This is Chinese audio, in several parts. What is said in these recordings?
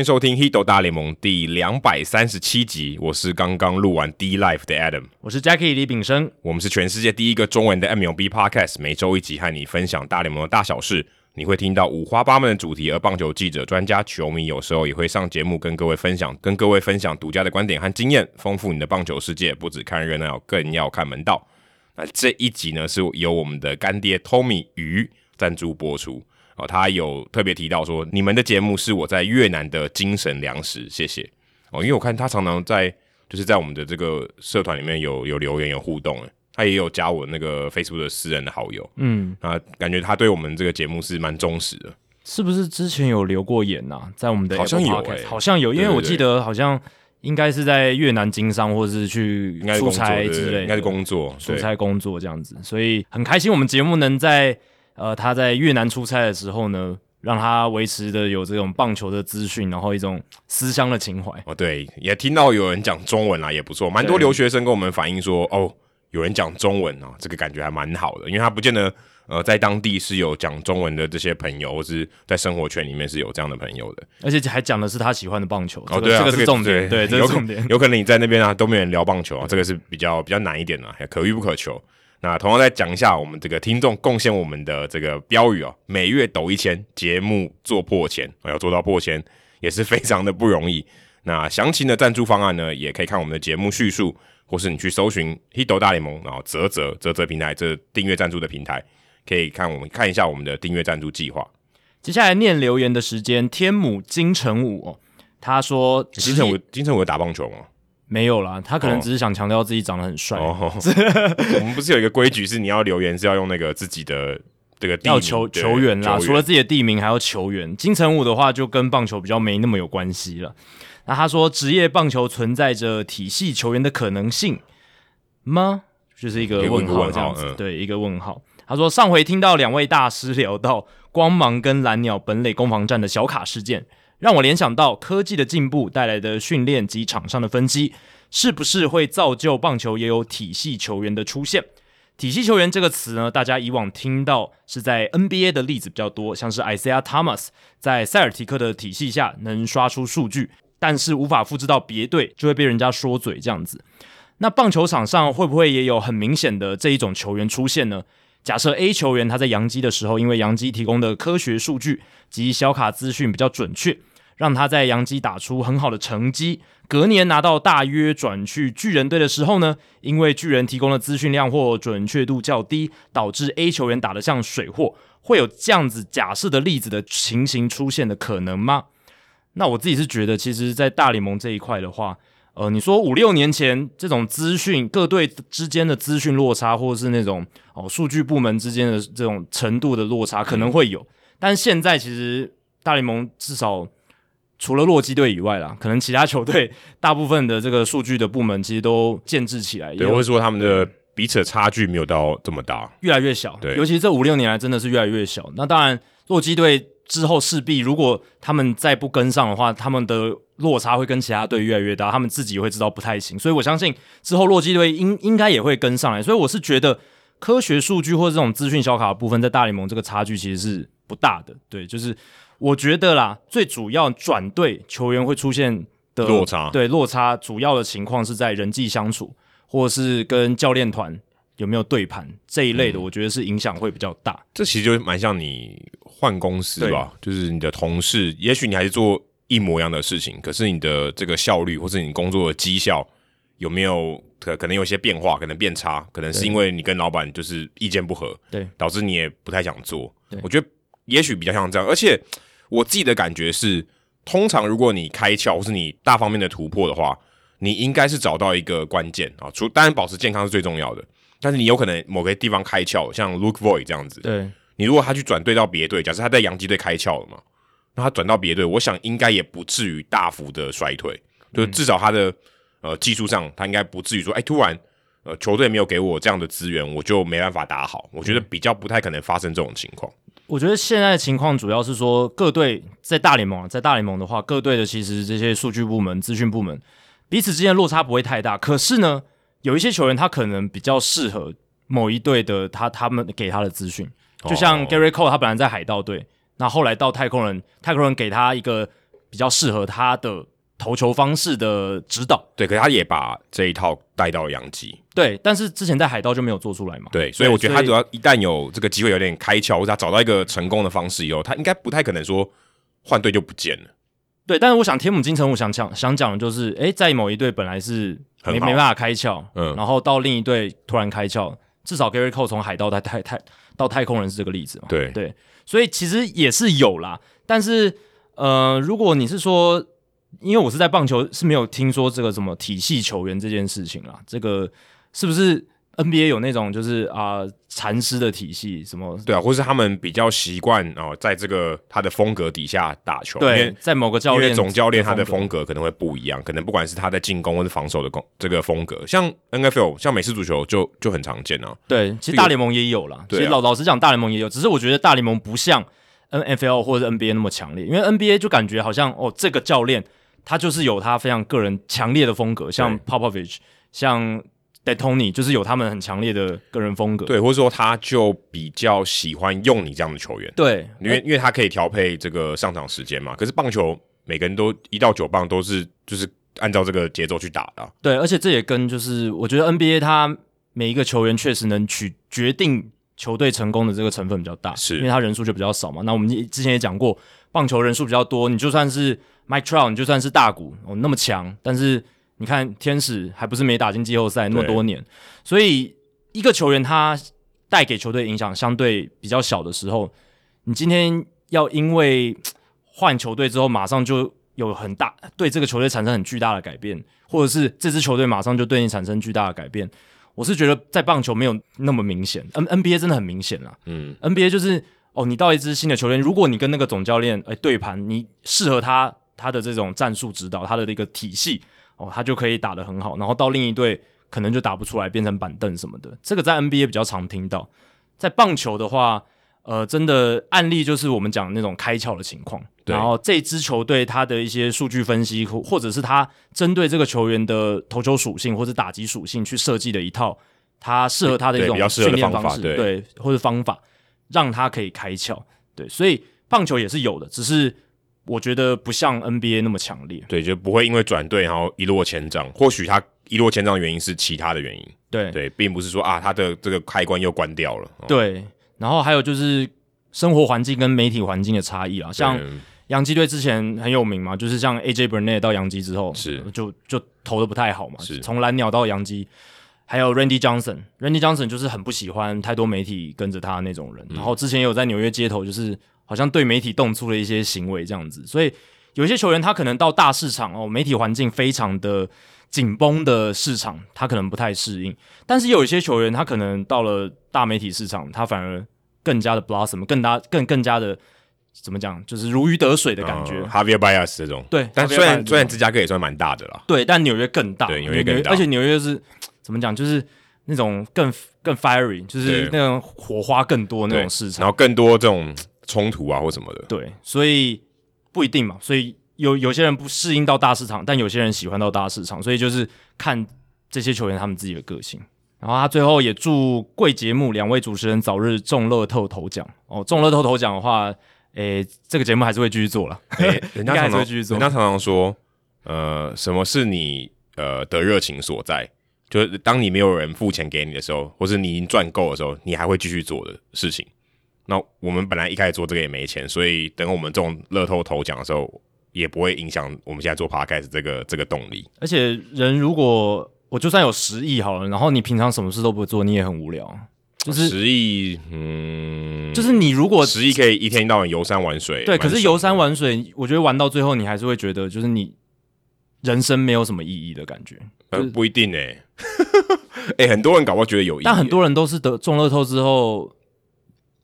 欢迎收听《Hito 大联盟》第两百三十七集，我是刚刚录完 D Life 的 Adam，我是 Jackie 李炳生，我们是全世界第一个中文的 MLB Podcast，每周一集和你分享大联盟的大小事，你会听到五花八门的主题，而棒球记者、专家、球迷有时候也会上节目跟各位分享，跟各位分享独家的观点和经验，丰富你的棒球世界。不只看热闹，更要看门道。那这一集呢，是由我们的干爹 Tommy 鱼赞助播出。哦，他有特别提到说，你们的节目是我在越南的精神粮食，谢谢哦。因为我看他常常在，就是在我们的这个社团里面有有留言有互动，诶，他也有加我那个 Facebook 的私人的好友，嗯，啊，感觉他对我们这个节目是蛮忠实的，是不是？之前有留过言呐、啊，在我们的好像有、欸，好像有，因为我记得好像应该是在越南经商，或者是去出差之类，应该是工作，出差工作这样子，所以很开心我们节目能在。呃，他在越南出差的时候呢，让他维持的有这种棒球的资讯，然后一种思乡的情怀。哦，对，也听到有人讲中文啦，也不错，蛮多留学生跟我们反映说，哦，有人讲中文啊，这个感觉还蛮好的，因为他不见得呃在当地是有讲中文的这些朋友，或是在生活圈里面是有这样的朋友的，而且还讲的是他喜欢的棒球。哦，对啊，这个是重点，对，这个重点。有可能你在那边啊都没有人聊棒球啊，这个是比较比较难一点啊，可遇不可求。那同样再讲一下我们这个听众贡献我们的这个标语哦，每月抖一千，节目做破千，要做到破千也是非常的不容易。那详情的赞助方案呢，也可以看我们的节目叙述，或是你去搜寻 Hito 大联盟，然后啧啧啧啧平台这订阅赞助的平台，可以看我们看一下我们的订阅赞助计划。接下来念留言的时间，天母金城武哦，他说金城武金城武打棒球吗？没有啦，他可能只是想强调自己长得很帅。我们不是有一个规矩，是你要留言是要用那个自己的这个地名要球球员啦，除了自己的地名，还要球员。金城武的话就跟棒球比较没那么有关系了。那他说，职业棒球存在着体系球员的可能性吗？就是一个问号这样子，对，一个问号。他说，上回听到两位大师聊到光芒跟蓝鸟本垒攻防战的小卡事件。让我联想到科技的进步带来的训练及场上的分析，是不是会造就棒球也有体系球员的出现？体系球员这个词呢，大家以往听到是在 NBA 的例子比较多，像是 Isiah Thomas 在塞尔提克的体系下能刷出数据，但是无法复制到别队，就会被人家说嘴这样子。那棒球场上会不会也有很明显的这一种球员出现呢？假设 A 球员他在洋基的时候，因为洋基提供的科学数据及小卡资讯比较准确。让他在洋基打出很好的成绩，隔年拿到大约转去巨人队的时候呢，因为巨人提供的资讯量或准确度较低，导致 A 球员打得像水货，会有这样子假设的例子的情形出现的可能吗？那我自己是觉得，其实，在大联盟这一块的话，呃，你说五六年前这种资讯各队之间的资讯落差，或者是那种哦数据部门之间的这种程度的落差，可能会有，但现在其实大联盟至少。除了洛基队以外啦，可能其他球队 大部分的这个数据的部门其实都建制起来，对，或者说他们的彼此的差距没有到这么大，越来越小。对，尤其是这五六年来真的是越来越小。那当然，洛基队之后势必如果他们再不跟上的话，他们的落差会跟其他队越来越大，他们自己会知道不太行。所以我相信之后洛基队应应该也会跟上来。所以我是觉得科学数据或者这种资讯小卡的部分，在大联盟这个差距其实是不大的。对，就是。我觉得啦，最主要转队球员会出现的落差，对落差主要的情况是在人际相处，或者是跟教练团有没有对盘这一类的，我觉得是影响会比较大。嗯，这其实就蛮像你换公司吧，就是你的同事，也许你还是做一模一样的事情，可是你的这个效率或是你工作的绩效有没有可可能有些变化，可能变差，可能是因为你跟老板就是意见不合，对，导致你也不太想做。我觉得也许比较像这样，而且。我自己的感觉是，通常如果你开窍或是你大方面的突破的话，你应该是找到一个关键啊。除当然保持健康是最重要的，但是你有可能某个地方开窍，像 Luke Voit 这样子。对，你如果他去转队到别队，假设他在洋基队开窍了嘛，那他转到别队，我想应该也不至于大幅的衰退，就至少他的呃技术上，他应该不至于说，哎、突然呃球队没有给我这样的资源，我就没办法打好。我觉得比较不太可能发生这种情况。我觉得现在的情况主要是说，各队在大联盟，在大联盟的话，各队的其实这些数据部门、资讯部门彼此之间的落差不会太大。可是呢，有一些球员他可能比较适合某一队的他他们给他的资讯，就像 Gary Cole 他本来在海盗队，那后来到太空人，太空人给他一个比较适合他的投球方式的指导。对，可是他也把这一套带到了洋基。对，但是之前在海盗就没有做出来嘛。对，所以我觉得他主要一旦有这个机会有点开窍，或者他找到一个成功的方式以后，他应该不太可能说换队就不见了。对，但是我想天母金城我想讲想讲的就是，哎，在某一队本来是没没办法开窍，嗯，然后到另一队突然开窍，至少 Gerrit Cole 从海盗到太太到太空人是这个例子嘛？对对，所以其实也是有啦，但是呃，如果你是说，因为我是在棒球是没有听说这个什么体系球员这件事情啦，这个是不是？NBA 有那种就是啊，禅师的体系什么？对啊，或是他们比较习惯哦，在这个他的风格底下打球。对，在某个教练总教练他的风格可能会不一样，可能不管是他在进攻或是防守的攻这个风格，像 NFL 像美式足球就就很常见啊。对，其实大联盟也有啦。对啊，其实老老实讲，大联盟也有，只是我觉得大联盟不像 NFL 或者 NBA 那么强烈，因为 NBA 就感觉好像哦，这个教练他就是有他非常个人强烈的风格，像 Popovich，像。d e t o n y 就是有他们很强烈的个人风格，对，或者说他就比较喜欢用你这样的球员，对，因为因为他可以调配这个上场时间嘛。可是棒球每个人都一到九棒都是就是按照这个节奏去打的，对，而且这也跟就是我觉得 NBA 他每一个球员确实能取决定球队成功的这个成分比较大，是因为他人数就比较少嘛。那我们之前也讲过，棒球人数比较多，你就算是 Mike Trout，你就算是大股哦那么强，但是。你看天使还不是没打进季后赛那么多年，所以一个球员他带给球队影响相对比较小的时候，你今天要因为换球队之后马上就有很大对这个球队产生很巨大的改变，或者是这支球队马上就对你产生巨大的改变，我是觉得在棒球没有那么明显，N NBA 真的很明显啦。嗯，NBA 就是哦，你到一支新的球队，如果你跟那个总教练哎对盘，你适合他他的这种战术指导，他的一个体系。哦，他就可以打得很好，然后到另一队可能就打不出来，变成板凳什么的。这个在 NBA 比较常听到，在棒球的话，呃，真的案例就是我们讲的那种开窍的情况。对。然后这支球队他的一些数据分析，或者是他针对这个球员的投球属性或者打击属性去设计的一套，他适合他的一种训练方式，对，对，或者方法，让他可以开窍。对，所以棒球也是有的，只是。我觉得不像 NBA 那么强烈，对，就不会因为转队然后一落千丈。或许他一落千丈的原因是其他的原因，对。对，并不是说啊他的这个开关又关掉了。对，然后还有就是生活环境跟媒体环境的差异啊，像洋基队之前很有名嘛，就是像 AJ Burnett 到洋基之后是。就就投的不太好嘛，是。从蓝鸟到洋基，还有 Randy Johnson，Randy Johnson 就是很不喜欢太多媒体跟着他那种人，嗯、然后之前有在纽约街头就是。好像对媒体动粗了一些行为这样子，所以有一些球员他可能到大市场哦，媒体环境非常的紧绷的市场，他可能不太适应。但是有一些球员他可能到了大媒体市场，他反而更加的 blossom，更大更更加的怎么讲，就是如鱼得水的感觉。哈维尔拜亚斯这种，对，但虽然虽然芝加哥也算蛮大的啦，对，但纽约更大，对，纽约更大，而且纽约是怎么讲，就是那种更更 fiery，就是那种火花更多那种市场，然后更多这种。冲突啊，或什么的，对，所以不一定嘛。所以有有些人不适应到大市场，但有些人喜欢到大市场，所以就是看这些球员他们自己的个性。然后他最后也祝贵节目两位主持人早日中乐透头奖哦。中乐透头奖的话，诶，这个节目还是会继续做了。诶，人家常常人家常常说，呃，什么是你呃的热情所在？就是当你没有人付钱给你的时候，或是你已经赚够的时候，你还会继续做的事情。那我们本来一开始做这个也没钱，所以等我们中乐透头奖的时候，也不会影响我们现在做 podcast 这个这个动力。而且人如果我就算有十亿好了，然后你平常什么事都不做，你也很无聊。就是十亿，嗯，就是你如果十亿可以一天到晚游山玩水，对，可是游山玩水，我觉得玩到最后，你还是会觉得就是你人生没有什么意义的感觉。呃，不一定哎、欸，诶、欸，很多人搞不好觉得有意义，但很多人都是得中乐透之后。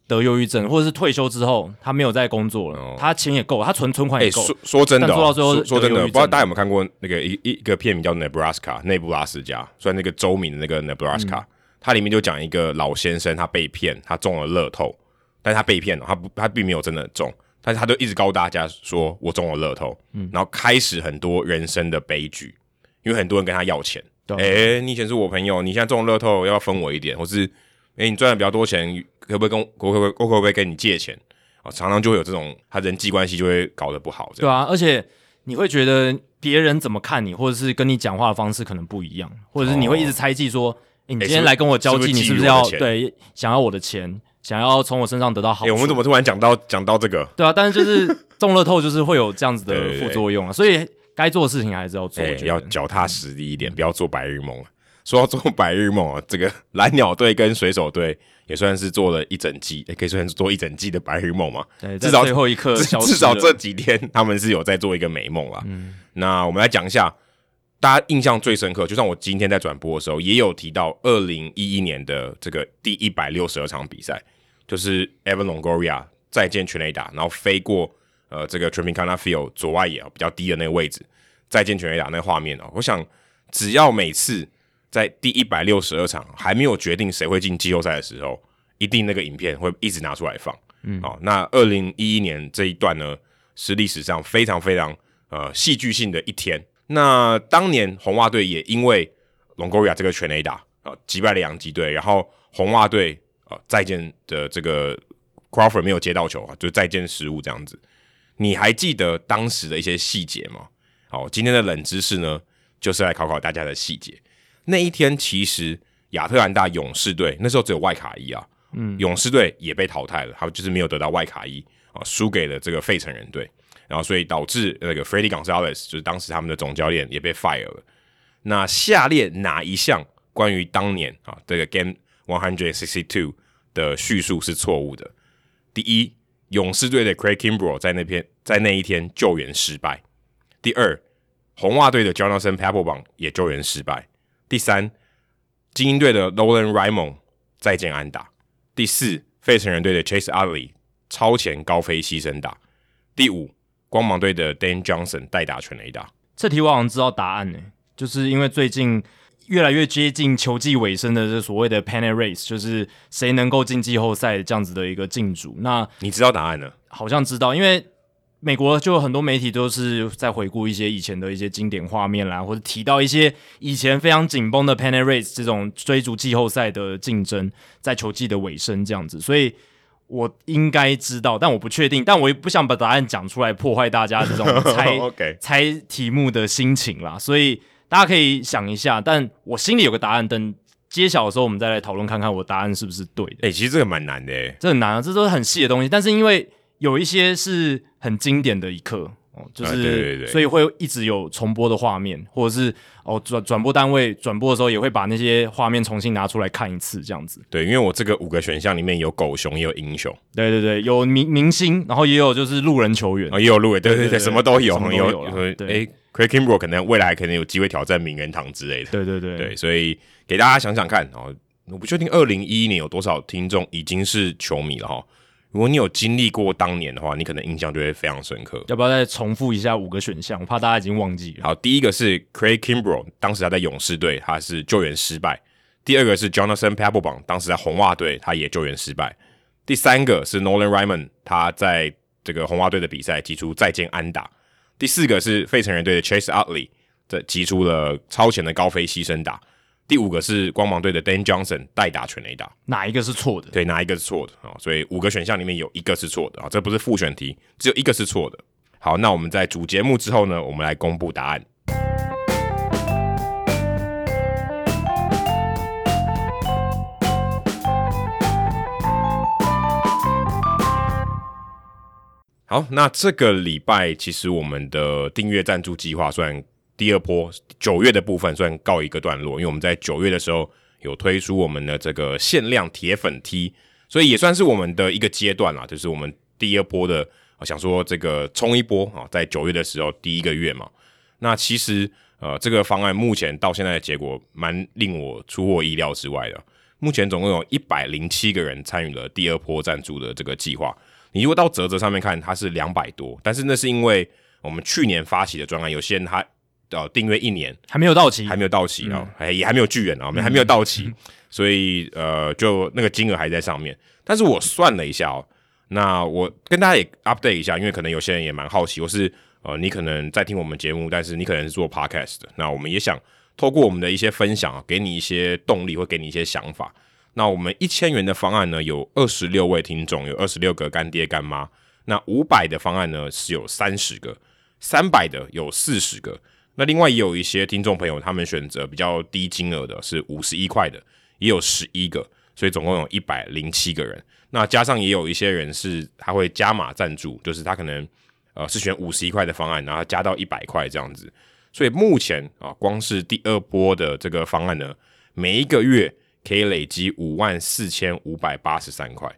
得忧郁症，或者是退休之后他没有在工作了，哦、他钱也够，他存存款也够、欸。说说真的、哦，说到最后说，说真的，不知道大家有没有看过那个一一个片名叫《Nebraska》内布拉斯加，算那个州名的那个 Nebraska，、嗯、它里面就讲一个老先生，他被骗，他中了乐透，但是他被骗了，他不他并没有真的中，但是他就一直告诉大家说我中了乐透，嗯，然后开始很多人生的悲剧，因为很多人跟他要钱，哎、欸，你以前是我朋友，你现在中了乐透，要分我一点，或是诶、欸，你赚的比较多钱。可不可以跟我可不可以我可不可以跟你借钱？啊，常常就会有这种他人际关系就会搞得不好。对啊，而且你会觉得别人怎么看你，或者是跟你讲话的方式可能不一样，或者是你会一直猜忌说，哎、哦，你今天来跟我交际，你是不是要对想要我的钱，想要从我身上得到好处？我们怎么突然讲到讲到这个？对啊，但是就是中乐透就是会有这样子的 副作用啊，对对对，所以该做的事情还是要做，要脚踏实地一点，不要做白日梦。说到做白日梦啊，这个蓝鸟队跟水手队也算是做了一整季，也可以算是做一整季的白日梦嘛。对，至少最后一刻，至少这几天他们是有在做一个美梦啦。嗯，那我们来讲一下大家印象最深刻，就像我今天在转播的时候也有提到，二零一一年的这个第一百六十二场比赛，就是 Evan Longoria 再见全垒打，然后飞过呃这个 Tropicana Field 左外野比较低的那个位置，再见全垒打那个画面哦。我想只要每次。在第一百六十二场还没有决定谁会进季后赛的时候，一定那个影片会一直拿出来放。嗯，好，那二零一一年这一段呢，是历史上非常非常呃戏剧性的一天。那当年红袜队也因为隆戈瑞亚这个全垒打啊击败了洋基队，然后红袜队呃再见的这个 Crawford 没有接到球啊，就再见失误这样子。你还记得当时的一些细节吗？好，今天的冷知识呢，就是来考考大家的细节。那一天其实亚特兰大勇士队那时候只有外卡一啊，嗯，勇士队也被淘汰了，他们就是没有得到外卡一啊，输给了这个费城人队，然后所以导致那个 Freddy Gonzalez 就是当时他们的总教练也被 fire 了。那下列哪一项关于当年啊这个 Game One Hundred Sixty Two 的叙述是错误的？第一，勇士队的 Craig Kimbrel 在那篇在那一天救援失败；第二，红袜队的 Jonathan Papelbon 也救援失败。第三，精英队的 Nolan Raymond 再见安打；第四，费城人队的 Chase Utley 超前高飞牺牲打；第五，光芒队的 Dane Johnson 代打全垒打。这题我好像知道答案呢，就是因为最近越来越接近球季尾声的这所谓的 Pennant Race，就是谁能够进季后赛这样子的一个竞逐。那你知道答案呢？好像知道，因为。美国就有很多媒体都是在回顾一些以前的一些经典画面啦，或者提到一些以前非常紧绷的 Pennant Race 这种追逐季后赛的竞争，在球季的尾声这样子，所以我应该知道，但我不确定，但我也不想把答案讲出来破坏大家这种猜 Okay. 猜题目的心情啦，所以大家可以想一下，但我心里有个答案，等揭晓的时候我们再来讨论看看我答案是不是对的。哎、欸，其实这个蛮难的，诶，这很难啊，这都是很细的东西，但是因为。有一些是很经典的一刻哦，就是、啊、对对对，所以会一直有重播的画面，或者是哦转转播单位转播的时候也会把那些画面重新拿出来看一次，这样子。对，因为我这个五个选项里面有狗熊，也有英雄。对对对，有明明星，然后也有就是路人球员，哦、也有路人，对对对，什么都有，有了。对，诶，Craig Kimbrel 可能未来可能有机会挑战名人堂之类的。对对对对，所以给大家想想看哦，我不确定二零一一年有多少听众已经是球迷了哈。如果你有经历过当年的话，你可能印象就会非常深刻。要不要再重复一下五个选项？我怕大家已经忘记了。好，第一个是 Craig Kimbrel，当时他在勇士队，他是救援失败。第二个是 Jonathan Papelbon，当时在红袜队，他也救援失败。第三个是 Nolan Ryan，他在这个红袜队的比赛提出再见安打。第四个是费城人队的 Chase Utley，这提出了超前的高飞牺牲打。第五个是光芒队的 Dane Johnson 代打全垒打，哪一个是错的？对，哪一个是错的啊？所以五个选项里面有一个是错的啊，这不是复选题，只有一个是错的。好，那我们在主节目之后呢，我们来公布答案。好，那这个礼拜其实我们的订阅赞助计划算。第二波九月的部分算告一个段落，因为我们在九月的时候有推出我们的这个限量铁粉 T，所以也算是我们的一个阶段啦，就是我们第二波的想说这个冲一波啊，在九月的时候第一个月嘛。那其实呃这个方案目前到现在的结果蛮令我出乎意料之外的，目前总共有一百零七个人参与了第二波赞助的这个计划。你如果到泽泽上面看，它是两百多，但是那是因为我们去年发起的专案，有些人他。呃，订阅一年还没有到期，还没有到期啊，还、嗯、也还没有巨人啊，我们还没有到期，嗯、所以呃，就那个金额还在上面。但是我算了一下哦，那我跟大家也 update 一下，因为可能有些人也蛮好奇，我是呃，你可能在听我们节目，但是你可能是做 podcast 的，那我们也想透过我们的一些分享啊，给你一些动力，或给你一些想法。那我们一千元的方案呢，有二十六位听众，有二十六个干爹干妈。那五百的方案呢，是有三十个，三百的有四十个。那另外也有一些听众朋友，他们选择比较低金额的，是五十一块的，也有十一个，所以总共有一百零七个人。那加上也有一些人是他会加码赞助，就是他可能呃是选五十一块的方案，然后加到一百块这样子。所以目前啊，光是第二波的这个方案呢，每一个月可以累积五万四千五百八十三块。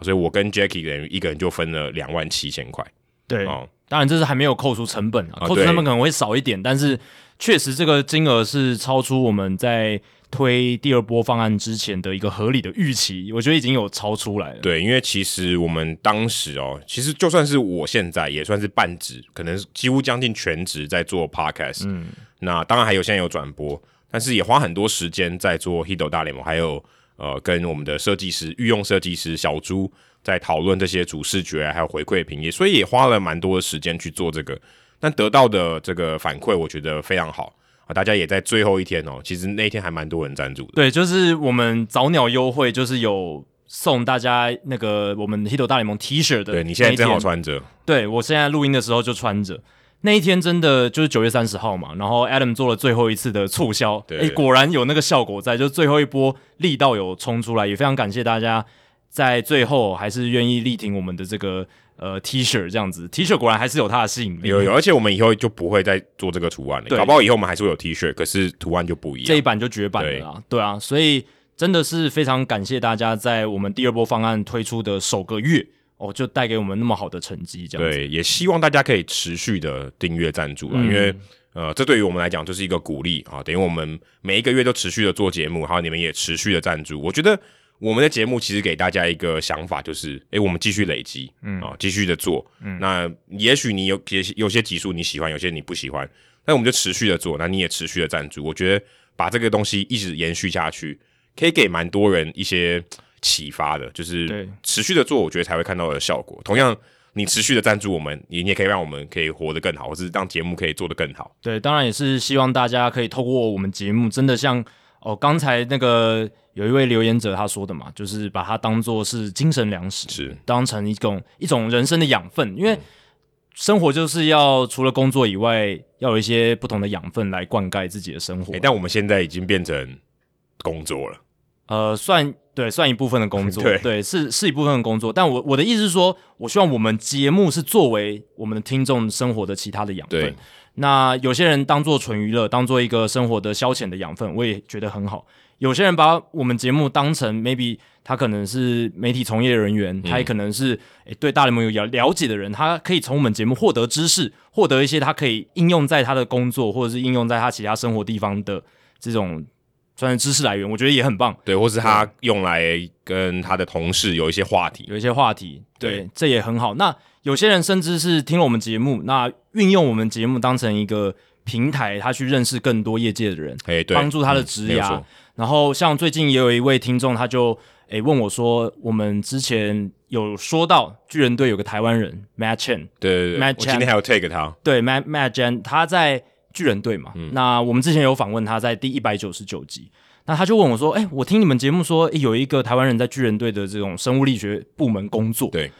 所以我跟 Jacky 等于一个人就分了两万七千块。对，哦，当然这是还没有扣除成本啊，扣除成本可能会少一点，但是确实这个金额是超出我们在推第二波方案之前的一个合理的预期，我觉得已经有超出来了。对，因为其实我们当时哦，其实就算是我现在也算是半职，可能几乎将近全职在做 Podcast。嗯，那当然还有现在有转播，但是也花很多时间在做 Hido 大联盟，还有。呃，跟我们的设计师、御用设计师小朱在讨论这些主视觉还有回馈评页，所以也花了蛮多的时间去做这个。但得到的这个反馈，我觉得非常好啊！大家也在最后一天哦，其实那一天还蛮多人赞助的。对，就是我们早鸟优惠，就是有送大家那个我们 Hito 大联盟 T 恤的。对，你现在正好穿着。对，我现在录音的时候就穿着。那一天真的就是九月三十号嘛，然后 Adam 做了最后一次的促销，哎、欸，果然有那个效果在，就最后一波力道有冲出来，也非常感谢大家在最后还是愿意力挺我们的这个呃 T 恤这样子，T 恤果然还是有它的吸引力，有有，而且我们以后就不会再做这个图案了，搞不好以后我们还是会有 T 恤，可是图案就不一样，这一版就绝版了啦，对，对啊，所以真的是非常感谢大家在我们第二波方案推出的首个月。哦，就带给我们那么好的成绩，这样子。对，也希望大家可以持续的订阅赞助啊，嗯、因为呃，这对于我们来讲就是一个鼓励啊。等于我们每一个月都持续的做节目，还有你们也持续的赞助。我觉得我们的节目其实给大家一个想法，就是诶，我们继续累积，嗯啊，继续的做。嗯，那也许你有有有些集数你喜欢，有些你不喜欢，那我们就持续的做，那你也持续的赞助。我觉得把这个东西一直延续下去，可以给蛮多人一些。启发的，就是持续的做，我觉得才会看到的效果。同样，你持续的赞助我们，你也可以让我们可以活得更好，或是让节目可以做得更好。对，当然也是希望大家可以透过我们节目，真的像哦，刚才那个有一位留言者他说的嘛，就是把它当做是精神粮食，是当成一种一种人生的养分，因为生活就是要除了工作以外，要有一些不同的养分来灌溉自己的生活。欸，但我们现在已经变成工作了。呃，算对，算一部分的工作，对，对，是是一部分的工作。但我我的意思是说，我希望我们节目是作为我们的听众生活的其他的养分。那有些人当做纯娱乐，当做一个生活的消遣的养分，我也觉得很好。有些人把我们节目当成 maybe 他可能是媒体从业人员，嗯、他也可能是诶对大联盟有了了解的人，他可以从我们节目获得知识，获得一些他可以应用在他的工作或者是应用在他其他生活地方的这种。算是知识来源，我觉得也很棒。对，或是他用来跟他的同事有一些话题，有一些话题，对，对，这也很好。那有些人甚至是听了我们节目，那运用我们节目当成一个平台，他去认识更多业界的人，哎，对，帮助他的职涯。嗯、然后像最近也有一位听众，他就诶问我说，我们之前有说到巨人队有个台湾人 Matt Chen，对对对，Matt Chen，我今天还要 take 他，对 Matt Matt Chen，他在。巨人队嘛，嗯、那我们之前有访问他，在第一百九十九集，那他就问我说：“哎、欸，我听你们节目说，欸、有一个台湾人在巨人队的这种生物力学部门工作，对，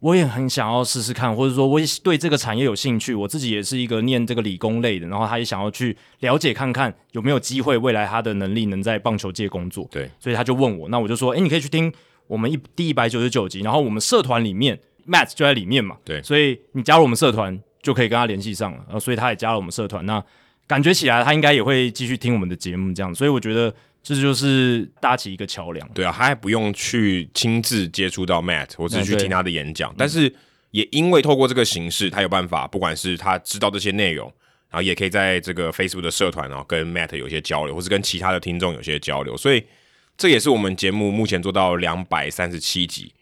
我也很想要试试看，或者说我也对这个产业有兴趣。我自己也是一个念这个理工类的，然后他也想要去了解看看有没有机会，未来他的能力能在棒球界工作。对，所以他就问我，那我就说：哎、欸，你可以去听我们一第一百九十九集，然后我们社团里面 Matt 就在里面嘛，对，所以你加入我们社团就可以跟他联系上了，然后所以他也加了我们社团，那。感觉起来，他应该也会继续听我们的节目，这样，所以我觉得这就是搭起一个桥梁。对啊，他还不用去亲自接触到 Matt，或者去听他的演讲，但是也因为透过这个形式，他有办法，不管是他知道这些内容，然后也可以在这个 Facebook 的社团，然后跟 Matt 有些交流，或是跟其他的听众有些交流，所以这也是我们节目目前做到两百三十七集，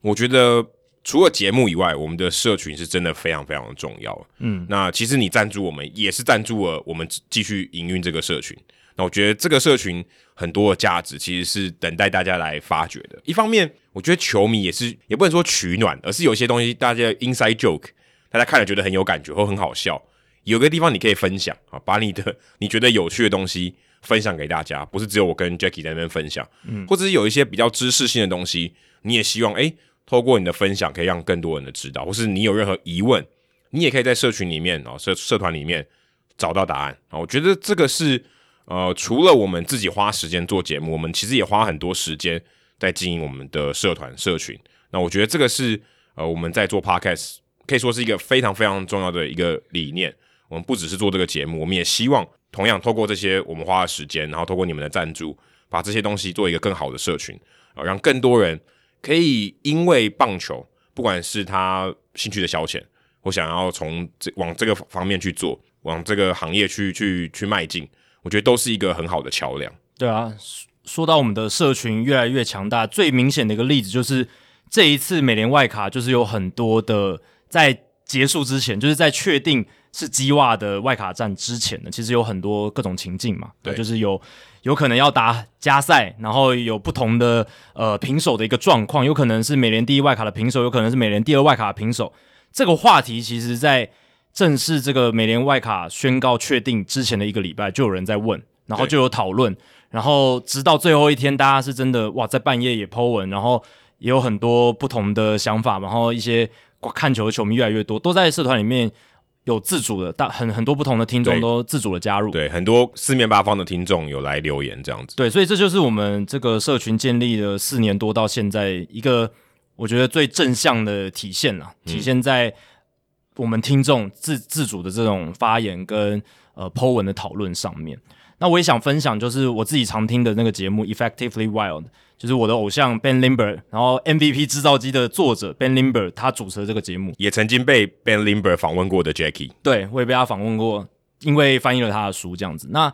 我觉得。除了节目以外，我们的社群是真的非常非常的重要。嗯，那其实你赞助我们，也是赞助了我们继续营运这个社群。那我觉得这个社群很多的价值其实是等待大家来发掘的。一方面，我觉得球迷也是，也不能说取暖，而是有些东西大家 inside joke，大家看了觉得很有感觉或很好笑，有个地方你可以分享啊，把你的你觉得有趣的东西分享给大家，不是只有我跟 Jackie 在那边分享，嗯，或者是有一些比较知识性的东西，你也希望诶，透过你的分享可以让更多人的知道，或是你有任何疑问，你也可以在社群里面哦，社社团里面找到答案啊。我觉得这个是呃，除了我们自己花时间做节目，我们其实也花很多时间在经营我们的社团社群。那我觉得这个是呃，我们在做 Podcast 可以说是一个非常非常重要的一个理念。我们不只是做这个节目，我们也希望同样透过这些我们花的时间，然后透过你们的赞助，把这些东西做一个更好的社群啊，让更多人可以因为棒球，不管是他兴趣的消遣，或想要从这往这个方面去做，往这个行业去去去迈进，我觉得都是一个很好的桥梁。对啊，说到我们的社群越来越强大，最明显的一个例子就是这一次美联外卡，就是有很多的在结束之前，就是在确定。是鸡袜的外卡战之前呢，其实有很多各种情境嘛，对，就是有有可能要打加赛，然后有不同的呃平手的一个状况，有可能是美联第一外卡的平手，有可能是美联第二外卡的平手。这个话题其实，在正式这个美联外卡宣告确定之前的一个礼拜，就有人在问，然后就有讨论，然后直到最后一天，大家是真的哇，在半夜也 po 文，然后也有很多不同的想法，然后一些看球的球迷越来越多，都在社团里面。有自主的，大很很多不同的听众都自主的加入，对，很多四面八方的听众有来留言这样子，对，所以这就是我们这个社群建立了四年多到现在一个我觉得最正向的体现了，体现在我们听众自自主的这种发言跟呃 po 文的讨论上面。那我也想分享，就是我自己常听的那个节目《Effectively Wild》。就是我的偶像 Ben Limber，然后 MVP 制造机的作者 Ben Limber，他主持的这个节目，也曾经被 Ben Limber 访问过的 Jackie，对，我也被他访问过，因为翻译了他的书这样子。那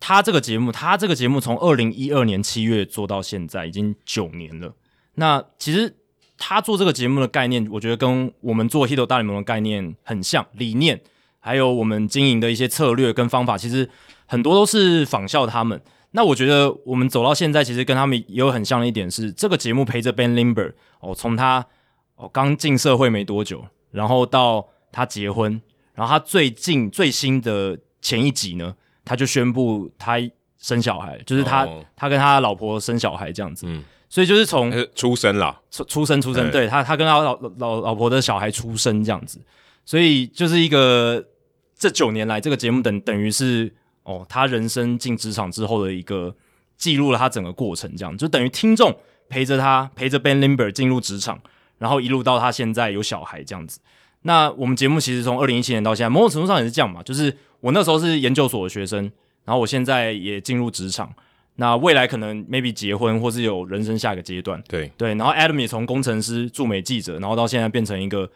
他这个节目，他这个节目从二零一二年七月做到现在，已经九年了。那其实他做这个节目的概念，我觉得跟我们做 Hito 大联盟的概念很像，理念还有我们经营的一些策略跟方法，其实很多都是仿效他们。那我觉得我们走到现在，其实跟他们也有很像的一点是，这个节目陪着 Ben Limber 哦，从他哦刚进社会没多久，然后到他结婚，然后他最近最新的前一集呢，他就宣布他生小孩，就是他、哦、他跟他老婆生小孩这样子，嗯，所以就是从出生啦，出出生出生，对，对他他跟他老老老婆的小孩出生这样子，所以就是一个这九年来这个节目等等于是。哦，他人生进职场之后的一个记录了他整个过程，这样就等于听众陪着他，陪着 Ben Limber 进入职场，然后一路到他现在有小孩这样子。那我们节目其实从二零一七年到现在，某种程度上也是这样嘛，就是我那时候是研究所的学生，然后我现在也进入职场，那未来可能 maybe 结婚或是有人生下一个阶段，对对。然后 Adam 也从工程师、驻美记者，然后到现在变成一个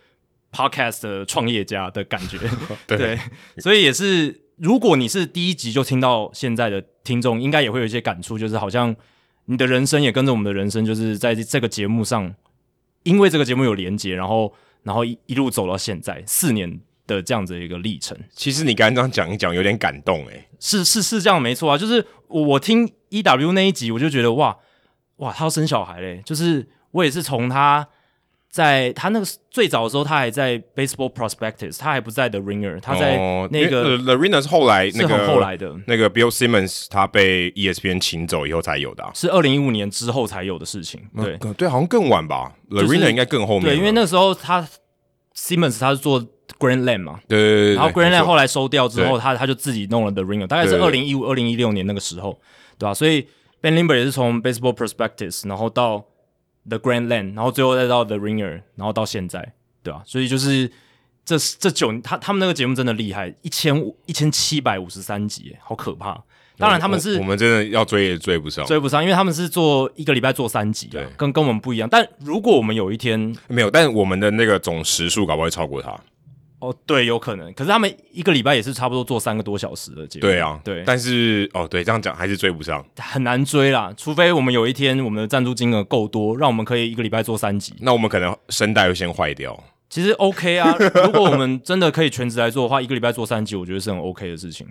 podcast 的创业家的感觉，对，对，所以也是。如果你是第一集就听到现在的听众，应该也会有一些感触，就是好像你的人生也跟着我们的人生，就是在这个节目上，因为这个节目有连接，然后然后一一路走到现在四年的这样子一个历程。其实你刚刚这样讲一讲，有点感动哎、欸，是是是这样没错啊，就是我我听 EW 那一集，我就觉得哇哇，他要生小孩嘞，就是我也是从他。在他那个最早的时候，他还在 Baseball Prospectus，他还不在 The Ringer，他在那个、哦、The Ringer 是后来那个后来的，那个 Bill Simmons 他被 ESPN 请走以后才有的、啊，是二零一五年之后才有的事情。对、嗯、对，好像更晚吧、就是、，The Ringer 应该更后面。对，因为那时候他 Simmons 他是做 Grantland 嘛，对，对，对，对，然后 Grantland 后来收掉之后，他他就自己弄了 The Ringer，大概是二零一五、二零一六年那个时候，对吧、啊？所以 Ben Limber 也是从 Baseball Prospectus，然后到。The Grand Land，然后最后再到 The Ringer，然后到现在，对吧？所以就是这这九，他他们那个节目真的厉害，一千五一千七百五十三集，好可怕。当然他们是我，我们真的要追也追不上，追不上，因为他们是做一个礼拜做三集，对，跟跟我们不一样。但如果我们有一天没有，但我们的那个总时数搞不好会超过他。哦，对，有可能。可是他们一个礼拜也是差不多做三个多小时的节目。对啊，对。但是哦，对，这样讲还是追不上，很难追啦。除非我们有一天我们的赞助金额够多，让我们可以一个礼拜做三集。那我们可能声带会先坏掉。其实 OK 啊，如果我们真的可以全职来做的话，一个礼拜做三集，我觉得是很 OK 的事情。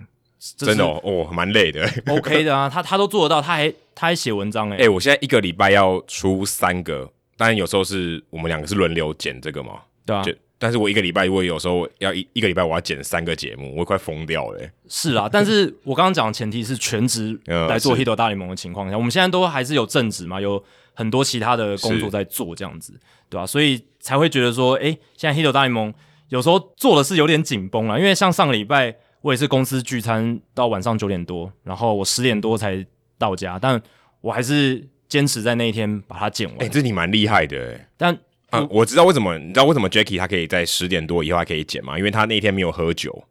真的哦，哦，蛮累的。OK 的啊，他他都做得到，他还他还写文章哎、欸。哎、欸，我现在一个礼拜要出三个，当然有时候是我们两个是轮流剪这个嘛，对啊。但是我一个礼拜如果有时候要一一个礼拜我要剪三个节目，我快疯掉了、欸。是啊，但是我刚刚讲的前提是全职 来做《Hito 大联盟》的情况下，我们现在都还是有正职嘛，有很多其他的工作在做，这样子，对吧、啊？所以才会觉得说，哎、欸，现在《Hito 大联盟》有时候做的是有点紧绷了，因为像上个礼拜我也是公司聚餐到晚上九点多，然后我十点多才到家，但我还是。坚持在那一天把它剪完。哎、欸，这你蛮厉害的哎。但啊，我知道为什么，你知道为什么 Jackie 他可以在十点多以后还可以剪吗？因为他那天没有喝酒。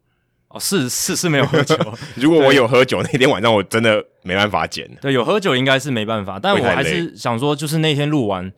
哦，是是是没有喝酒。如果我有喝酒，那天晚上我真的没办法剪。对，有喝酒应该是没办法。但我还是想说，就是那天录完，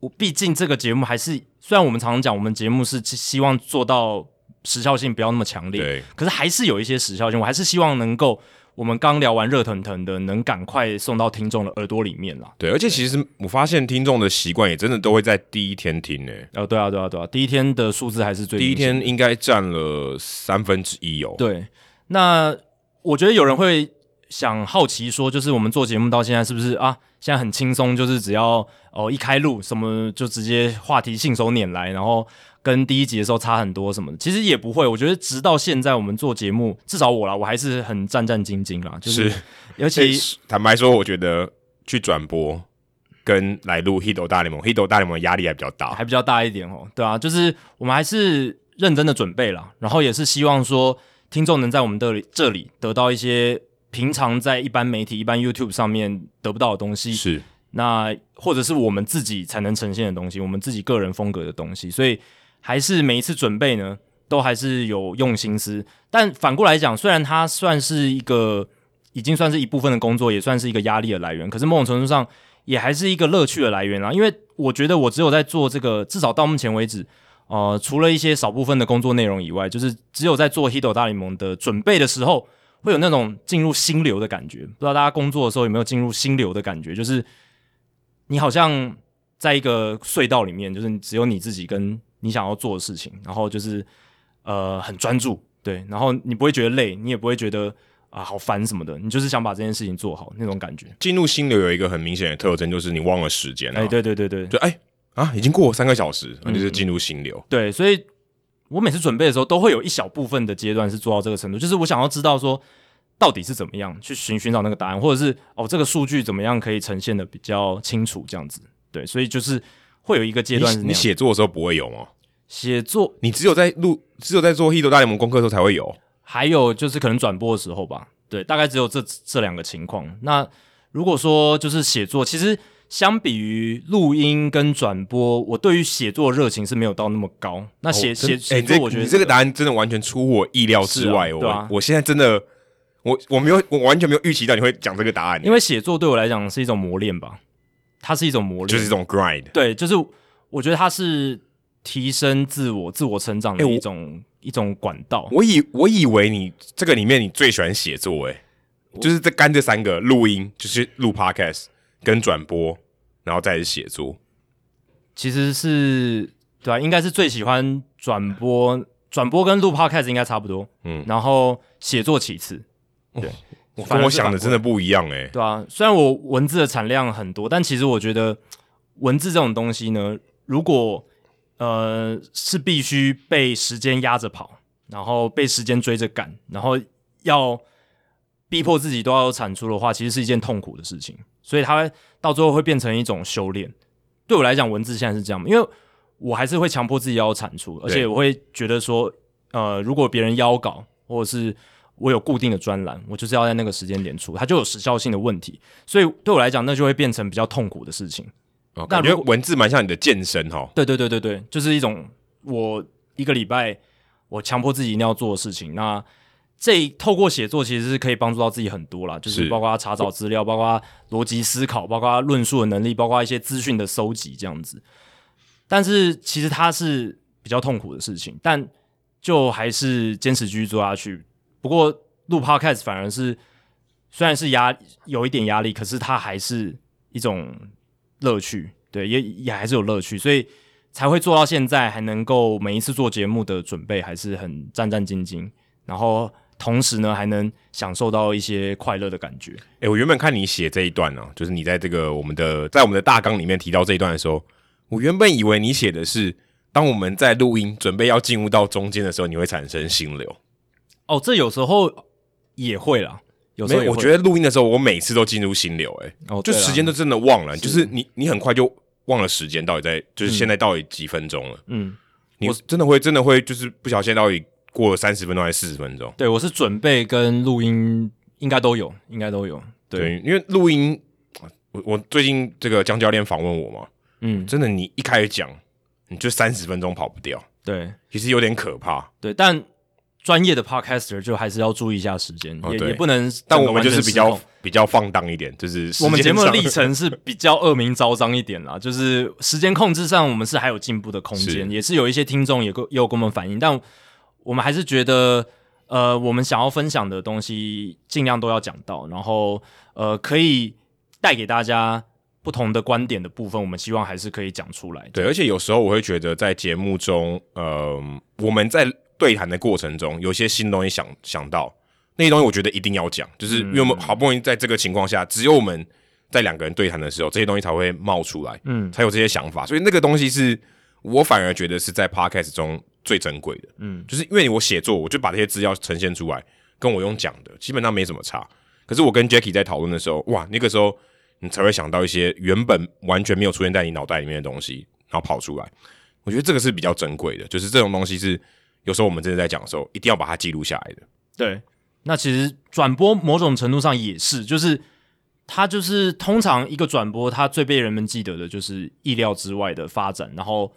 我毕竟这个节目还是，虽然我们常常讲，我们节目是希望做到时效性不要那么强烈，对，可是还是有一些时效性。我还是希望能够。我们刚聊完热腾腾的，能赶快送到听众的耳朵里面啦。对，而且其实我发现听众的习惯也真的都会在第一天听诶。哦，对啊，对啊，对啊，第一天的数字还是最第一天应该占了三分之一哦。对，那我觉得有人会想好奇说，就是我们做节目到现在是不是啊？现在很轻松，就是只要哦一开录什么就直接话题信手拈来，然后。跟第一集的时候差很多什么的，其实也不会。我觉得直到现在，我们做节目，至少我啦，我还是很战战兢兢啦。就是，是尤其、欸、坦白说，我觉得去转播跟来录《Hito 大联盟》，《Hito 大联盟》压力还比较大，还比较大一点哦。对啊，就是我们还是认真的准备了，然后也是希望说听众能在我们的这里得到一些平常在一般媒体、一般 YouTube 上面得不到的东西。是，那或者是我们自己才能呈现的东西，我们自己个人风格的东西，所以。还是每一次准备呢，都还是有用心思。但反过来讲，虽然它算是一个已经算是一部分的工作，也算是一个压力的来源，可是某种程度上也还是一个乐趣的来源啊。因为我觉得我只有在做这个，至少到目前为止，呃，除了一些少部分的工作内容以外，就是只有在做《Hito 大联盟》的准备的时候，会有那种进入心流的感觉。不知道大家工作的时候有没有进入心流的感觉？就是你好像在一个隧道里面，就是只有你自己跟。你想要做的事情，然后就是呃很专注，对，然后你不会觉得累，你也不会觉得啊、呃、好烦什么的，你就是想把这件事情做好那种感觉。进入心流有一个很明显的特征，就是你忘了时间。哎，对对对对，就哎啊，已经过了三个小时，那就是进入心流。嗯、对，所以我每次准备的时候，都会有一小部分的阶段是做到这个程度，就是我想要知道说到底是怎么样去寻寻找那个答案，或者是哦这个数据怎么样可以呈现的比较清楚，这样子。对，所以就是。会有一个阶段是你，你写作的时候不会有吗？写作你只有在录，只有在做《Hito 大联盟》功课的时候才会有。还有就是可能转播的时候吧，对，大概只有这这两个情况。那如果说就是写作，其实相比于录音跟转播，我对于写作的热情是没有到那么高。那写写写作，我觉得、这个欸、你这个答案真的完全出乎我意料之外。哦、啊。对啊，我现在真的，我我没有，我完全没有预期到你会讲这个答案。因为写作对我来讲是一种磨练吧。它是一种磨练，就是一种 grind。对，就是我觉得它是提升自我、自我成长的一种、欸、一种管道。我以我以为你这个里面你最喜欢写作、欸，诶，就是这干这三个录音，就是录 podcast 跟转播，然后再是写作。其实是对啊，应该是最喜欢转播，转播跟录 podcast 应该差不多。嗯，然后写作其次。对。哦我跟我想的真的不一样哎、欸，对啊，虽然我文字的产量很多，但其实我觉得文字这种东西呢，如果呃是必须被时间压着跑，然后被时间追着赶，然后要逼迫自己都要有产出的话，其实是一件痛苦的事情。所以它到最后会变成一种修炼。对我来讲，文字现在是这样，因为我还是会强迫自己要有产出，而且我会觉得说，呃，如果别人邀稿或者是我有固定的专栏，我就是要在那个时间点出，它就有时效性的问题，所以对我来讲，那就会变成比较痛苦的事情。哦，感觉文字蛮像你的健身哈。对对对对对，就是一种我一个礼拜我强迫自己一定要做的事情。那这透过写作其实是可以帮助到自己很多啦，就是包括查找资料，包括逻辑思考，包括论述的能力，包括一些资讯的收集这样子。但是其实它是比较痛苦的事情，但就还是坚持继续做下去。不过录 Podcast 反而是虽然是压有一点压力，可是它还是一种乐趣，对，也也还是有乐趣，所以才会做到现在，还能够每一次做节目的准备还是很战战兢兢，然后同时呢还能享受到一些快乐的感觉。诶、我原本看你写这一段呢、就是你在这个我们的在我们的大纲里面提到这一段的时候，我原本以为你写的是当我们在录音准备要进入到中间的时候，你会产生心流。哦，这有时候也会啦。有时候我觉得录音的时候，我每次都进入心流、欸，哎，哦，就时间都真的忘了，是就是你你很快就忘了时间到底在，就是现在到底几分钟了。嗯，你真的会真的会就是不小心到底过了三十分钟还是四十分钟。对，我是准备跟录音应该都有，应该都有。对，对因为录音，我我最近这个江教练访问我嘛，嗯，真的你一开始讲。你就三十分钟跑不掉，对，其实有点可怕，对。但专业的 podcaster 就还是要注意一下时间，哦、也也不能。但我们就是比较比较放荡一点，就是我们节目的历程是比较恶名昭彰一点啦，就是时间控制上我们是还有进步的空间，是也是有一些听众也跟也有跟我们反映，但我们还是觉得，呃，我们想要分享的东西尽量都要讲到，然后呃，可以带给大家。不同的观点的部分，我们希望还是可以讲出来。对，而且有时候我会觉得，在节目中，呃，我们在对谈的过程中，有些新东西想想到那些东西，我觉得一定要讲，就是因为我们好不容易在这个情况下，只有我们在两个人对谈的时候，这些东西才会冒出来，嗯，才有这些想法。所以那个东西是我反而觉得是在 podcast 中最珍贵的，嗯，就是因为我写作，我就把这些资料呈现出来，跟我用讲的基本上没什么差。可是我跟 Jacky 在讨论的时候，哇，那个时候。你才会想到一些原本完全没有出现在你脑袋里面的东西，然后跑出来。我觉得这个是比较珍贵的，就是这种东西是有时候我们真的在讲的时候，一定要把它记录下来的。对，那其实转播某种程度上也是，就是它就是通常一个转播，它最被人们记得的就是意料之外的发展，然后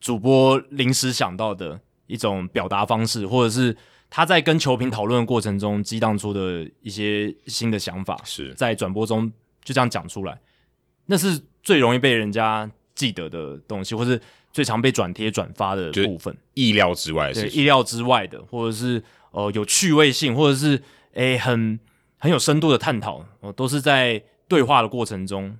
主播临时想到的一种表达方式，或者是他在跟球评讨论的过程中激荡出的一些新的想法，是在转播中。就这样讲出来，那是最容易被人家记得的东西，或是最常被转贴转发的部分。意料之外的事情，对，意料之外的，或者是呃有趣味性，或者是诶、欸、很很有深度的探讨，呃，都是在对话的过程中，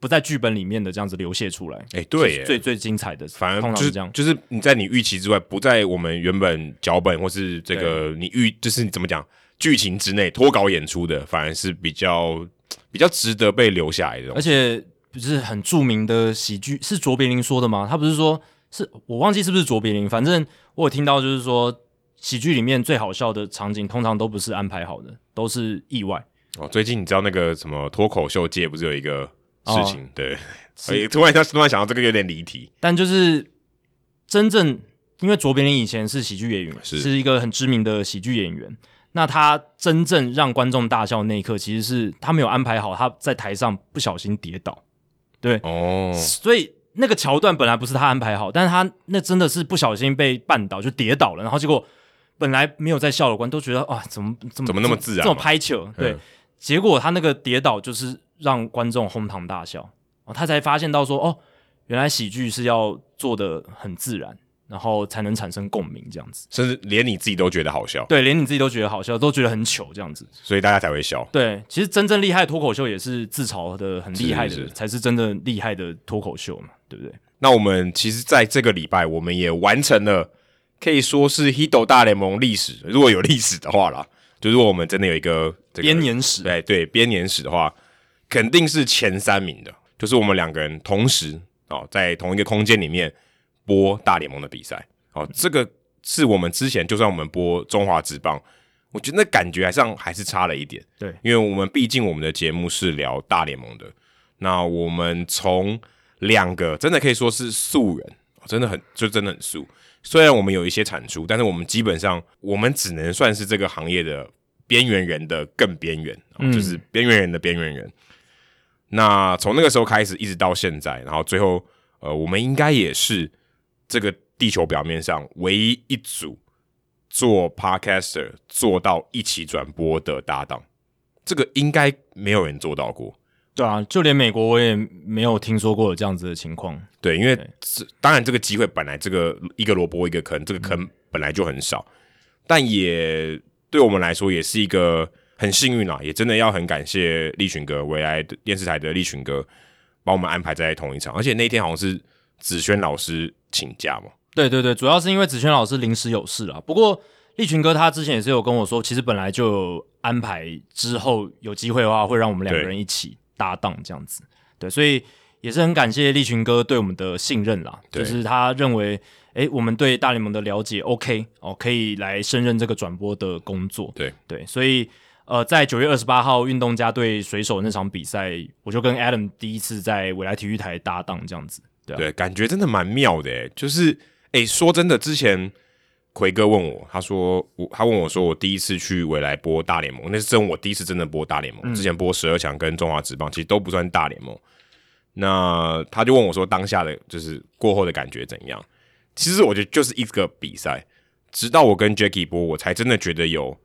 不在剧本里面的这样子流泻出来。诶、欸，对，最最精彩的，反而就是这样，就是你在你预期之外，不在我们原本脚本或是这个你预，就是你怎么讲剧情之内脱稿演出的，反而是比较。比较值得被留下来的，而且不是很著名的喜剧，是卓别林说的吗？他不是说，是我忘记是不是卓别林，反正我有听到，就是说喜剧里面最好笑的场景，通常都不是安排好的，都是意外。哦，最近你知道那个什么脱口秀界不是有一个事情？哦、对，所以突然他突然想到这个有点离题，但就是真正因为卓别林以前是喜剧演员，是，是一个很知名的喜剧演员。那他真正让观众大笑的那一刻，其实是他没有安排好，他在台上不小心跌倒，对，哦，所以那个桥段本来不是他安排好，但是他那真的是不小心被绊倒就跌倒了，然后结果本来没有在笑的观众都觉得啊，怎么怎么怎么那么自然，这么拍球，对，嗯、结果他那个跌倒就是让观众哄堂大笑，他才发现到说哦，原来喜剧是要做的很自然。然后才能产生共鸣，这样子，甚至连你自己都觉得好笑。对，连你自己都觉得好笑，都觉得很糗，这样子，所以大家才会笑。对，其实真正厉害的脱口秀也是自嘲的很厉害的，是是是才是真的厉害的脱口秀嘛，对不对？那我们其实在这个礼拜，我们也完成了可以说是 Hito 大联盟历史，如果有历史的话啦，就如果我们真的有一个编年史，对对，编年史的话，肯定是前三名的，就是我们两个人同时哦，在同一个空间里面。播大联盟的比赛，哦，这个是我们之前就算我们播中华职棒，我觉得那感觉还上还是差了一点。对，因为我们毕竟我们的节目是聊大联盟的，那我们从两个真的可以说是素人，真的很就真的很素。虽然我们有一些产出，但是我们基本上我们只能算是这个行业的边缘人的更边缘，嗯，就是边缘人的边缘人。那从那个时候开始一直到现在，然后最后呃，我们应该也是。这个地球表面上唯一一组做 podcaster 做到一起转播的搭档，这个应该没有人做到过。对啊，就连美国我也没有听说过有这样子的情况。对，因为这当然这个机会本来这个一个萝卜一个坑，这个坑本来就很少，嗯、但也对我们来说也是一个很幸运啊，也真的要很感谢立群哥，未来电视台的立群哥帮我们安排在同一场，而且那天好像是子轩老师。请假吗？对对对，主要是因为子轩老师临时有事了。不过立群哥他之前也是有跟我说，其实本来就有安排，之后有机会的话会让我们两个人一起搭档这样子。对，所以也是很感谢立群哥对我们的信任啦，就是他认为，哎，我们对大联盟的了解 OK 哦，可以来胜任这个转播的工作。对对，所以呃，在九月二十八号运动家对水手那场比赛，我就跟 Adam 第一次在未来体育台搭档这样子。对感觉真的蛮妙的诶，就是诶，说真的，之前奎哥问我，他说我他问我说，我第一次去未来播大联盟，那是真我第一次真的播大联盟，嗯、之前播十二强跟中华职棒，其实都不算大联盟。那他就问我说：“当下的就是过后的感觉怎样？”其实我觉得就是一个比赛，直到我跟 Jacky 播，我才真的觉得有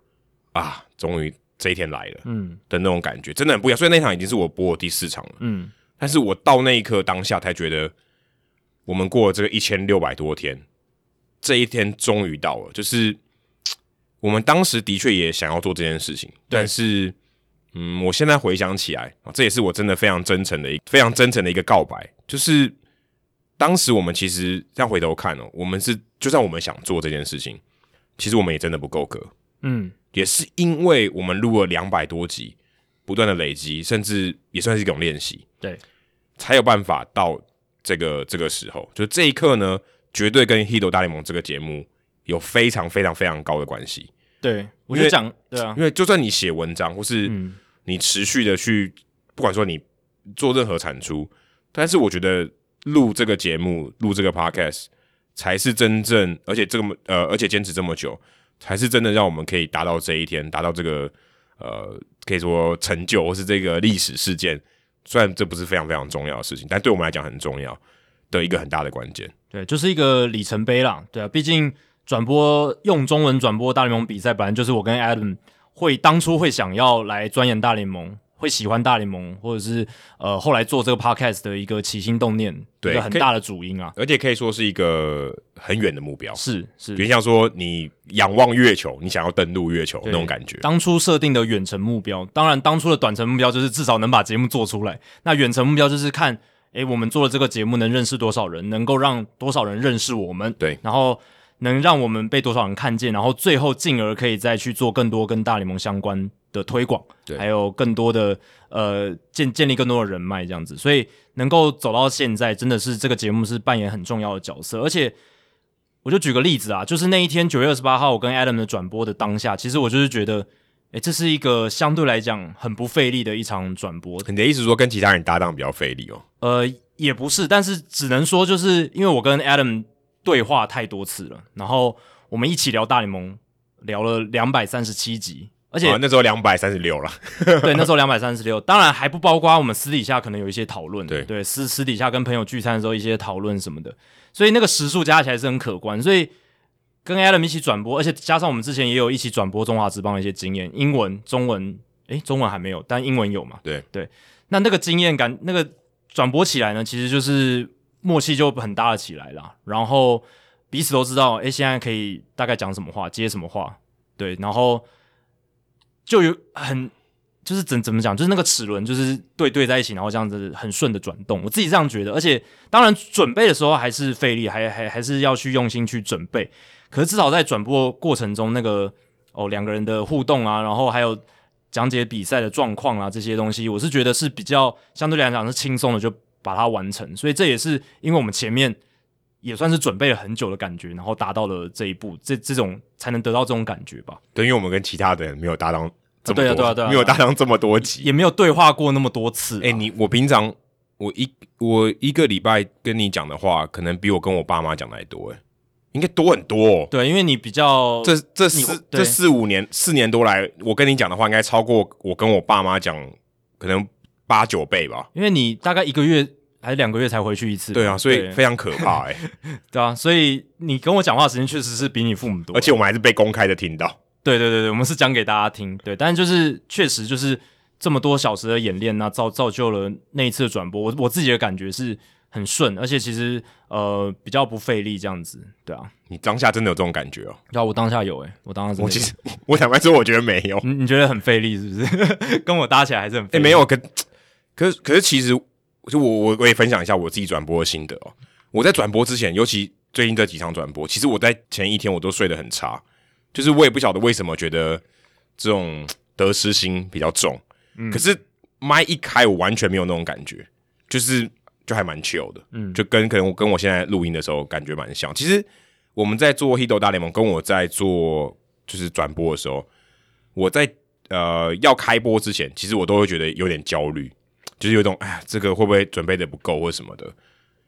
啊，终于这一天来了，嗯的那种感觉，真的很不一样。所以那场已经是我播的第四场了，嗯，但是我到那一刻当下才觉得，我们过了这个一千六百多天，这一天终于到了。就是 我们当时的确也想要做这件事情，但是。嗯，我现在回想起来啊，这也是我真的非常真诚的一非常真诚的一个告白，就是当时我们其实这样回头看哦，我们是就算我们想做这件事情，其实我们也真的不够格，嗯，也是因为我们录了两百多集，不断的累积，甚至也算是一种练习，对，才有办法到这个这个时候，就这一刻呢，绝对跟《Hito 大联盟》这个节目有非常非常非常高的关系。对，我就讲，对啊，因为就算你写文章，或是你持续的去，不管说你做任何产出，但是我觉得录这个节目，录这个 podcast 才是真正，而且这么呃，而且坚持这么久，才是真的让我们可以达到这一天，达到这个呃，可以说成就或是这个历史事件。虽然这不是非常非常重要的事情，但对我们来讲很重要的一个很大的关键。对，就是一个里程碑啦。对啊，毕竟。转播用中文转播大联盟比赛，本来就是我跟 Adam 会当初会想要来钻研大联盟，会喜欢大联盟，或者是呃后来做这个 podcast 的一个起心动念，对，一个很大的主因啊，而且可以说是一个很远的目标，是是，比如像说你仰望月球，你想要登陆月球那种感觉。当初设定的远程目标，当然当初的短程目标就是至少能把节目做出来，那远程目标就是看，诶，我们做了这个节目能认识多少人，能够让多少人认识我们，对，然后。能让我们被多少人看见，然后最后进而可以再去做更多跟大联盟相关的推广，对，还有更多的呃建建立更多的人脉这样子，所以能够走到现在，真的是这个节目是扮演很重要的角色。而且，我就举个例子啊，就是那一天九月二十八号我跟 Adam 的转播的当下，其实我就是觉得，哎，这是一个相对来讲很不费力的一场转播。你的意思说跟其他人搭档比较费力哦？呃，也不是，但是只能说就是因为我跟 Adam。对话太多次了，然后我们一起聊大联盟，聊了两百三十七集，而且、哦、那时候两百三十六了，对，那时候两百三十六，当然还不包括我们私底下可能有一些讨论，对对，私私底下跟朋友聚餐的时候一些讨论什么的，所以那个时数加起来是很可观，所以跟 Adam 一起转播，而且加上我们之前也有一起转播中华职棒的一些经验，英文、中文，诶，中文还没有，但英文有嘛？对对，那那个经验感，那个转播起来呢，其实就是。默契就很搭了起来了，然后彼此都知道，诶，现在可以大概讲什么话，接什么话，对，然后就有很就是怎怎么讲，就是那个齿轮就是对对在一起，然后这样子很顺的转动，我自己这样觉得，而且当然准备的时候还是费力，还还还是要去用心去准备，可是至少在转播过程中，那个哦两个人的互动啊，然后还有讲解比赛的状况啊这些东西，我是觉得是比较相对来讲是轻松的就。把它完成，所以这也是因为我们前面也算是准备了很久的感觉，然后达到了这一步，这这种才能得到这种感觉吧。对，因为我们跟其他的人没有搭档这么多，对啊对啊对啊，没有搭档这么多集，也没有对话过那么多次。哎，你我平常我一我一个礼拜跟你讲的话，可能比我跟我爸妈讲的还多，哎，应该多很多哦。对，因为你比较这这四这四五年四年多来，我跟你讲的话，应该超过我跟我爸妈讲可能。八九倍吧，因为你大概一个月还是两个月才回去一次。对啊，所以非常可怕哎、欸。对啊，所以你跟我讲话的时间确实是比你父母多，而且我们还是被公开的听到。对对对对，我们是讲给大家听。对，但就是确实就是这么多小时的演练，那造造就了那一次的转播。我我自己的感觉是很顺，而且其实呃比较不费力这样子。对啊，你当下真的有这种感觉哦？要我当下有哎、欸，我当下真的我其实我坦白说，我觉得没有。你你觉得很费力是不是？跟我搭起来还是很费力？欸，没有可。可是，可是，其实就我我我也分享一下我自己转播的心得哦。我在转播之前，尤其最近这几场转播，其实我在前一天我都睡得很差，就是我也不晓得为什么觉得这种得失心比较重。嗯，可是麦一开，我完全没有那种感觉，就是就还蛮 chill 的，嗯，就跟可能我跟我现在录音的时候感觉蛮像。其实我们在做 Hito 大联盟，跟我在做就是转播的时候，我在呃要开播之前，其实我都会觉得有点焦虑，就是有一种哎呀，这个会不会准备的不够或什么的。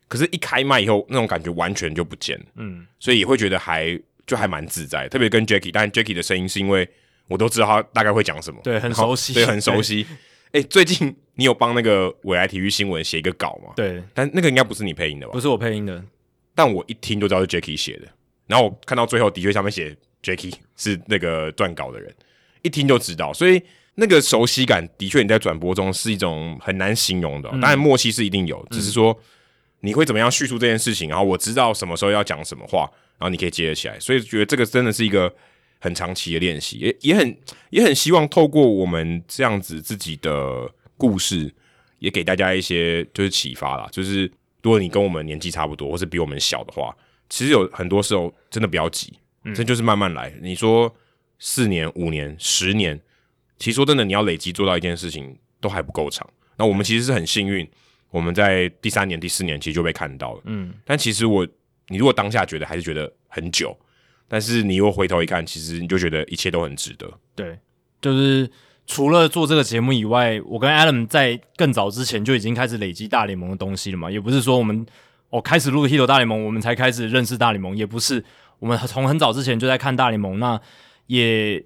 可是，一开麦以后，那种感觉完全就不见了，嗯，所以也会觉得还就还蛮自在。特别跟 Jacky，但 Jacky 的声音是因为我都知道他大概会讲什么，对，很熟悉，对，很熟悉。哎、欸，最近你有帮那个未来体育新闻写一个稿吗？对，但那个应该不是你配音的吧？不是我配音的，但我一听就知道是 Jacky 写的。然后我看到最后的确上面写 Jacky 是那个撰稿的人，一听就知道。所以那个熟悉感的确你在转播中是一种很难形容的。当然默契是一定有，嗯、只是说你会怎么样叙述这件事情，然后我知道什么时候要讲什么话，然后你可以接得起来。所以觉得这个真的是一个。很长期的练习，也也很也很希望透过我们这样子自己的故事，也给大家一些就是启发啦。就是如果你跟我们年纪差不多，或是比我们小的话，其实有很多时候真的不要急，这就是慢慢来。你说四年、五年、十年，其实说真的，你要累积做到一件事情都还不够长。那我们其实是很幸运，我们在第三年、第四年其实就被看到了。嗯，但其实我，你如果当下觉得还是觉得很久。但是你又回头一看，其实你就觉得一切都很值得。对，就是除了做这个节目以外，我跟 Adam 在更早之前就已经开始累积大联盟的东西了嘛。也不是说我们哦开始录 Hito 大联盟，我们才开始认识大联盟，也不是我们从很早之前就在看大联盟。那也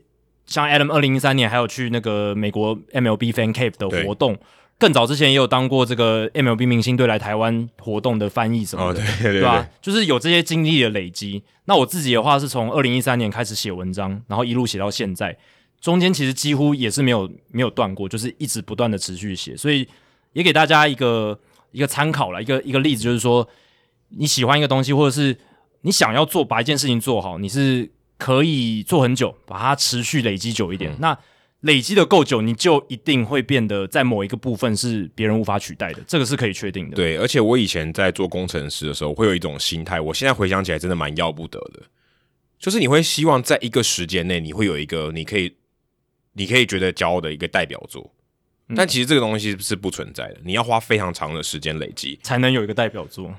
像 Adam 二零一三年还有去那个美国 MLB Fan Cave 的活动。更早之前也有当过这个 MLB 明星队来台湾活动的翻译什么的，哦、对对对，对吧、啊？就是有这些经历的累积。那我自己的话是从二零一三年开始写文章，然后一路写到现在，中间其实几乎也是没有没有断过，就是一直不断的持续写。所以也给大家一个一个参考了，一个一个例子，就是说你喜欢一个东西，或者是你想要做把一件事情做好，你是可以做很久，把它持续累积久一点。嗯、那累积的够久，你就一定会变得在某一个部分是别人无法取代的，这个是可以确定的。对，而且我以前在做工程师的时候，会有一种心态，我现在回想起来真的蛮要不得的，就是你会希望在一个时间内，你会有一个你可以你可以觉得骄傲的一个代表作，但其实这个东西是不存在的，你要花非常长的时间累积才能有一个代表作。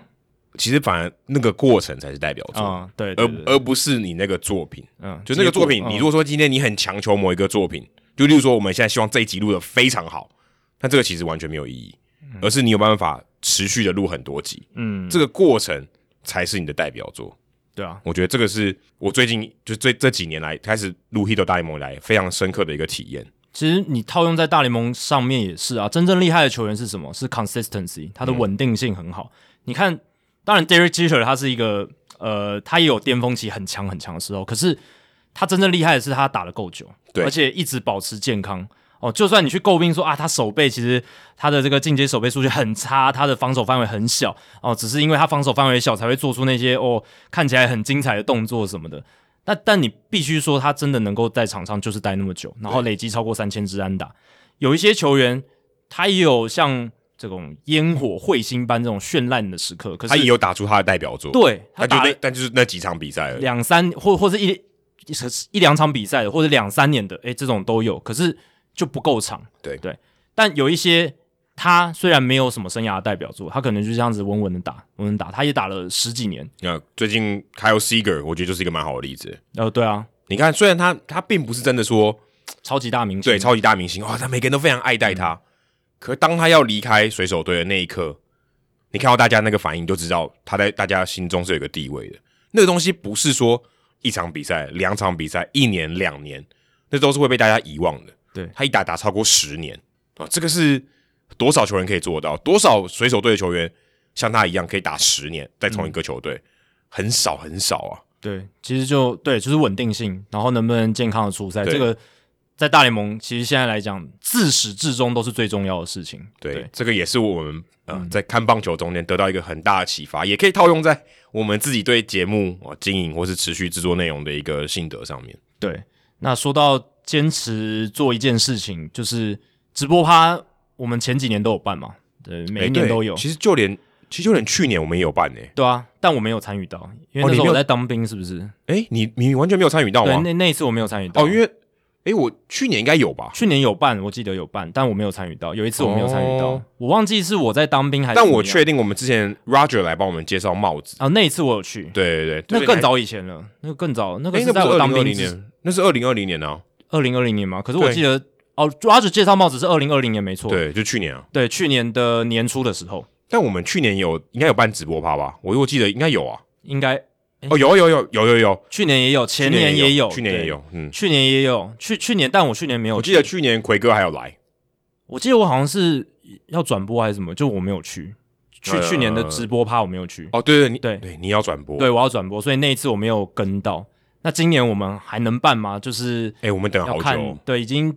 其实反而那个过程才是代表作，嗯、对，对，对，而而不是你那个作品。嗯，就那个作品，你如果说今天你很强求某一个作品。就例如说，我们现在希望这一集录的非常好，但这个其实完全没有意义，而是你有办法持续的录很多集，嗯，这个过程才是你的代表作。对啊，我觉得这个是我最近就这这几年来开始录 Hito 大联盟来非常深刻的一个体验。其实你套用在大联盟上面也是啊，真正厉害的球员是什么？是 consistency，他的稳定性很好。嗯、你看，当然 Derek Jeter 他是一个呃，他也有巅峰期很强很强的时候，可是。他真正厉害的是他打的够久，对，而且一直保持健康哦。就算你去诟病说啊，他手背其实他的这个进阶手背数据很差，他的防守范围很小哦，只是因为他防守范围小才会做出那些哦看起来很精彩的动作什么的。但但你必须说他真的能够在场上就是待那么久，然后累积超过三千支安打。有一些球员他也有像这种烟火彗星般这种绚烂的时刻，可是他也有打出他的代表作。对，他就那但就是那几场比赛而已，两三或或者一。一两场比赛的，或者两三年的，哎、欸，这种都有，可是就不够长。对对，但有一些他虽然没有什么生涯的代表作，他可能就这样子稳稳的打，稳稳打，他也打了十几年。那最近 Kyle Seager，我觉得就是一个蛮好的例子。哦，对啊，你看，虽然他他并不是真的说超级大明星，对，超级大明星，哇，他每个人都非常爱戴他。嗯、可当他要离开水手队的那一刻，你看到大家那个反应，就知道他在大家心中是有个地位的。那个东西不是说。一场比赛、两场比赛、一年、两年，那都是会被大家遗忘的。对，他一打打超过十年啊，这个是多少球员可以做到？多少水手队的球员像他一样可以打十年在同一个球队？嗯、很少很少啊。对，其实就对，就是稳定性，然后能不能健康的出赛，这个在大联盟其实现在来讲，自始至终都是最重要的事情。对，对这个也是我们呃、嗯、在看棒球中间得到一个很大的启发，也可以套用在。我们自己对节目啊经营或是持续制作内容的一个心得上面，对。那说到坚持做一件事情，就是直播趴，我们前几年都有办嘛，对，每一年都有。其实就连其实就连去年我们也有办呢，对啊，但我没有参与到，因为那时候我在当兵，是不是？哎，你你完全没有参与到吗？对，那那一次我没有参与到，哦，因为哎，我去年应该有吧？去年有办，我记得有办，但我没有参与到。有一次我没有参与到，哦、我忘记是我在当兵还是。但我确定我们之前 Roger 来帮我们介绍帽子啊，那一次我有去。对对对，那更早以前了，那个更早，那个是在我当兵年，那是二零二零年啊，二零二零年吗。可是我记得哦，Roger 介绍帽子是二零二零年，没错。对，就去年啊。对，去年的年初的时候。但我们去年有应该有办直播趴吧？我我记得应该有啊，应该。哦，有有有有有有，去年也有，前年也有，去年也有，嗯，去年也有，去去年，但我去年没有。我记得去年奎哥还有来，我记得我好像是要转播还是什么，就我没有去。去去年的直播趴我没有去。哦，对对，你对对，你要转播，对，我要转播，所以那一次我没有跟到。那今年我们还能办吗？就是，哎，我们等好久，对，已经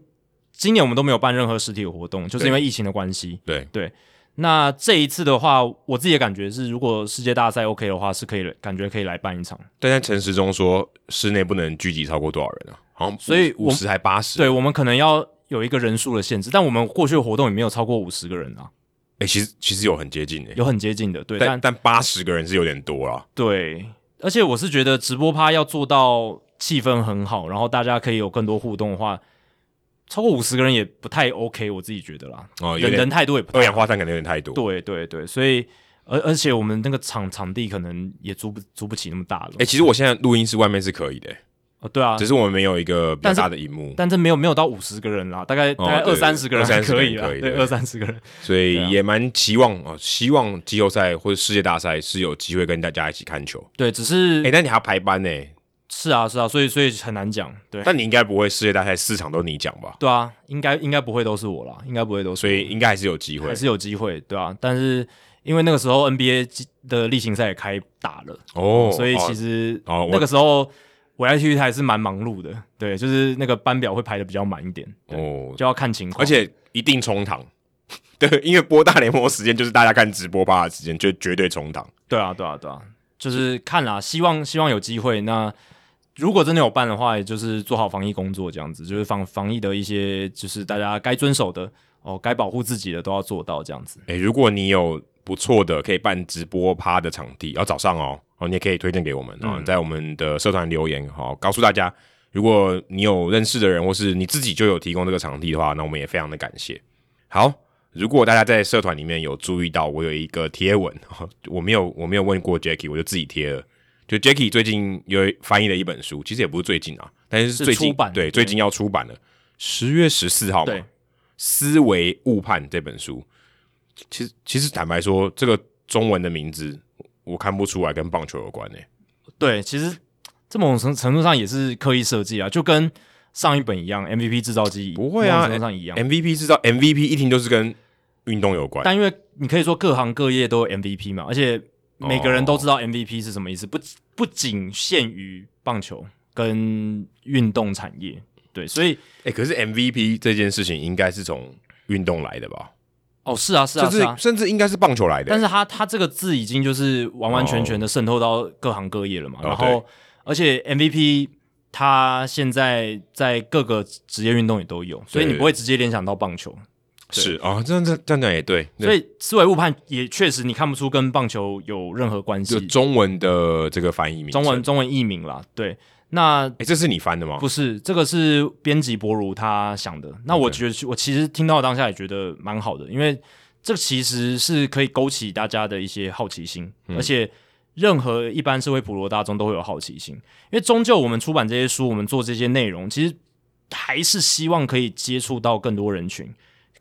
今年我们都没有办任何实体的活动，就是因为疫情的关系。对对。那这一次的话，我自己的感觉是，如果世界大赛 OK 的话，是可以感觉可以来办一场。但在陈时中说，室内不能聚集超过多少人啊？好像所以五十还八十？对，我们可能要有一个人数的限制。但我们过去的活动也没有超过五十个人啊。哎、欸，其实其实有很接近的，有很接近的。对，但但八十个人是有点多了。对，而且我是觉得直播趴要做到气氛很好，然后大家可以有更多互动的话。超过五十个人也不太 OK，我自己觉得啦。哦，人人太多也不太。二氧化碳可能有点太多。对对对，所以而而且我们那个场场地可能也租不租不起那么大了。哎、欸，其实我现在录音室外面是可以的。哦，对啊，只是我们没有一个比较大的荧幕。但这没有没有到五十个人啦，大概、哦、大概二三十个人还可以啦。对，二三十个人。所以也蛮期望哦，希望季后赛或者世界大赛是有机会跟大家一起看球。对，只是哎、欸，但你还要排班呢。是啊，是啊，所以所以很难讲。对，但你应该不会世界大赛四场都你讲吧？对啊，应该应该不会都是我啦，应该不会都是，所以应该还是有机会，还是有机会，对啊。但是因为那个时候 NBA 的例行赛也开打了哦，所以其实那个时候我在体育台还是蛮忙碌的，对，就是那个班表会排的比较满一点哦，就要看情况，而且一定冲堂，对，因为播大联盟时间就是大家看直播吧的时间，就绝对冲堂。对啊，对啊，对啊，就是看啦，希望希望有机会那。如果真的有办的话，也就是做好防疫工作，这样子，就是防防疫的一些，就是大家该遵守的哦，该保护自己的都要做到，这样子。诶，如果你有不错的可以办直播趴的场地，要早上哦，哦，你也可以推荐给我们啊，嗯、在我们的社团留言，好、哦，告诉大家，如果你有认识的人，或是你自己就有提供这个场地的话，那我们也非常的感谢。好，如果大家在社团里面有注意到，我有一个贴文，我没有我没有问过 Jacky，我就自己贴了。就 Jacky 最近有翻译了一本书，其实也不是最近啊，但是最近出版对，对最近要出版了，十月十四号嘛，思维误判这本书，其实其实坦白说，这个中文的名字我看不出来跟棒球有关诶、欸。对，其实这某种程程度上也是刻意设计啊，就跟上一本一样，MVP 制造机不会啊，程度上一样，MVP 制造 MVP 一听就是跟运动有关，但因为你可以说各行各业都有 MVP 嘛，而且。每个人都知道 MVP 是什么意思，不不仅限于棒球跟运动产业，对，所以，哎、欸，可是 MVP 这件事情应该是从运动来的吧？哦，是啊，是啊，是啊，甚至应该是棒球来的。但是他他这个字已经就是完完全全的渗透到各行各业了嘛。哦、然后，哦、而且 MVP 他现在在各个职业运动也都有，所以你不会直接联想到棒球。是啊，这样这这样讲也对，所以思维误判也确实你看不出跟棒球有任何关系。就中文的这个翻译名，中文中文译名啦。对，那哎，这是你翻的吗？不是，这个是编辑博如他想的。那我觉得.我其实听到当下也觉得蛮好的，因为这其实是可以勾起大家的一些好奇心，嗯、而且任何一般社会普罗大众都会有好奇心，因为终究我们出版这些书，我们做这些内容，其实还是希望可以接触到更多人群。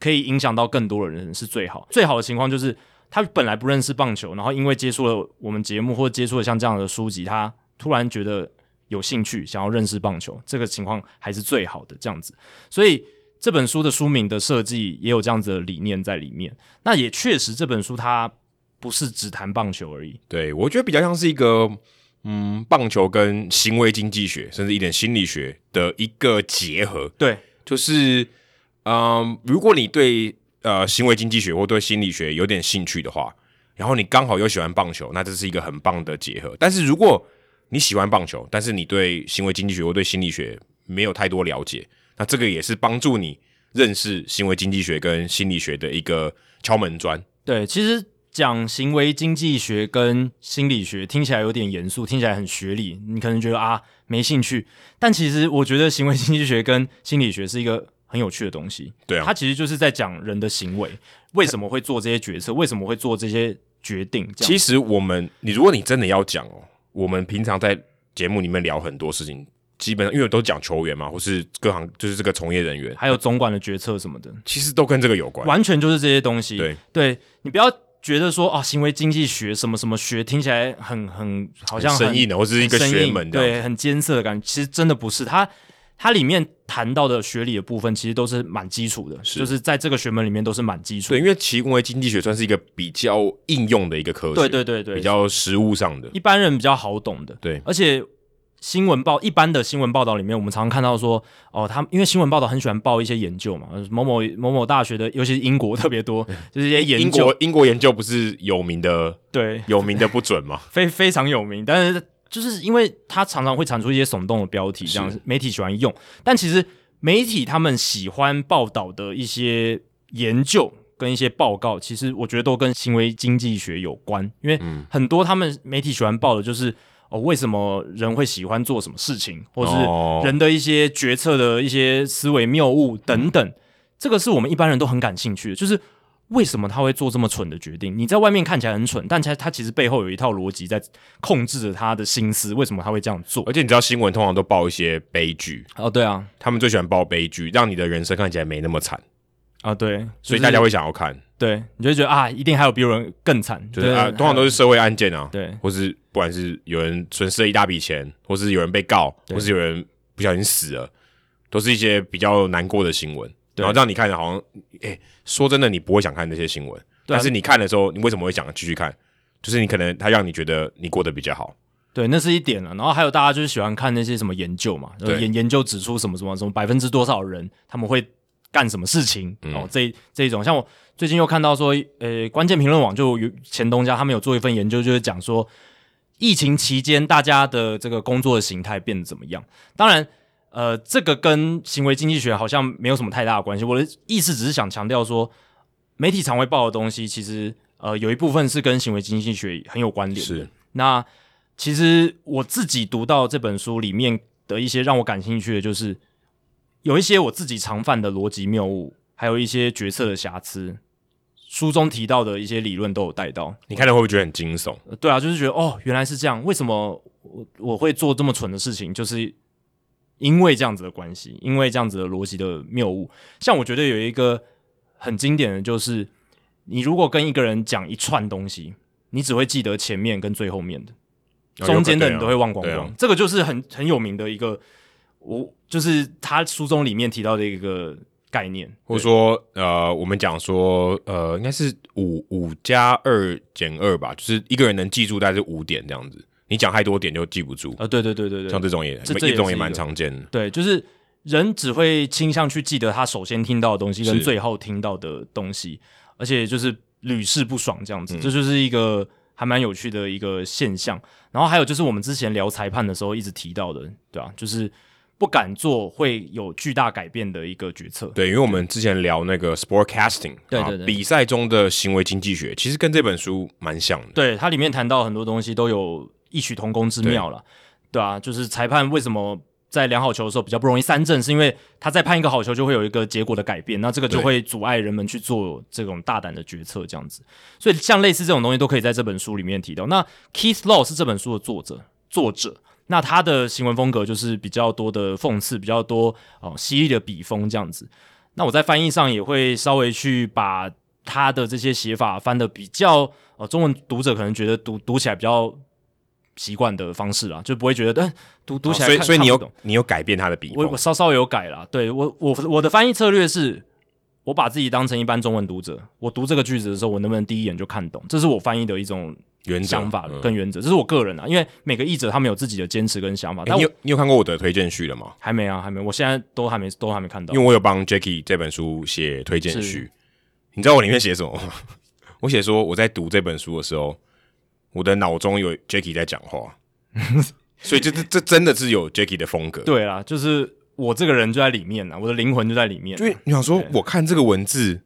可以影响到更多的人是最好，最好的情况就是他本来不认识棒球，然后因为接触了我们节目或者接触了像这样的书籍，他突然觉得有兴趣，想要认识棒球，这个情况还是最好的这样子。所以这本书的书名的设计也有这样子的理念在里面。那也确实这本书它不是只谈棒球而已，对，我觉得比较像是一个嗯，棒球跟行为经济学，甚至一点心理学的一个结合。对，就是。嗯，如果你对呃行为经济学或对心理学有点兴趣的话，然后你刚好又喜欢棒球，那这是一个很棒的结合。但是如果你喜欢棒球，但是你对行为经济学或对心理学没有太多了解，那这个也是帮助你认识行为经济学跟心理学的一个敲门砖。对，其实讲行为经济学跟心理学，听起来有点严肃，听起来很学理，你可能觉得啊没兴趣。但其实我觉得行为经济学跟心理学是一个很有趣的东西。对啊，它其实就是在讲人的行为为什么会做这些决策，为什么会做这些决定。其实我们，你如果你真的要讲哦，我们平常在节目里面聊很多事情。基本上，因为都讲球员嘛，或是各行就是这个从业人员，还有总管的决策什么的，其实都跟这个有关，完全就是这些东西。对，对你不要觉得说啊，行为经济学什么什么学听起来很很好像很生硬的，或是一个学门，对，很艰涩的感觉。其实真的不是，它它里面谈到的学理的部分，其实都是蛮基础的，是就是在这个学门里面都是蛮基础的。对，因为行为经济学算是一个比较应用的一个科学，对对对对，比较实务上的，一般人比较好懂的。对，而且。新闻报一般的新闻报道里面，我们常常看到说，哦，他们因为新闻报道很喜欢报一些研究嘛，某某某某大学的，尤其是英国特别多，就是一些研究。英国英国研究不是有名的，对，有名的不准吗？非非常有名，但是就是因为他常常会产出一些耸动的标题，这样媒体喜欢用。但其实媒体他们喜欢报道的一些研究跟一些报告，其实我觉得都跟行为经济学有关，因为很多他们媒体喜欢报的就是。哦，为什么人会喜欢做什么事情，或是人的一些决策的一些思维谬误等等，这个是我们一般人都很感兴趣的。就是为什么他会做这么蠢的决定？你在外面看起来很蠢，但其实他其实背后有一套逻辑在控制着他的心思。为什么他会这样做？而且你知道，新闻通常都报一些悲剧。哦，对啊，他们最喜欢报悲剧，让你的人生看起来没那么惨。啊，对，所以大家会想要看。对，你就会觉得啊，一定还有比人更惨，就是啊，通常都是社会案件啊，对，或是不管是有人损失了一大笔钱，或是有人被告，或是有人不小心死了，都是一些比较难过的新闻，然后让你看着好像，哎，说真的，你不会想看那些新闻，但是你看的时候，你为什么会想继续看？就是你可能他让你觉得你过得比较好，对，那是一点了。然后还有大家就是喜欢看那些什么研究嘛，研研究指出什么什么什么百分之多少人他们会。干什么事情？嗯、哦，这这一种，像我最近又看到说，呃，关键评论网就有前东家他们有做一份研究，就是讲说疫情期间大家的这个工作的形态变得怎么样。当然，呃，这个跟行为经济学好像没有什么太大的关系。我的意思只是想强调说，媒体常会报的东西，其实呃有一部分是跟行为经济学很有关联的。是。那其实我自己读到这本书里面的一些让我感兴趣的，就是。有一些我自己常犯的逻辑谬误，还有一些决策的瑕疵，书中提到的一些理论都有带到。你看了会不会觉得很惊悚？对啊，就是觉得哦，原来是这样。为什么我我会做这么蠢的事情？就是因为这样子的关系，因为这样子的逻辑的谬误。像我觉得有一个很经典的就是，你如果跟一个人讲一串东西，你只会记得前面跟最后面的，中间的你都会忘光光。这个就是很很有名的一个。我就是他书中里面提到的一个概念，或者说，呃，我们讲说，呃，应该是五五加二减二吧，就是一个人能记住大概是五点这样子。你讲太多点就记不住啊。对对对对对，像这种也这这种也蛮常见的。对，就是人只会倾向去记得他首先听到的东西跟最后听到的东西，而且就是屡试不爽这样子，嗯、这就是一个还蛮有趣的一个现象。然后还有就是我们之前聊裁判的时候一直提到的，对、啊？就是。不敢做会有巨大改变的一个决策。对，因为我们之前聊那个 sportcasting，对对对，比赛中的行为经济学，其实跟这本书蛮像的。对，它里面谈到很多东西都有异曲同工之妙了，对，对啊，就是裁判为什么在量好球的时候比较不容易三振，是因为他在判一个好球就会有一个结果的改变，那这个就会阻碍人们去做这种大胆的决策，这样子。所以像类似这种东西都可以在这本书里面提到。那 Keith Law 是这本书的作者，作者。那他的行文风格就是比较多的讽刺，比较多哦犀利的笔锋这样子。那我在翻译上也会稍微去把他的这些写法翻的比较呃中文读者可能觉得读读起来比较习惯的方式啊，就不会觉得但读读起来。所以所以你有你有改变他的笔？我我稍稍有改啦。对我我我的翻译策略是，我把自己当成一般中文读者，我读这个句子的时候，我能不能第一眼就看懂？这是我翻译的一种。原想法跟原则，这是我个人啊，因为每个译者他们有自己的坚持跟想法。但你有你有看过我的推荐序了吗？还没啊，还没，我现在都还没都还没看到。因为我有帮 Jacky 这本书写推荐序，你知道我里面写什么吗？我写说我在读这本书的时候，我的脑中有 Jacky 在讲话，所以这这这真的是有 Jacky 的风格。对啦，就是我这个人就在里面啊，我的灵魂就在里面。因为你想说，我看这个文字。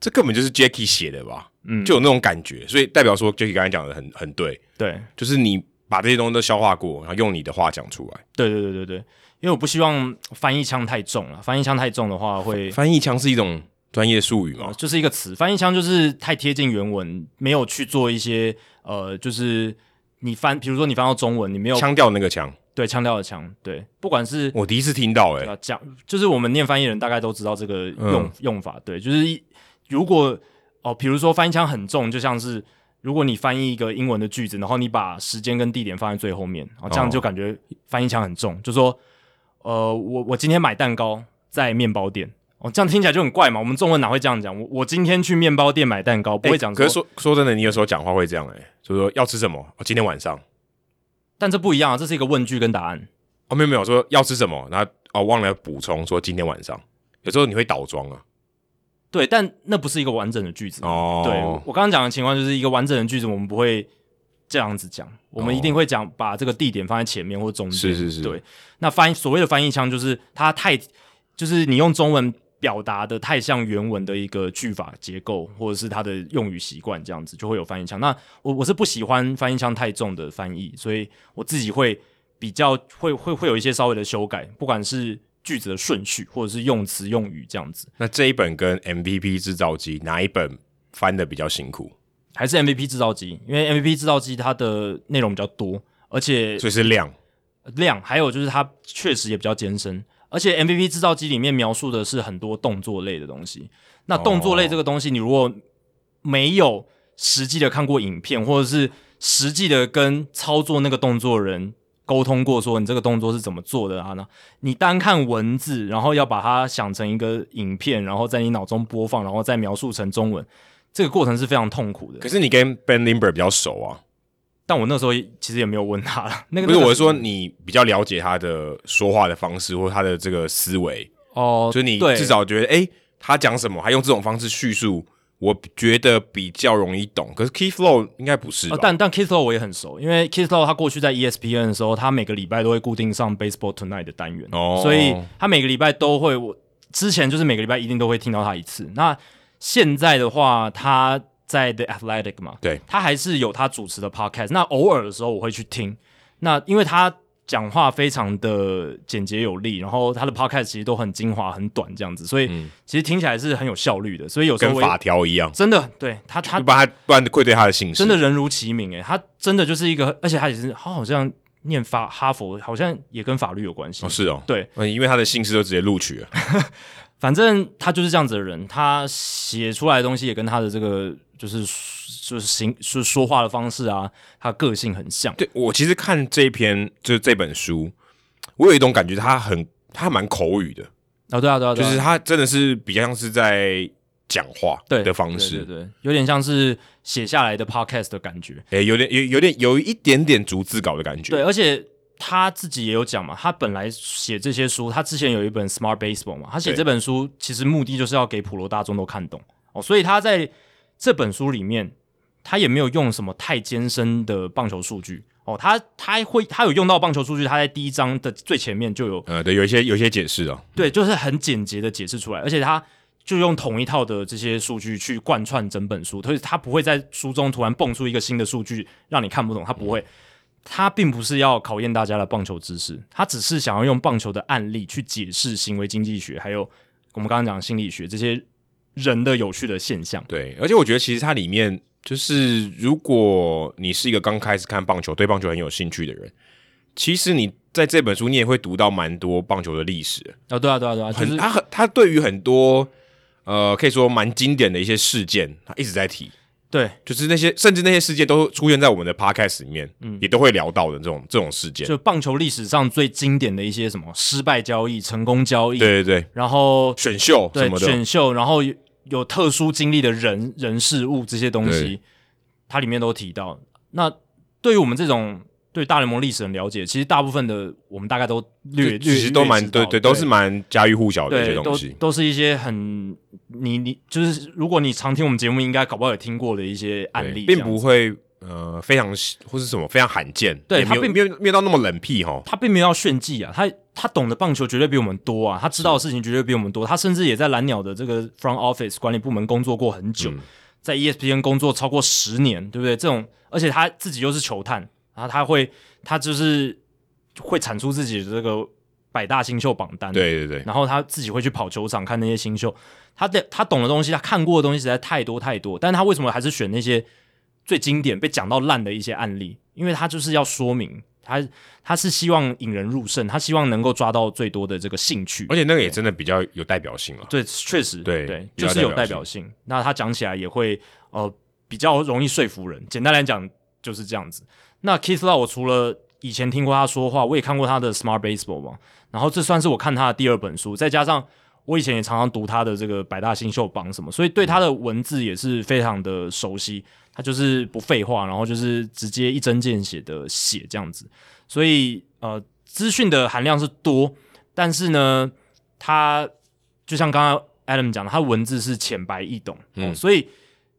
这根本就是 Jacky 写的吧？嗯，就有那种感觉，所以代表说 Jacky 刚才讲的很很对，对，就是你把这些东西都消化过，然后用你的话讲出来。对对对对对，因为我不希望翻译腔太重了，翻译腔太重的话会翻译腔是一种专业术语嘛、呃，就是一个词，翻译腔就是太贴近原文，没有去做一些呃，就是你翻，比如说你翻到中文，你没有腔调那个腔。对，腔调的腔，对，不管是我第一次听到、欸，诶，讲就是我们念翻译人大概都知道这个用、嗯、用法，对，就是如果哦，比如说翻译腔很重，就像是如果你翻译一个英文的句子，然后你把时间跟地点放在最后面，哦，这样就感觉翻译腔很重，哦、就说，呃，我我今天买蛋糕在面包店，哦，这样听起来就很怪嘛，我们中文哪会这样讲？我我今天去面包店买蛋糕，不会讲、欸。可是说说真的，你有时候讲话会这样、欸，就是说要吃什么？哦，今天晚上。但这不一样啊，这是一个问句跟答案。哦，没有没有说要吃什么，然后哦忘了补充说今天晚上。有时候你会倒装啊。对，但那不是一个完整的句子。哦，对我刚刚讲的情况就是一个完整的句子，我们不会这样子讲，我们一定会讲把这个地点放在前面或中间。是是是。对，那翻所谓的翻译腔就是它太，就是你用中文。表达的太像原文的一个句法结构，或者是它的用语习惯，这样子就会有翻译腔。那我我是不喜欢翻译腔太重的翻译，所以我自己会比较会会会有一些稍微的修改，不管是句子的顺序，或者是用词用语这样子。那这一本跟 MVP 制造机哪一本翻的比较辛苦？还是 MVP 制造机？因为 MVP 制造机它的内容比较多，而且所以是量量，还有就是它确实也比较艰深。而且 MVP 制造机里面描述的是很多动作类的东西。那动作类这个东西，你如果没有实际的看过影片，或者是实际的跟操作那个动作人沟通过，说你这个动作是怎么做的啊？那你单看文字，然后要把它想成一个影片，然后在你脑中播放，然后再描述成中文，这个过程是非常痛苦的。可是你跟 Ben Limber 比较熟啊。但我那时候其实也没有问他了。那个不是，我是说你比较了解他的说话的方式，或他的这个思维哦，所以你至少觉得，哎，他讲什么，还用这种方式叙述，我觉得比较容易懂。可是 Keith Lowe 应该不是吧？但但 Keith Lowe 我也很熟，因为 Keith Lowe 他过去在 ESPN 的时候，他每个礼拜都会固定上 Baseball Tonight 的单元，哦，所以他每个礼拜都会，我之前就是每个礼拜一定都会听到他一次。那现在的话，他。在 The Athletic 嘛，对，他还是有他主持的 podcast。那偶尔的时候我会去听，那因为他讲话非常的简洁有力，然后他的 podcast 其实都很精华、很短这样子，所以其实听起来是很有效率的。所以有时候跟法条一样，真的对他他不然他不然会对他的姓氏真的人如其名诶，他真的就是一个，而且他也是他好像念法哈佛，好像也跟法律有关系哦，是哦，对，因为他的姓氏都直接录取了。反正他就是这样子的人，他写出来的东西也跟他的这个就是就是行就是说话的方式啊，他个性很像。对，我其实看这一篇就是这本书，我有一种感觉，他很他蛮口语的啊、哦，对啊，对啊，就是他真的是比较像是在讲话对的方式，对对，对，对，有点像是写下来的 podcast 的感觉，诶、欸，有点有有点有一点点逐字稿的感觉，对，而且。他自己也有讲嘛，他本来写这些书，他之前有一本《Smart Baseball》嘛，他写这本书其实目的就是要给普罗大众都看懂哦，所以他在这本书里面，他也没有用什么太艰深的棒球数据哦，他他会他有用到棒球数据，他在第一章的最前面就有，呃，对，有一些有一些解释啊，对，就是很简洁的解释出来，而且他就用同一套的这些数据去贯穿整本书，所以他不会在书中突然蹦出一个新的数据让你看不懂，他不会。嗯他并不是要考验大家的棒球知识，他只是想要用棒球的案例去解释行为经济学，还有我们刚刚讲的心理学这些人的有趣的现象。对，而且我觉得其实它里面就是，如果你是一个刚开始看棒球、对棒球很有兴趣的人，其实你在这本书你也会读到蛮多棒球的历史。哦，对啊，对啊，对啊，就是、很他很他对于很多呃可以说蛮经典的一些事件，他一直在提。对，就是那些，甚至那些事件都出现在我们的 podcast 里面，嗯，也都会聊到的这种这种事件。就棒球历史上最经典的一些什么失败交易、成功交易，对对对，然后选秀什么的，选秀，然后有，特殊经历的人人事物这些东西，它里面都提到。那对于我们这种。对大联盟历史很了解，其实大部分的我们大概都略略，其实都蛮对对，都是蛮家喻户晓的一些东西，都都是一些很你你就是如果你常听我们节目，应该搞不好也听过的一些案例，并不会呃非常或是什么非常罕见，对，他并没有没有到那么冷僻哈。他并没有要炫技啊，他他懂得棒球绝对比我们多啊，他知道的事情绝对比我们多，他甚至也在蓝鸟的这个 front office 管理部门工作过很久，嗯、在 ESPN 工作超过十年，对不对？这种而且他自己又是球探，然后他会他就是会产出自己的这个。百大新秀榜单，对对对，然后他自己会去跑球场看那些新秀，他的他懂的东西，他看过的东西实在太多太多，但是他为什么还是选那些最经典、被讲到烂的一些案例？因为他就是要说明，他他是希望引人入胜，他希望能够抓到最多的这个兴趣，而且那个也真的比较有代表性了。对，确实，对对，就是有代表性。那他讲起来也会呃比较容易说服人。简单来讲就是这样子。那 Keith Law 我除了以前听过他说话，我也看过他的 Smart Baseball 嘛。然后这算是我看他的第二本书，再加上我以前也常常读他的这个百大新秀榜什么，所以对他的文字也是非常的熟悉。他就是不废话，然后就是直接一针见血的写这样子。所以呃，资讯的含量是多，但是呢，他就像刚刚 Adam 讲的，他文字是浅白易懂，嗯，所以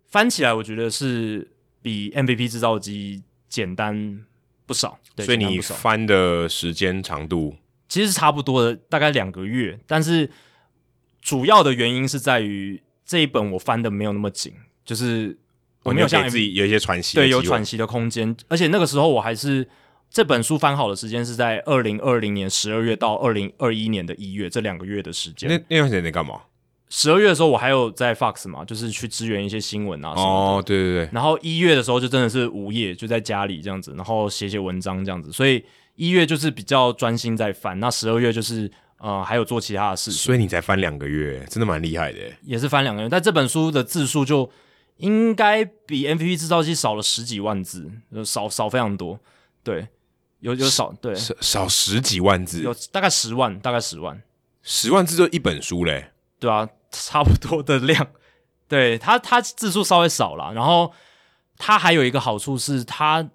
翻起来我觉得是比 MVP 制造机简单不少。对，所以你翻的时间长度？其实是差不多的，大概两个月。但是主要的原因是在于这一本我翻的没有那么紧，就是我没有像 MVP，哦，自己有一些喘息，对，有喘息的空间。而且那个时候我还是这本书翻好的时间是在二零二零年十二月到二零二一年的一月这两个月的时间。那那段时间你干嘛？十二月的时候我还有在 Fox 嘛，就是去支援一些新闻啊什么的。哦，对对对。然后一月的时候就真的是无业，就在家里这样子，然后写写文章这样子，所以。一月就是比较专心在翻，那十二月就是呃还有做其他的事情，所以你才翻两个月，真的蛮厉害的。也是翻两个月，但这本书的字数就应该比 MVP 制造机少了十几万字，少少非常多。对，有有少对少少十几万字，有大概十万，大概十万，十万字就一本书嘞。对啊，差不多的量。对它它字数稍微少了，然后它还有一个好处是它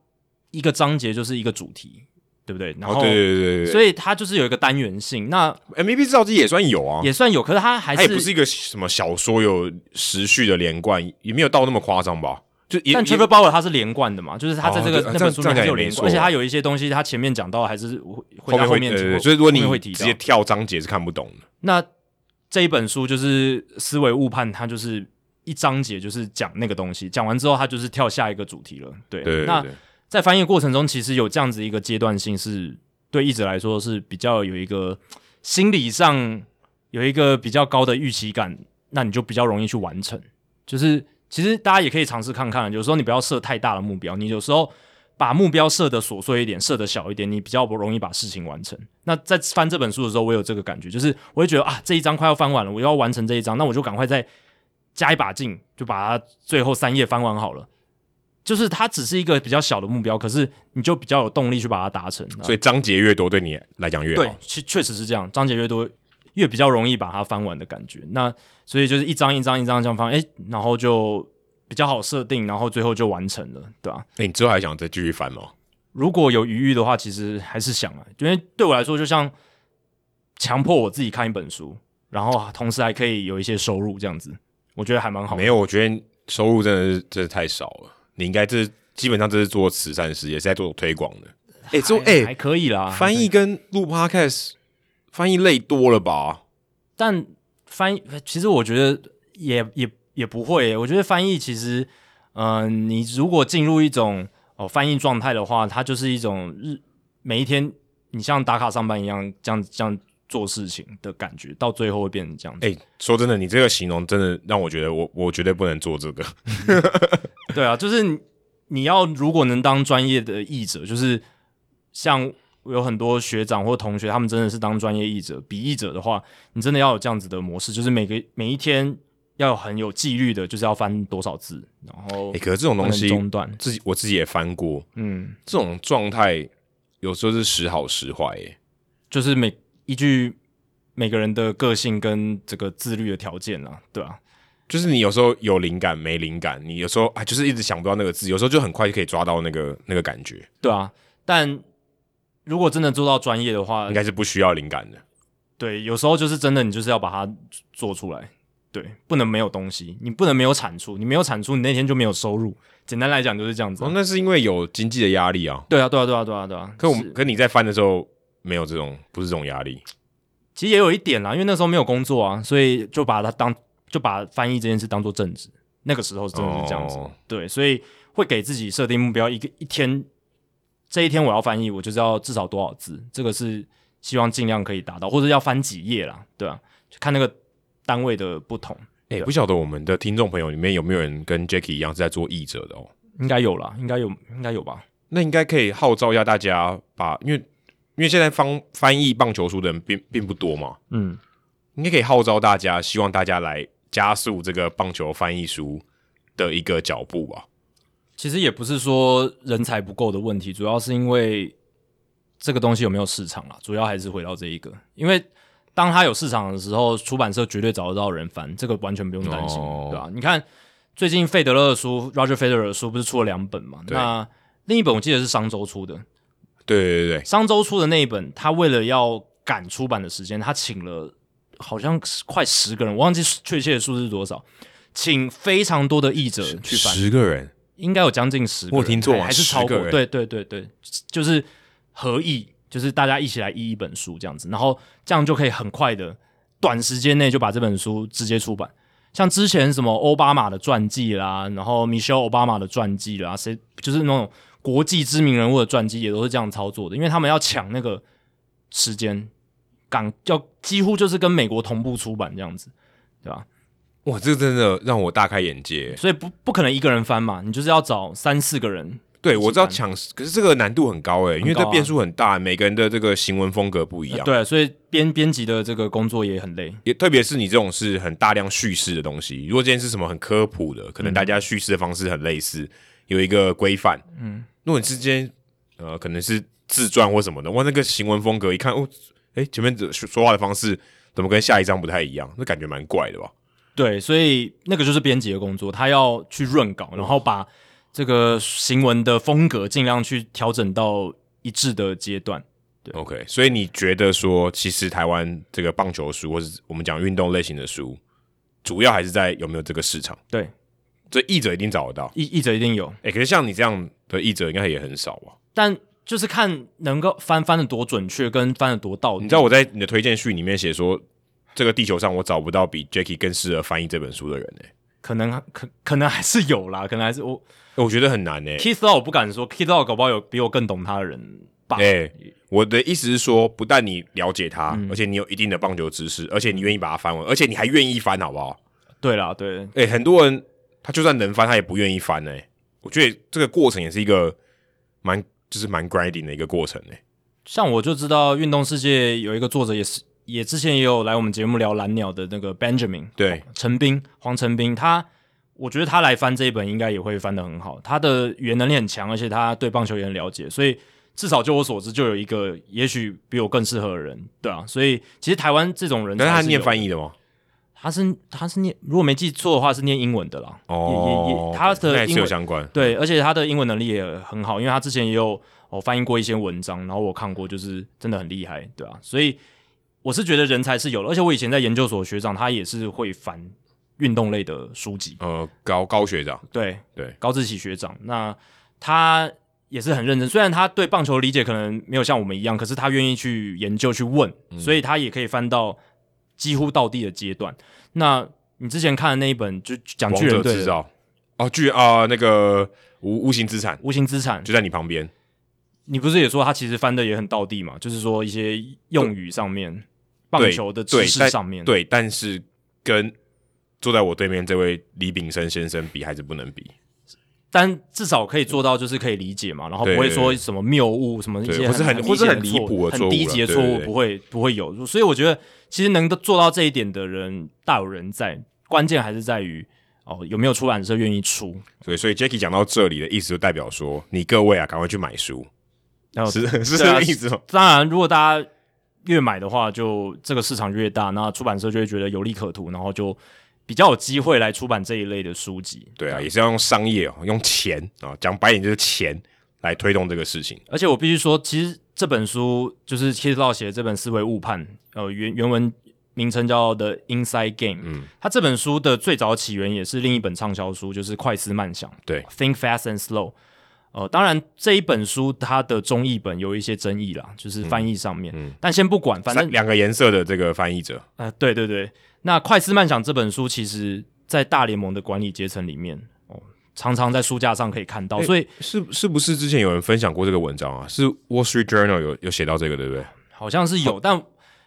一个章节就是一个主题。对不对？然后，对对对对，所以它就是有一个单元性。那 MVP 制造机也算有啊，也算有，可是它还是它也不是一个什么小说有时序的连贯，也没有到那么夸张吧？就也但 Trevor Bauer 它是连贯的嘛，就是它在这个、哦、那本书里面有连贯，而且它有一些东西，它前面讲到还是会在后面提，所以如果你会直接跳章节是看不懂的。那这一本书就是思维误判，它就是一章节就是讲那个东西，讲完之后它就是跳下一个主题了。对，对对对那。在翻译过程中，其实有这样子一个阶段性，是对译者来说是比较有一个心理上有一个比较高的预期感，那你就比较容易去完成。就是其实大家也可以尝试看看，有时候你不要设太大的目标，你有时候把目标设的琐碎一点，设的小一点，你比较不容易把事情完成。那在翻这本书的时候，我有这个感觉，就是我会觉得啊，这一章快要翻完了，我要完成这一章，那我就赶快再加一把劲，就把它最后三页翻完好了。就是它只是一个比较小的目标，可是你就比较有动力去把它达成。所以章节越多，对你来讲越好。对，确确实是这样，章节越多，越比较容易把它翻完的感觉。那所以就是一张一张一张这样翻，哎、欸，然后就比较好设定，然后最后就完成了，对吧？哎、欸，你之后还想再继续翻吗？如果有余裕的话，其实还是想啊，因为对我来说，就像强迫我自己看一本书，然后同时还可以有一些收入，这样子，我觉得还蛮好。没有，我觉得收入真的是真的太少了。你应该这基本上这是做慈善事业，是在做推广的。哎、欸，做哎、欸、还可以啦，翻译跟录 Podcast 翻译累多了吧？但翻译其实我觉得也也也不会。我觉得翻译其实，嗯、呃，你如果进入一种哦翻译状态的话，它就是一种日每一天你像打卡上班一样，这样这样做事情的感觉，到最后会变成这样子。哎、欸，说真的，你这个形容真的让我觉得我我绝对不能做这个。对啊，就是你要如果能当专业的译者，就是像有很多学长或同学，他们真的是当专业译者、笔译者的话，你真的要有这样子的模式，就是每个每一天要很有纪律的，就是要翻多少字，然后哎、欸，可是这种东西中断，自己我自己也翻过，嗯，这种状态有时候是时好时坏，哎，就是每依据每个人的个性跟这个自律的条件啊，对啊。就是你有时候有灵感没灵感，你有时候啊就是一直想不到那个字，有时候就很快就可以抓到那个那个感觉。对啊，但如果真的做到专业的话，应该是不需要灵感的。对，有时候就是真的，你就是要把它做出来。对，不能没有东西，你不能没有产出，你没有产出，你那天就没有收入。简单来讲就是这样子、啊。哦，那是因为有经济的压力啊。对啊，对啊，对啊，对啊，对啊。可我们，可你在翻的时候没有这种，不是这种压力。其实也有一点啦，因为那时候没有工作啊，所以就把它当就把翻译这件事当做正职。那个时候真的是这样子，哦、对，所以会给自己设定目标，一个一天，这一天我要翻译，我就是要至少多少字，这个是希望尽量可以达到，或者要翻几页啦，对啊，就看那个。单位的不同，哎、欸，不晓得我们的听众朋友里面有没有人跟 Jacky 一样是在做译者的哦？应该有啦，应该有，应该有吧？那应该可以号召一下大家把，因为因为现在翻翻译棒球书的人并并不多嘛，嗯，应该可以号召大家，希望大家来加速这个棒球翻译书的一个脚步吧。其实也不是说人才不够的问题，主要是因为这个东西有没有市场啦，主要还是回到这一个，因为。当他有市场的时候，出版社绝对找得到人翻，这个完全不用担心，哦、对吧？你看最近费德勒的书，Roger Federer 的书不是出了两本嘛？对那另一本我记得是商周出的，对对对，商周出的那一本，他为了要赶出版的时间，他请了好像快十个人，我忘记确切的数字是多少，请非常多的译者去翻，十个人应该有将近十个人，我听错还是超过？对对对对，就是合译。就是大家一起来译一本书这样子，然后这样就可以很快的短时间内就把这本书直接出版。像之前什么奥巴马的传记啦，然后 Michelle 奥巴马的传记啦，谁就是那种国际知名人物的传记也都是这样操作的，因为他们要抢那个时间，赶要几乎就是跟美国同步出版这样子，对吧？哇，这个真的让我大开眼界。所以不不可能一个人翻嘛，你就是要找三四个人。对，我知道抢，可是这个难度很高诶，因为这变数很大，每个人的这个行文风格不一样。对，所以编编辑的这个工作也很累，也特别是你这种是很大量叙事的东西。如果今天是什么很科普的，可能大家叙事的方式很类似，有一个规范。嗯，如果你之间呃可能是自传或什么的，哇，那个行文风格一看哦，诶，前面说话的方式怎么跟下一章不太一样？那感觉蛮怪的吧？对，所以那个就是编辑的工作，他要去润稿，然后把。这个行文的风格尽量去调整到一致的阶段。对，OK，所以你觉得说，其实台湾这个棒球书，或是我们讲运动类型的书，主要还是在有没有这个市场？对，这译者一定找得到，译译者一定有。哎，可是像你这样的译者，应该也很少吧？但就是看能够翻翻的多准确，跟翻的多到底。你知道我在你的推荐序里面写说，这个地球上我找不到比 Jacky 更适合翻译这本书的人呢？可能可可能还是有啦，可能还是我。我觉得很难呢、欸。Keith Law 我不敢说，Keith Law 搞不好有比我更懂他的人吧。哎、欸，我的意思是说，不但你了解他，嗯、而且你有一定的棒球知识，而且你愿意把它翻完，而且你还愿意翻，好不好？对啦，对。哎、欸，很多人他就算能翻，他也不愿意翻呢、欸。我觉得这个过程也是一个蛮就是蛮 grinding 的一个过程诶、欸。像我就知道，运动世界有一个作者也是，也之前也有来我们节目聊蓝鸟的那个 Benjamin，对，陈斌，黄陈斌，他。我觉得他来翻这一本应该也会翻得很好，他的语言能力很强，而且他对棒球也很了解，所以至少就我所知，就有一个也许比我更适合的人，对啊，所以其实台湾这种人，但是他念翻译的吗？他是他是念，如果没记错的话是念英文的啦。哦，也也也，他的英文有相关，对，而且他的英文能力也很好，因为他之前也有哦翻译过一些文章，然后我看过，就是真的很厉害，对啊，所以我是觉得人才是有的，而且我以前在研究所学长他也是会翻。运动类的书籍，呃，高高学长，对对，高志奇学长，那他也是很认真，虽然他对棒球理解可能没有像我们一样，可是他愿意去研究去问，嗯、所以他也可以翻到几乎到地的阶段。那你之前看的那一本就讲巨人队的哦，巨啊、呃，那个无无形资产，无形资产就在你旁边。你不是也说他其实翻的也很到地嘛？就是说一些用语上面，棒球的知识上面，对，但是跟。坐在我对面这位李炳生先生比还是不能比，但至少可以做到，就是可以理解嘛，然后不会说什么谬误，什么一些不是很不是很离谱很低级的错误不会不会有。所以我觉得，其实能够做到这一点的人大有人在，关键还是在于哦有没有出版社愿意出。对，所以 Jackie 讲到这里的意思，就代表说你各位啊，赶快去买书，然后是是这个意思。当然，如果大家越买的话，就这个市场越大，那出版社就会觉得有利可图，然后就。比较有机会来出版这一类的书籍，对啊，也是要用商业哦，用钱啊，讲白点就是钱来推动这个事情。而且我必须说，其实这本书就是 Keith Law 写的这本《思维误判》，呃，原原文名称叫《The Inside Game》。嗯，它这本书的最早起源也是另一本畅销书，就是《快思慢想》。对，Think Fast and Slow。呃，当然这一本书它的中译本有一些争议啦，就是翻译上面。嗯，嗯但先不管，反正两个颜色的这个翻译者。呃，对对对。那《快思慢想》这本书，其实在大联盟的管理阶层里面，哦，常常在书架上可以看到。所以是是不是之前有人分享过这个文章啊？是《Wall Street Journal》有有写到这个，对不对？好像是有，但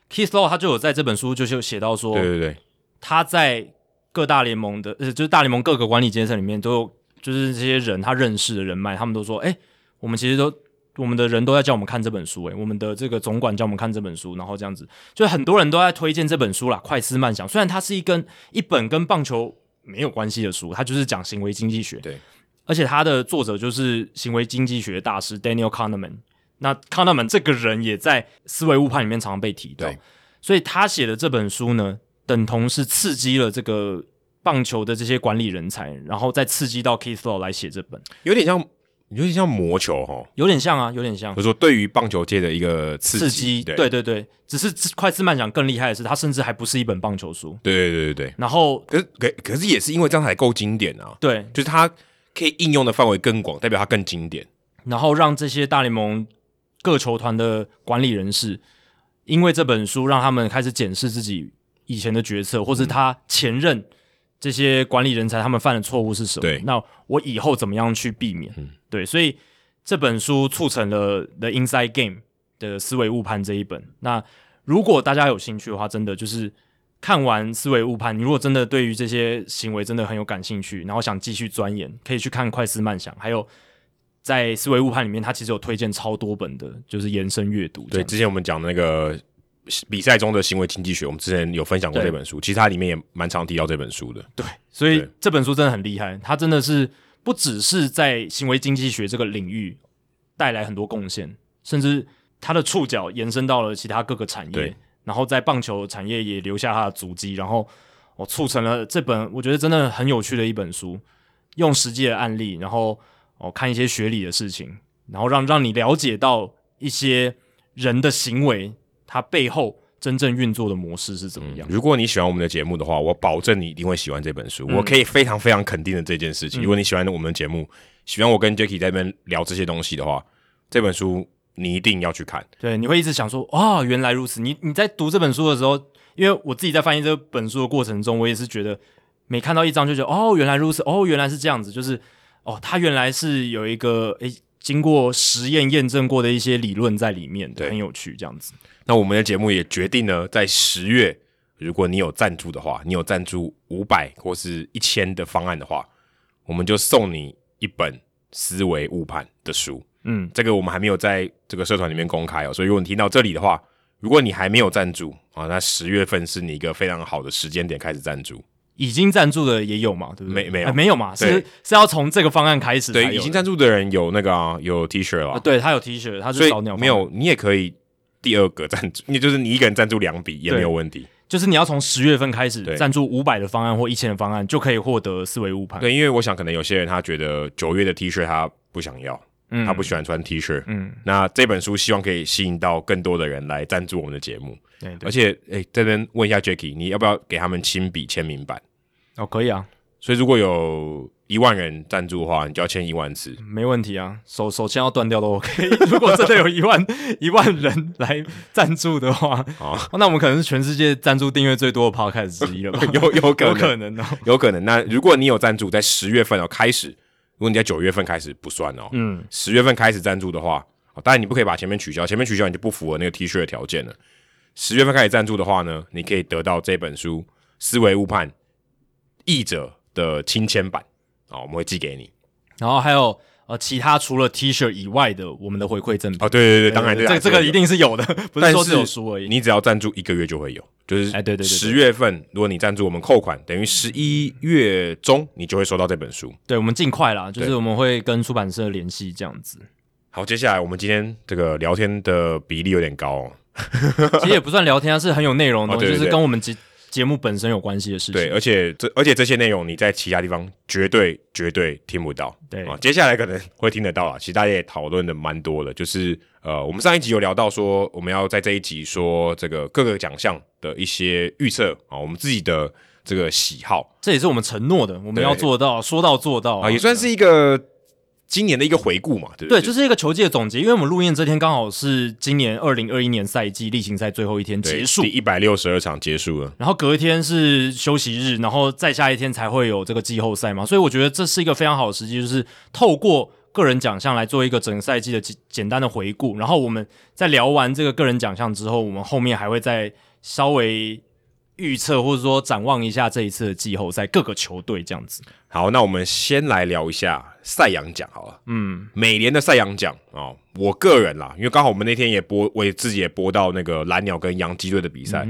Keith Law 他就有在这本书就是写到说，对对对，他在各大联盟的，呃，就是大联盟各个管理阶层里面都有。就是这些人，他认识的人脉，他们都说：“哎、欸，我们其实都，我们的人都在叫我们看这本书，哎，我们的这个总管叫我们看这本书，然后这样子，就很多人都在推荐这本书啦。快思慢想，虽然它是一根一本跟棒球没有关系的书，它就是讲行为经济学，对，而且它的作者就是行为经济学大师 Daniel Kahneman。那 Kahneman 这个人也在思维误判里面常常被提到，对，所以他写的这本书呢，等同是刺激了这个。”棒球的这些管理人才，然后再刺激到 Keith Law 来写这本，有点像，有点像魔球哈，有点像啊，有点像。就是说，对于棒球界的一个刺激，刺激对，对对对，只是快思慢想更厉害的是，它甚至还不是一本棒球书。对对对对对。然后，可是可可是也是因为这样才够经典啊。对，就是它可以应用的范围更广，代表它更经典。然后让这些大联盟各球团的管理人士，因为这本书，让他们开始检视自己以前的决策，或是他前任。这些管理人才他们犯的错误是什么？对，那我以后怎么样去避免？嗯、对，所以这本书促成了《The Inside Game》的思维误判这一本。那如果大家有兴趣的话，真的就是看完思维误判，你如果真的对于这些行为真的很有感兴趣，然后想继续钻研，可以去看《快思慢想》，还有在思维误判里面，它其实有推荐超多本的，就是延伸阅读。对，之前我们讲的那个。比赛中的行为经济学，我们之前有分享过这本书，其实它里面也蛮常提到这本书的。对，所以这本书真的很厉害，它真的是不只是在行为经济学这个领域带来很多贡献，甚至他的触角延伸到了其他各个产业，然后在棒球产业也留下他的足迹，然后我促成了这本我觉得真的很有趣的一本书，用实际的案例，然后哦看一些学理的事情，然后让让你了解到一些人的行为。它背后真正运作的模式是怎么样？嗯，如果你喜欢我们的节目的话，我保证你一定会喜欢这本书。嗯，我可以非常非常肯定的这件事情。如果你喜欢我们的节目，喜欢我跟 Jacky 在那边聊这些东西的话，这本书你一定要去看。对，你会一直想说，哦，原来如此。你你在读这本书的时候，因为我自己在翻译这本书的过程中，我也是觉得每看到一章就觉得，哦，原来如此，哦，原来是这样子，就是哦，它原来是有一个诶。经过实验验证过的一些理论在里面，对，很有趣。这样子，那我们的节目也决定呢，在十月，如果你有赞助的话，你有赞助五百或是一千的方案的话，我们就送你一本思维误判的书。嗯，这个我们还没有在这个社团里面公开哦，所以如果你听到这里的话，如果你还没有赞助啊，那十月份是你一个非常好的时间点开始赞助。已经赞助的也有嘛？对不对？没没有、欸、没有嘛？是是要从这个方案开始。对，已经赞助的人有那个、啊、有 T 恤了、啊。对他有 T 恤，他是早鸟。没有，你也可以第二个赞助，也就是你一个人赞助两笔也没有问题。就是你要从十月份开始赞助五百的方案或一千的方案，就可以获得思维误判。对，因为我想可能有些人他觉得九月的 T 恤他不想要，嗯，他不喜欢穿 T 恤，嗯，那这本书希望可以吸引到更多的人来赞助我们的节目。对，对，而且诶，这边问一下 Jacky，你要不要给他们亲笔签名版？哦，可以啊，所以如果有一万人赞助的话，你就要签一万次，没问题啊，手手签要断掉都 OK。如果真的有一万 一万人来赞助的话，哦，那我们可能是全世界赞助订阅最多的 Podcast 之一了吧？有有可能，有可能哦，有可能。那如果你有赞助，在十月份哦开始，如果你在九月份开始不算哦，嗯，十月份开始赞助的话，当然你不可以把前面取消，前面取消你就不符合那个 T 恤的条件了。十月份开始赞助的话呢，你可以得到这本书《思维误判》。译者的亲签版啊，我们会寄给你。然后还有呃，其他除了 T 恤以外的，我们的回馈赠品哦，对对对，当然这这个一定是有的，不是说只有书而已。你只要赞助一个月就会有，就是哎，对对对，十月份如果你赞助我们扣款，等于十一月中你就会收到这本书。对，我们尽快啦，就是我们会跟出版社联系这样子。好，接下来我们今天这个聊天的比例有点高哦，其实也不算聊天啊，是很有内容的，就是跟我们今。节目本身有关系的事情。对，而且这而且这些内容你在其他地方绝对绝对听不到。对啊，接下来可能会听得到啊。其实大家也讨论的蛮多的，就是呃，我们上一集有聊到说，我们要在这一集说这个各个奖项的一些预测啊，我们自己的这个喜好，这也是我们承诺的，我们要做到，说到做到啊，也算是一个。今年的一个回顾嘛，对不对？对，就是一个球季的总结。因为我们录音这天刚好是今年二零二一年赛季例行赛最后一天结束，第一百六十二场结束了。然后隔一天是休息日，然后再下一天才会有这个季后赛嘛。所以我觉得这是一个非常好的时机，就是透过个人奖项来做一个整个赛季的简简单的回顾。然后我们在聊完这个个人奖项之后，我们后面还会再稍微。预测或者说展望一下这一次的季后赛各个球队这样子。好，那我们先来聊一下赛扬奖好了。嗯，每年的赛扬奖哦，我个人啦，因为刚好我们那天也播，我也自己也播到那个蓝鸟跟洋基队的比赛，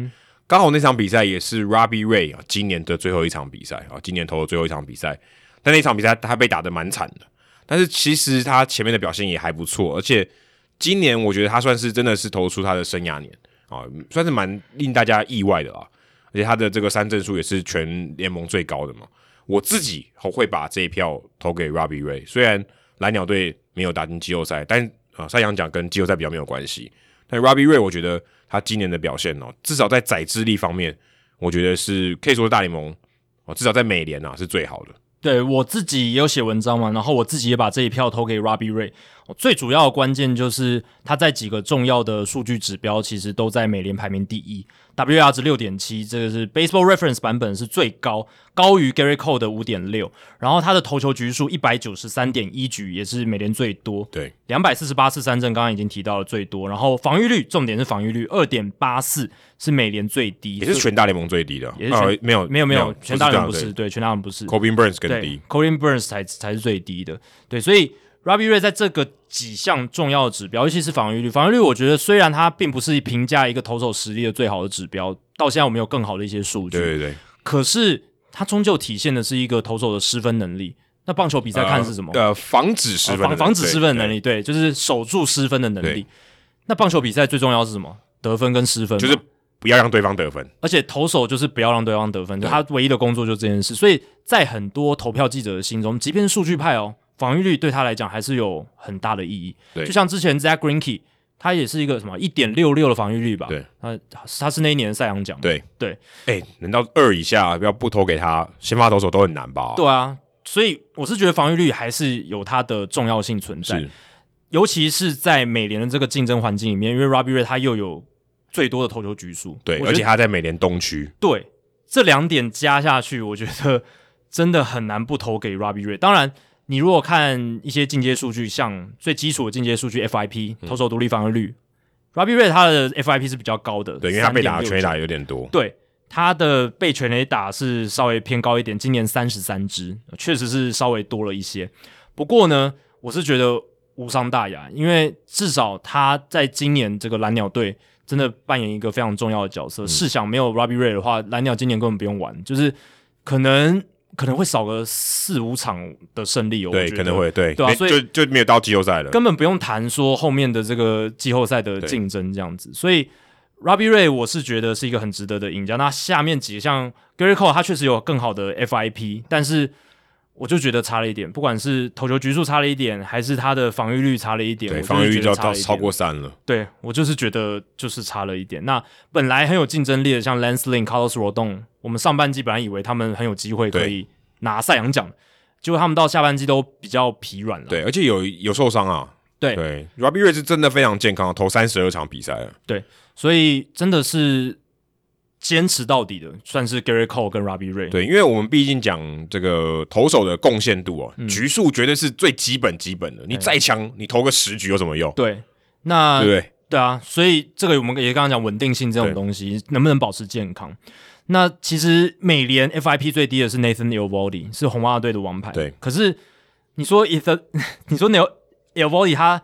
刚、嗯、好那场比赛也是 Robbie Ray 啊今年的最后一场比赛啊，今年投的最后一场比赛。但那场比赛他被打得蛮惨的，但是其实他前面的表现也还不错，而且今年我觉得他算是真的是投出他的生涯年啊，算是蛮令大家意外的啦。而且他的这个三振数也是全联盟最高的嘛，我自己会把这一票投给 Robbie Ray。虽然蓝鸟队没有打进季后赛，但啊赛扬奖跟季后赛比较没有关系。但 Robbie Ray 我觉得他今年的表现哦，至少在宰制力方面，我觉得是可以说是大联盟哦，至少在美联啊是最好的。对，我自己也有写文章嘛，然后我自己也把这一票投给 Robbie Ray。最主要的关键就是他在几个重要的数据指标，其实都在美联排名第一。WAR 值六点七，这个是 Baseball Reference 版本是最高，高于 Gerrit Cole 的五点六。然后他的投球局数一百九十三点一局，也是美联最多。对，两百四十八次三振，刚刚已经提到了最多。然后防御率，重点是防御率二点八四，是美联最低，也是全大联盟最低的。也是没有没有没有，全大联盟不是，对，对，全大联盟不是。Corbin Burnes 更低，Corbin Burnes 才才是最低的。对，所以。Robbie Ray 在这个几项重要的指标，尤其是防御率，防御率我觉得虽然它并不是评价一个投手实力的最好的指标，到现在我们有更好的一些数据，对对对，可是它终究体现的是一个投手的失分能力。那棒球比赛看是什么？呃，防止失分、呃，防防止失分的能力，对，对，就是守住失分的能力。那棒球比赛最重要是什么？得分跟失分，就是不要让对方得分。而且投手就是不要让对方得分，就他唯一的工作就是这件事。所以在很多投票记者的心中，即便是数据派哦。防御率对他来讲还是有很大的意义。对，就像之前 Zack Greinke，他也是一个什么一点六六的防御率吧？对，他他是那一年的赛扬奖。对对，哎、欸，能到二以下，要不投给他，先发投手都很难吧？对啊，所以我是觉得防御率还是有它的重要性存在，尤其是在美联的这个竞争环境里面，因为 Robbie Ray 他又有最多的投球局数，对，而且他在美联东区，对，这两点加下去，我觉得真的很难不投给 Robbie Ray。当然。你如果看一些进阶数据，像最基础的进阶数据 FIP、嗯、投手独立防御率，Robbie Ray 他的 FIP 是比较高的，对，因为他被打全垒打有点多，对，他的被全垒打是稍微偏高一点，今年三十三支，确实是稍微多了一些。不过呢，我是觉得无伤大雅，因为至少他在今年这个蓝鸟队真的扮演一个非常重要的角色。试、嗯、想没有 Robbie Ray 的话，蓝鸟今年根本不用玩，就是可能。可能会少个四五场的胜利哦，对，可能会对对啊，所以就就没有到季后赛了，根本不用谈说后面的这个季后赛的竞争这样子。所以 Robbie Ray 我是觉得是一个很值得的赢家。那下面几个像 Gerrit Cole 他确实有更好的 FIP，但是。我就觉得差了一点，不管是投球局数差了一点，还是他的防御率差了一点，对，防御率就要到超过三了。对，我就是觉得就是差了一点。那本来很有竞争力的，像 Lance Lynn、Carlos Rodon，我们上半季本来以为他们很有机会可以拿赛扬奖，结果他们到下半季都比较疲软了。对，而且有有受伤啊。对对，Robbie Ray 是真的非常健康，投三十二场比赛了。对，所以真的是。坚持到底的算是 Gerrit Cole 跟 Robbie Ray。对，因为我们毕竟讲这个投手的贡献度哦、嗯，局数绝对是最基本基本的。你再强，你投个十局有什么用？对，那对对，对啊，所以这个我们也刚刚讲稳定性这种东西能不能保持健康？那其实美联 FIP 最低的是 Nathan Eovaldi，是红袜队的王牌。对，可是你说 If 你说 Eovaldi 他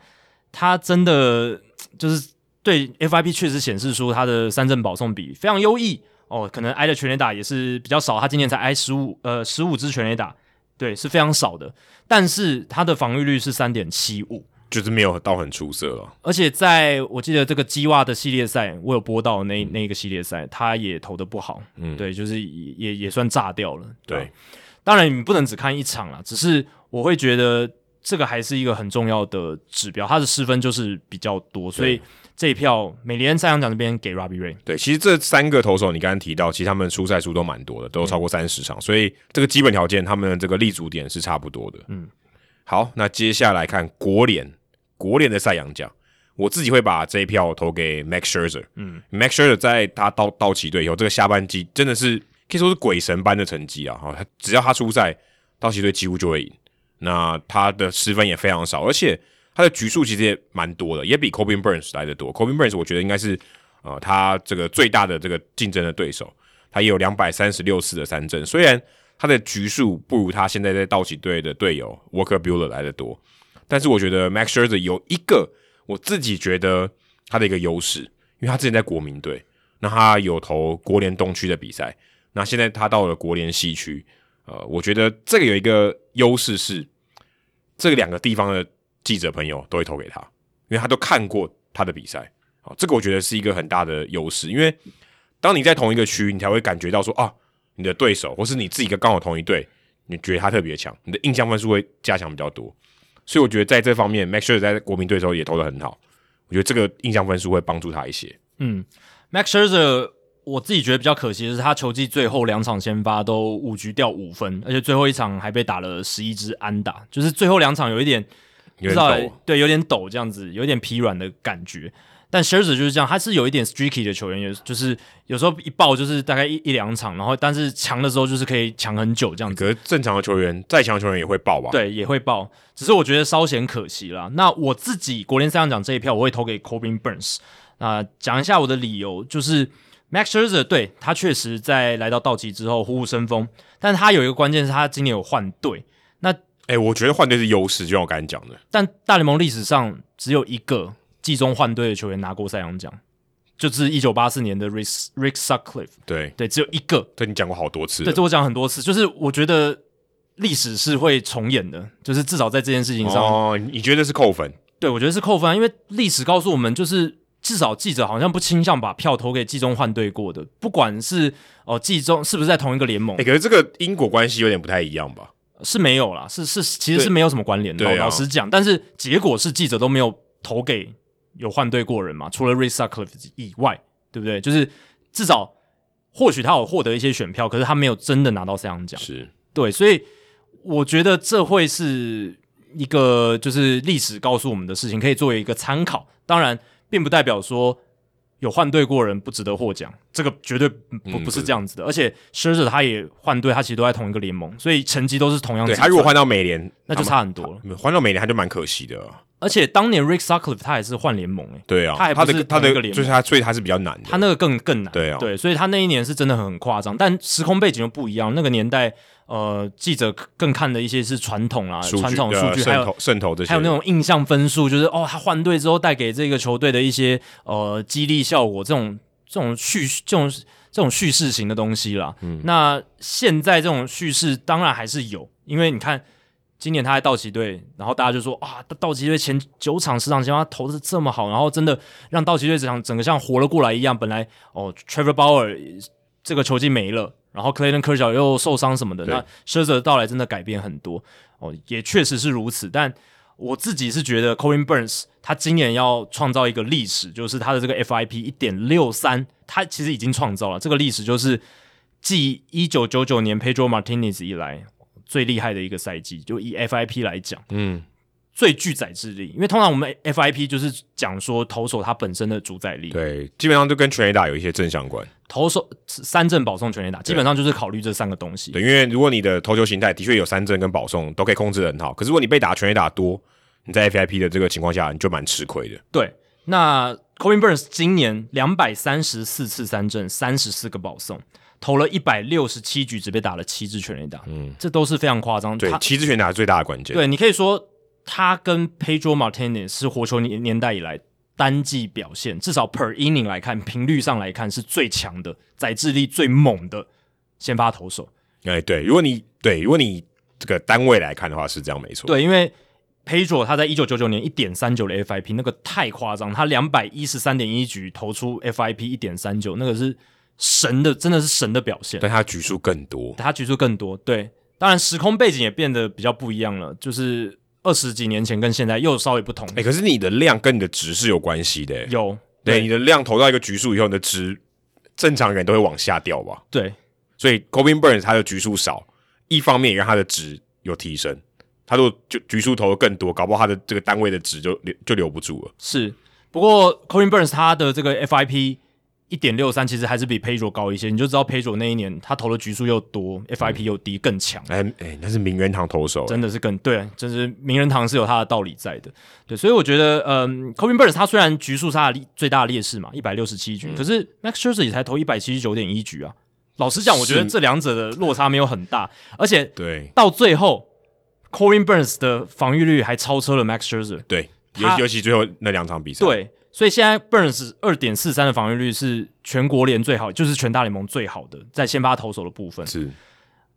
他真的就是。对，FIP 确实显示出他的三振保送比非常优异哦，可能挨的全垒打也是比较少，他今年才挨十五呃十五支全垒打，对，是非常少的。但是他的防御率是三点七五，就是没有到很出色了。而且在我记得这个基袜的系列赛，我有播到那那个系列赛，他也投的不好，嗯，对，就是也也算炸掉了。对，对当然你不能只看一场啦，只是我会觉得这个还是一个很重要的指标，他的失分就是比较多，所以。这一票美联赛扬奖这边给 Robbie Ray。对，其实这三个投手你刚刚提到，其实他们出赛数都蛮多的，都超过三十场，嗯，所以这个基本条件他们的这个立足点是差不多的。嗯，好，那接下来看国联，国联的赛扬奖，我自己会把这一票投给 Max Scherzer。嗯，Max Scherzer 在他到道奇队以后，这个下半季真的是可以说是鬼神般的成绩啊！哈，他只要他出赛，道奇队几乎就会赢。那他的失分也非常少，而且。他的局数其实也蛮多的，也比 Cobin Burns 来的多。Cobin Burns 我觉得应该是呃他这个最大的这个竞争的对手，他也有两百三十六次的三振。虽然他的局数不如他现在在道奇队的队友 Walker Buehler 来的多，但是我觉得 Max Scherzer 有一个我自己觉得他的一个优势，因为他之前在国民队，那他有投国联东区的比赛，那现在他到了国联西区，呃，我觉得这个有一个优势是这两个地方的。记者朋友都会投给他，因为他都看过他的比赛，好，这个我觉得是一个很大的优势。因为当你在同一个区，你才会感觉到说啊，你的对手或是你自己跟刚好同一队，你觉得他特别强，你的印象分数会加强比较多。所以我觉得在这方面，Max Scherzer 在国民队的时候也投得很好，我觉得这个印象分数会帮助他一些。嗯，Max Scherzer 我自己觉得比较可惜的是，他球季最后两场先发都五局掉五分，而且最后一场还被打了十一支安打，就是最后两场有一点。不知道、欸，对，有点抖这样子，有点疲软的感觉。但 Scherzer 就是这样，他是有一点 streaky 的球员，也就是有时候一爆就是大概一一两场，然后但是强的时候就是可以强很久这样子。可是正常的球员，再强的球员也会爆吧？对，也会爆，只是我觉得稍显可惜啦。那我自己国联三项奖这一票，我会投给 Corbin Burnes。那讲一下我的理由，就是 Max Scherzer 对他确实在来到道奇之后虎虎生风，但他有一个关键是他今年有换队。那哎、欸，我觉得换队是优势，就像我刚才讲的。但大联盟历史上只有一个季中换队的球员拿过赛扬奖，就是一九八四年的 Rick Rick Sutcliffe。对对，只有一个。对你讲过好多次。对，这我讲很多次，就是我觉得历史是会重演的，就是至少在这件事情上。哦，你觉得是扣分？对，我觉得是扣分，因为历史告诉我们，就是至少记者好像不倾向把票投给季中换队过的，不管是哦季中是不是在同一个联盟。哎、欸，可是这个因果关系有点不太一样吧？是没有啦，是是，其实是没有什么关联的。老实讲，但是结果是记者都没有投给有换队过人嘛，除了 Sutcliffe 以外，对不对？就是至少或许他有获得一些选票，可是他没有真的拿到赛扬奖。是对，所以我觉得这会是一个就是历史告诉我们的事情，可以作为一个参考。当然，并不代表说。有换队过人不值得获奖，这个绝对不、嗯、不是这样子的。而且 Scherzer 他也换队，他其实都在同一个联盟，所以成绩都是同样。对，他如果换到美联，那就差很多了。换到美联他就蛮可惜的。而且当年 Rick Sutcliffe 他也是换联盟诶、欸，对啊，他还不是同一个联盟，就是他，所以他是比较难的。他那个更更难，对啊，对，所以他那一年是真的很夸张。但时空背景又不一样，那个年代。呃，记者更看的一些是传统啦，传统数据，还有渗透这些，还有那种印象分数，就是哦，他换队之后带给这个球队的一些呃激励效果，这种这种叙这种这种叙事型的东西啦。嗯，那现在这种叙事当然还是有，因为你看今年他在道奇队，然后大家就说啊，道奇队前九场十场前他投的这么好，然后真的让道奇队整场整个像活了过来一样。本来哦，Trevor Bauer 这个球季没了。然后 Clayton Kershaw 又受伤什么的，那 Scherzer 的到来真的改变很多哦，也确实是如此。但我自己是觉得 Corbin Burnes 他今年要创造一个历史，就是他的这个 FIP 一点六三，他其实已经创造了这个历史，就是继一九九九年 Pedro Martinez 以来最厉害的一个赛季，就以 FIP 来讲，嗯。最具载制力，因为通常我们 FIP 就是讲说投手他本身的主宰力，对，基本上就跟全垒打有一些正相关。投手三振保送全垒打，基本上就是考虑这三个东西。对，因为如果你的投球形态的确有三振跟保送都可以控制得很好，可是如果你被打全垒打多，你在 FIP 的这个情况下，你就蛮吃亏的。对，那 Corbin Burnes 今年两百三十四次三振，三十四个保送，投了一百六十七局，只被打了七支全垒打，嗯，这都是非常夸张。对，七支全垒打是最大的关键。对，你可以说。他跟 Pedro Martinez 是火球年年代以来单季表现，至少 per inning 来看，频率上来看是最强的，载智力最猛的先发投手。哎，对，如果你对，如果你这个单位来看的话，是这样没错。对，因为 Pedro 他在一九九九年一点三九的 FIP 那个太夸张，他两百一十三点一局投出 FIP 一点三九，那个是神的，真的是神的表现。但他局数更多，他局数更多，对，当然时空背景也变得比较不一样了，就是二十几年前跟现在又稍微不同。哎、欸，可是你的量跟你的值是有关系的，有，对，你的量投到一个局数以后，你的值正常人都会往下掉吧？对，所以 Corbin Burnes 他的局数少，一方面也让他的值有提升。他如果就局数投的更多，搞不好他的这个单位的值就留就留不住了。是，不过 Corbin Burnes 他的这个 FIP 一点六三其实还是比 Pedro 高一些，你就知道 Pedro 那一年他投的局数又多，FIP 又低，更强。哎、嗯、哎、欸，那是名人堂投手，真的是更对，就是名人堂是有他的道理在的。对，所以我觉得，嗯，Corbin Burnes 他虽然局数是他的最大的劣势嘛，一百六十七局，嗯、可是 Max Scherzer 也才投一百七十九点一局啊。老实讲，我觉得这两者的落差没有很大，而且对到最后。Corbin Burnes 的防御率还超车了 Max Scherzer，对，尤尤其最后那两场比赛，对，所以现在 Burnes 二点四三的防御率是全国联最好，就是全大联盟最好的，在先发投手的部分是。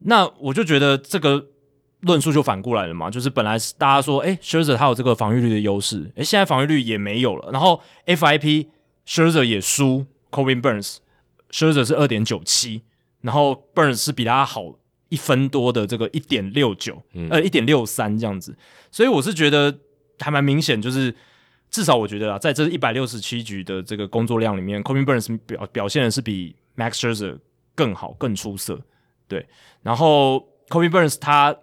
那我就觉得这个论述就反过来了嘛，就是本来大家说，哎，Scherzer 他有这个防御率的优势，哎，现在防御率也没有了，然后 FIP Scherzer 也输 Corbin Burnes，Scherzer 是二点九七，然后 Burnes 是比他好。一分多的这个一点六九，呃，一点六三这样子，所以我是觉得还蛮明显，就是至少我觉得啊，在这一百六十七局的这个工作量里面，Corbin Burnes 表表现的是比 Max Scherzer 更好、更出色，对。然后 Corbin Burnes 他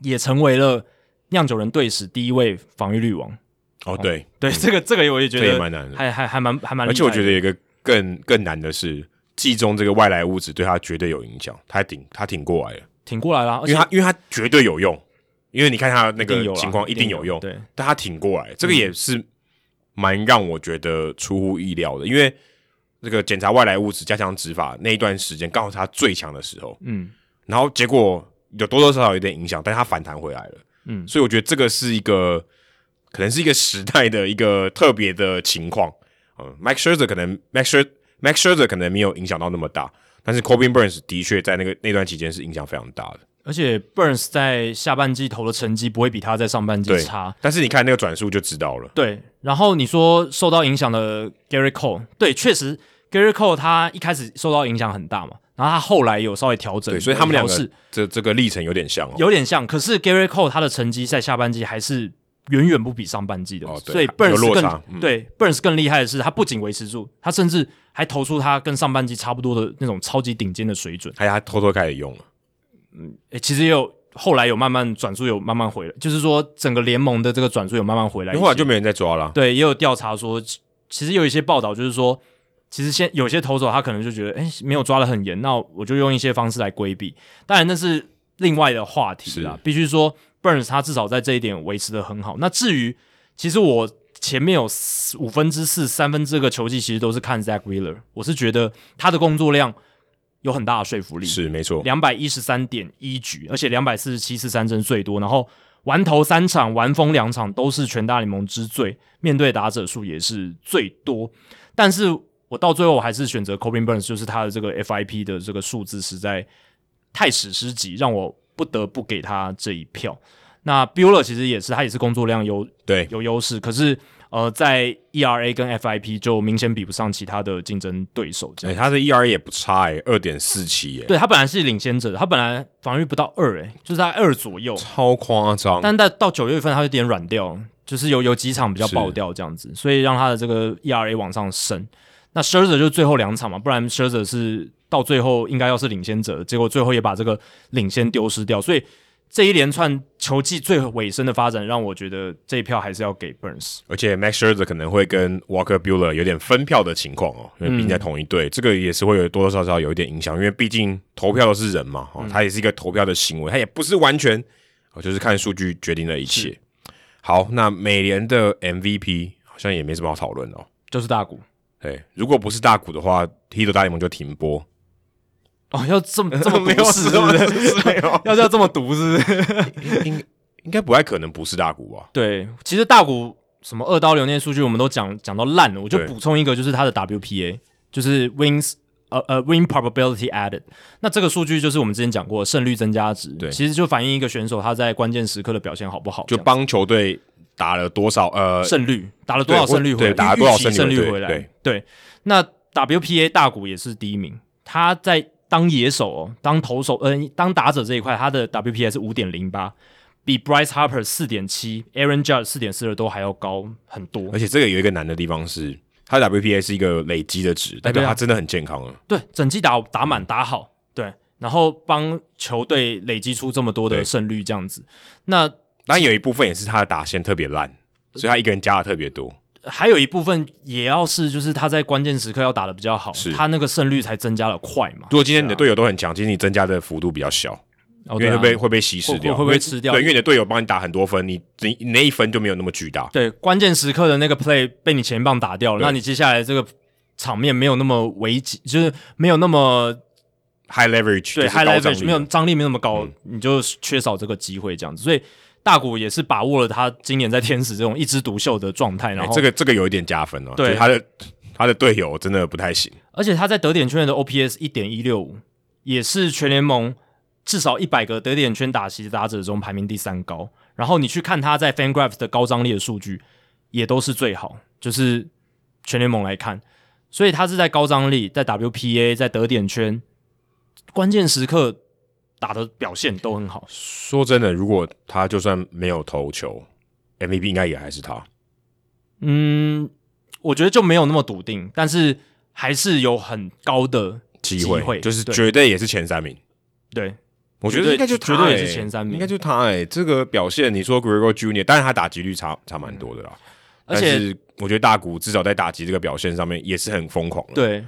也成为了酿酒人队史第一位防御率王。哦，对，对，这个这个我也觉得也蛮难的，还还还蛮还蛮，而且我觉得有一个更更难的是。季中这个外来物质对他绝对有影响，他挺他挺过来了，挺过来了，因为他因为他绝对有用，因为你看他那个情况一定有用，对，但他挺过来，这个也是蛮让我觉得出乎意料的，因为这个检查外来物质加强执法那一段时间刚好是他最强的时候，嗯，然后结果有多多少少有点影响，但是他反弹回来了，嗯，所以我觉得这个是一个可能是一个时代的一个特别的情况，嗯，Max Scherzer 可能 Max Scherzer Max Scherzer 可能没有影响到那么大，但是 Corbin Burnes 的确在那个那段期间是影响非常大的。而且 Burnes 在下半季投的成绩不会比他在上半季差。但是你看那个转速就知道了。对，然后你说受到影响的 Gerrit Cole，对，确实 Gerrit Cole 他一开始受到影响很大嘛，然后他后来有稍微调整。对，所以他们两个是这这个历程有点像哦，有点像。可是 Gerrit Cole 他的成绩在下半季还是。远远不比上半季的，哦、所以 Burnes 更、嗯、对 Burnes 更厉害的是，他不仅维持住，他甚至还投出他跟上半季差不多的那种超级顶尖的水准，还他偷偷开始用了。嗯，其实也有后来有慢慢转速，有慢慢回来，就是说整个联盟的这个转速有慢慢回来，后来就没人再抓了。对，也有调查说，其实有一些报道就是说，其实现有些投手他可能就觉得，诶、欸，没有抓的很严，那我就用一些方式来规避。当然那是另外的话题啦，必须说。Burnes 他至少在这一点维持的很好。那至于，其实我前面有五分之四、三分之二个球季，其实都是看 Zach Wheeler。我是觉得他的工作量有很大的说服力，是没错。两百一十三点一局，而且两百四十七次三振最多，然后完投三场，完封两场，都是全大联盟之最。面对打者数也是最多。但是我到最后我还是选择 Corbin Burnes，就是他的这个 FIP 的这个数字实在太史诗级，让我。不得不给他这一票。那 Bueller 其实也是，他也是工作量优，对，有优势。可是呃，在 ERA 跟 FIP 就明显比不上其他的竞争对手。对、欸，他的 ERA 也不差诶，二点四七诶。对，他本来是领先者，他本来防御不到二诶，就是在二左右，超夸张。但在到九月份，他有点软掉，就是有有几场比较爆掉这样子，所以让他的这个 ERA 往上升。那 Scherzer 就最后两场嘛，不然 Scherzer 是。到最后应该要是领先者，结果最后也把这个领先丢失掉，所以这一连串球季最尾声的发展，让我觉得这一票还是要给 Burnes。而且 Max Scherzer 可能会跟 Walker Buehler 有点分票的情况哦，因为毕竟在同一队，嗯、这个也是会有多多少少有一点影响，因为毕竟投票的是人嘛，哦，他也是一个投票的行为，他也不是完全哦，就是看数据决定了一切。好，那美联的 MVP 好像也没什么好讨论哦，就是大谷。对，如果不是大谷的话，Hito 大联盟就停播。哦，要这么 这么没有死是不是？要 要这么毒是不是？应应该不太可能不是大谷吧？对，其实大谷什么二刀流那些数据我们都讲讲到烂了，我就补充一个，就是他的 WPA，就是 Wins 呃呃 win probability added。那这个数据就是我们之前讲过胜率增加值，对，其实就反映一个选手他在关键时刻的表现好不好，就帮球队打了多少呃胜率，打了多少胜率回来，对，打了多少胜率回来，对对。那 WPA 大谷也是第一名，他在当野手哦，当投手，嗯、呃，当打者这一块，他的 WPA 是五点零八。比 Bryce Harper 四点七，Aaron Judge 四点四二都还要高很多。而且这个有一个难的地方是，他的 WPA 是一个累积的值，代表他真的很健康了。对，整季打打满打好，对，然后帮球队累积出这么多的胜率，这样子。那当然有一部分也是他的打线特别烂，所以他一个人加的特别多。还有一部分也要是，就是他在关键时刻要打的比较好，他那个胜率才增加了快嘛。如果今天你的队友都很强，其实你增加的幅度比较小。因为会被会被稀释掉，会不会吃掉？对，因为你的队友帮你打很多分，你你那一分就没有那么巨大。对，关键时刻的那个 play 被你前棒打掉了，那你接下来这个场面没有那么危急，就是没有那么 high leverage，对 high leverage 没有张力没那么高，嗯、你就缺少这个机会这样子。所以大谷也是把握了他今年在天使这种一枝独秀的状态，然后、欸、这个这个有一点加分哦。对，他的他的队友真的不太行，而且他在得点圈的 OPS 一点一六五，也是全联盟。至少一百个得点圈打席打者中排名第三高，然后你去看他在 FanGraphs 的高张力的数据，也都是最好，就是全联盟来看，所以他是在高张力、在 WPA、在得点圈关键时刻打的表现都很好。说真的，如果他就算没有投球，MVP 应该也还是他。嗯，我觉得就没有那么笃定，但是还是有很高的机会，就是绝对也是前三名。对。我觉得应该就绝对也是前三名，应该就他哎、欸，这个表现，你说 Gregor Junior，但是他打击率差差蛮多的啦。而且我觉得大谷至少在打击这个表现上面也是很疯狂的。对，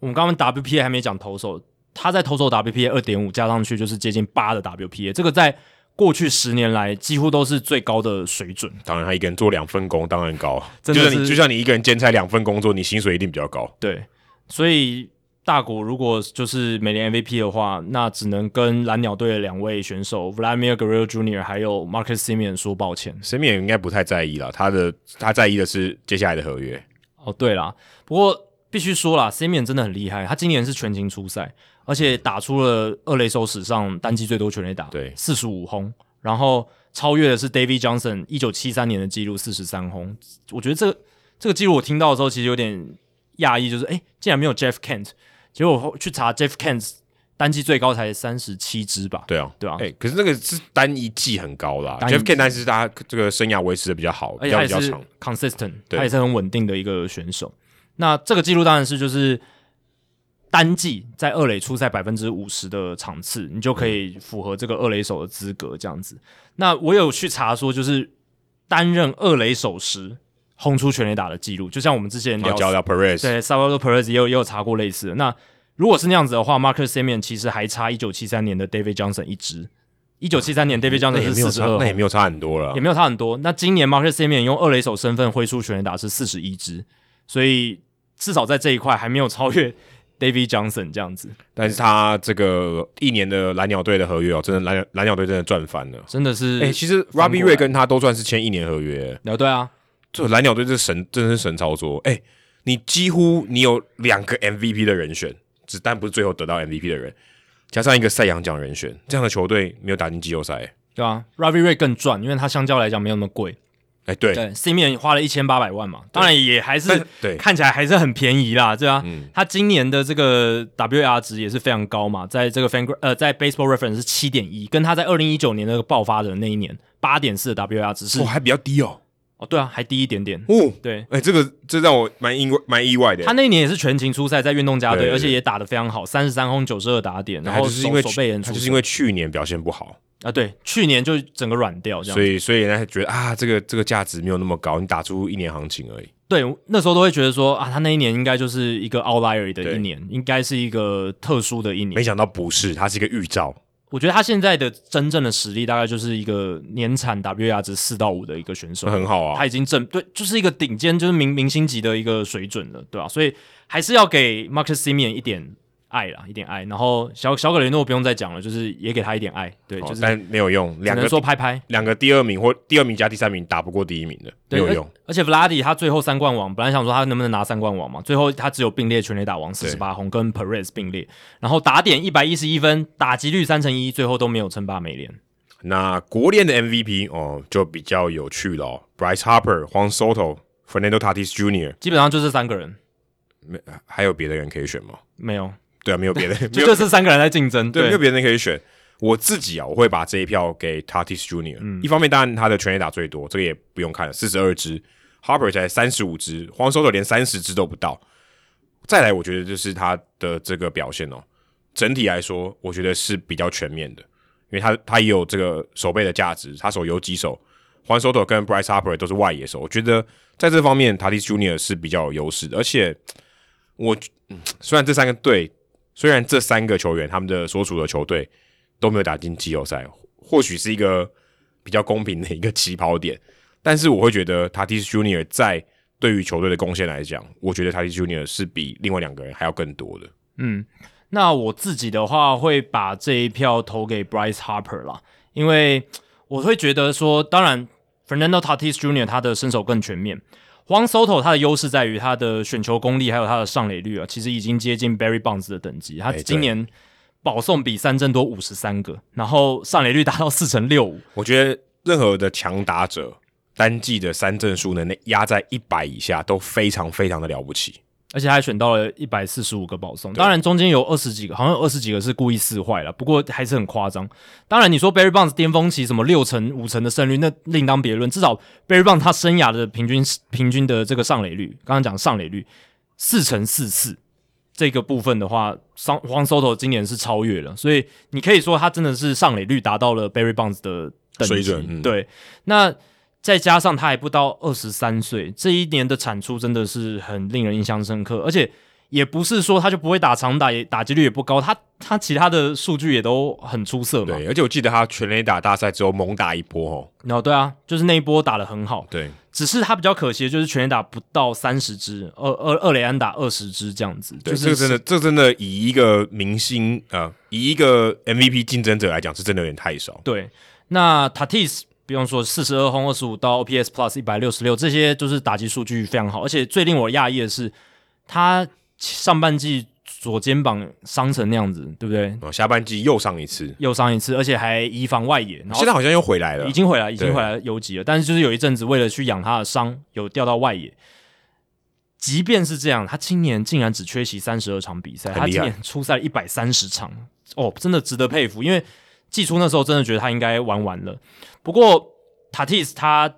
我们刚刚 WPA 还没讲投手，他在投手 WPA 二点五加上去就是接近八的 WPA，这个在过去十年来几乎都是最高的水准。当然，他一个人做两份工当然高，真的是，就是你就像你一个人兼差两份工作，你薪水一定比较高。对，所以。大谷如果就是每年 MVP 的话，那只能跟蓝鸟队的两位选手 Vladimir Guerrero Jr. 还有 Marcus Simeon 说抱歉。Simeon 应该不太在意了，他的他在意的是接下来的合约。哦，对啦，不过必须说啦 Simeon 真的很厉害，他今年是全勤出赛，而且打出了二垒手史上单季最多全垒打，对，四十五轰，然后超越的是 David Johnson 一九七三年的记录四十三轰。我觉得这个这个记录我听到的时候其实有点讶异，就是哎，竟然没有 Jeff Kent。结果我去查 Jeff Kent 单季最高才三十七支吧？对啊，对啊。哎、欸，可是那个是单一季很高啦。Jeff Kent 但是他这个生涯维持的比较好，比较比较长，consistent，他也是很稳定的一个选手。那这个记录当然是就是单季在二垒出赛百分之五十的场次，你就可以符合这个二垒手的资格这样子。那我有去查说，就是担任二垒手时。轰出全垒打的记录，就像我们之前聊聊 Perez，对 Salvador Perez 也有也有查过类似的。那如果是那样子的话，Marcus Semien 其实还差一九七三年的 David Johnson 一支。一九七三年 David Johnson 是四十二，那也没有差很多了，也没有差很多。那今年 Marcus Semien 用二垒手身份挥出全垒打是四十一支，所以至少在这一块还没有超越 David Johnson 这样子。但是他这个一年的蓝鸟队的合约哦，真的蓝蓝鸟队真的赚翻了，真的是。哎、欸，其实 Robbie Ray 跟他都算是签一年合约。哦，对啊。这蓝鸟队这神真的是神操作，哎、欸，你几乎你有两个 MVP 的人选，只但不是最后得到 MVP 的人，加上一个赛扬奖人选，这样的球队没有打进季后赛，对啊，Robbie Ray 更赚，因为他相较来讲没有那么贵，哎、欸，对，对，Semien 花了一千八百万嘛，当然也还是对，看起来还是很便宜啦，对啊，嗯、他今年的这个 WAR 值也是非常高嘛，在这个 Fan 呃在 Baseball Reference 是七点一，跟他在二零一九年那个爆发的那一年八点四的 WAR 值是，哦，还比较低哦。哦，对啊，还低一点点哦。对，哎、欸，这个这让我蛮意外，蛮意外的。他那一年也是全勤出赛，在运动家队，而且也打得非常好，三十三轰，九十二打点，然后就是因为守备人出，就是因为去年表现不好啊。对，去年就整个软掉，这样。所以，所以人家觉得啊，这个这个价值没有那么高，你打出一年行情而已。对，那时候都会觉得说啊，他那一年应该就是一个 outlier 的一年，应该是一个特殊的一年。没想到不是，它是一个预兆。我觉得他现在的真正的实力大概就是一个年产 WAR 值四到五的一个选手，很好啊。他已经正对，就是一个顶尖，就是明明星级的一个水准了，对吧、啊？所以还是要给 Marcus Semien 一点爱啦，一点爱。然后小小葛雷诺不用再讲了，就是也给他一点爱，对，哦、就是但没有用，两个说拍拍，两个第二名或第二名加第三名打不过第一名的，没有用。而且 Vladi 他最后三冠王，本来想说他能不能拿三冠王嘛，最后他只有并列全垒打王四十八轰，跟 Perez 并列，然后打点一百一十一分，打击率三成一，最后都没有称霸美联。那国联的 MVP 哦，就比较有趣了、哦、，Bryce Harper、Juan Soto、Fernando Tatis Jr.，基本上就这三个人，没还有别的人可以选吗？没有。对啊，没有别的，就这是三个人在竞争，对，对，没有别人可以选。我自己啊，我会把这一票给 Tatis Junior。嗯，一方面当然他的全垒打最多，这个也不用看了，四十二支，Harper 才三十五支，Juan Soto 连三十支都不到。再来，我觉得就是他的这个表现哦，整体来说，我觉得是比较全面的，因为他他也有这个手背的价值，他手有几手，Juan Soto 跟 Bryce Harper 都是外野手，我觉得在这方面 Tatis Junior 是比较有优势的，而且我嗯，虽然这三个队。虽然这三个球员他们的所属的球队都没有打进季后赛，或许是一个比较公平的一个起跑点，但是我会觉得 Tatis Junior 在对于球队的贡献来讲，我觉得 Tatis Junior 是比另外两个人还要更多的。嗯，那我自己的话会把这一票投给 Bryce Harper 啦，因为我会觉得说，当然 Fernando Tatis Junior 他的身手更全面。Juan Soto 他的优势在于他的选球功力，还有他的上垒率啊，其实已经接近 Barry Bonds 的等级。他今年保送比三振多五十三个，然后上垒率达到四成六五。我觉得任何的强打者单季的三振数能压在一百以下都非常非常的了不起。而且还选到了一百四十五个保送，当然中间有二十几个，好像有二十几个是故意试坏了，不过还是很夸张。当然你说 Barry Bonds 巅峰期什么六成五成的胜率，那另当别论。至少 Barry Bonds 他生涯的平均平均的这个上垒率，刚刚讲上垒率四成四四这个部分的话，上 Juan Soto 今年是超越了，所以你可以说他真的是上垒率达到了 Barry Bonds 的等级。水准，嗯、对，那。再加上他还不到二十三岁，这一年的产出真的是很令人印象深刻。而且也不是说他就不会打长打，也打击率也不高，他他其他的数据也都很出色嘛。对，而且我记得他全垒打大赛之后猛打一波哦。哦，对啊，就是那一波打的很好。对，只是他比较可惜的就是全垒打不到三十支，二二二垒安打二十支这样子。对，就是、这个真的，这个、真的以一个明星啊、呃，以一个 MVP 竞争者来讲，是真的有点太少。对，那 Tatis。不用说，四十二轰二十五到，OPS Plus 一百六十六，这些就是打击数据非常好。而且最令我讶异的是，他上半季左肩膀伤成那样子，对不对？哦，下半季又伤一次，又伤一次，而且还移防外野。然后现在好像又回来了，已经回来，已经回来游击了。但是就是有一阵子为了去养他的伤，有调到外野。即便是这样，他今年竟然只缺席三十二场比赛，他今年出赛一百三十场，哦，真的值得佩服，因为。季初那时候真的觉得他应该玩完了，不过 Tatis 他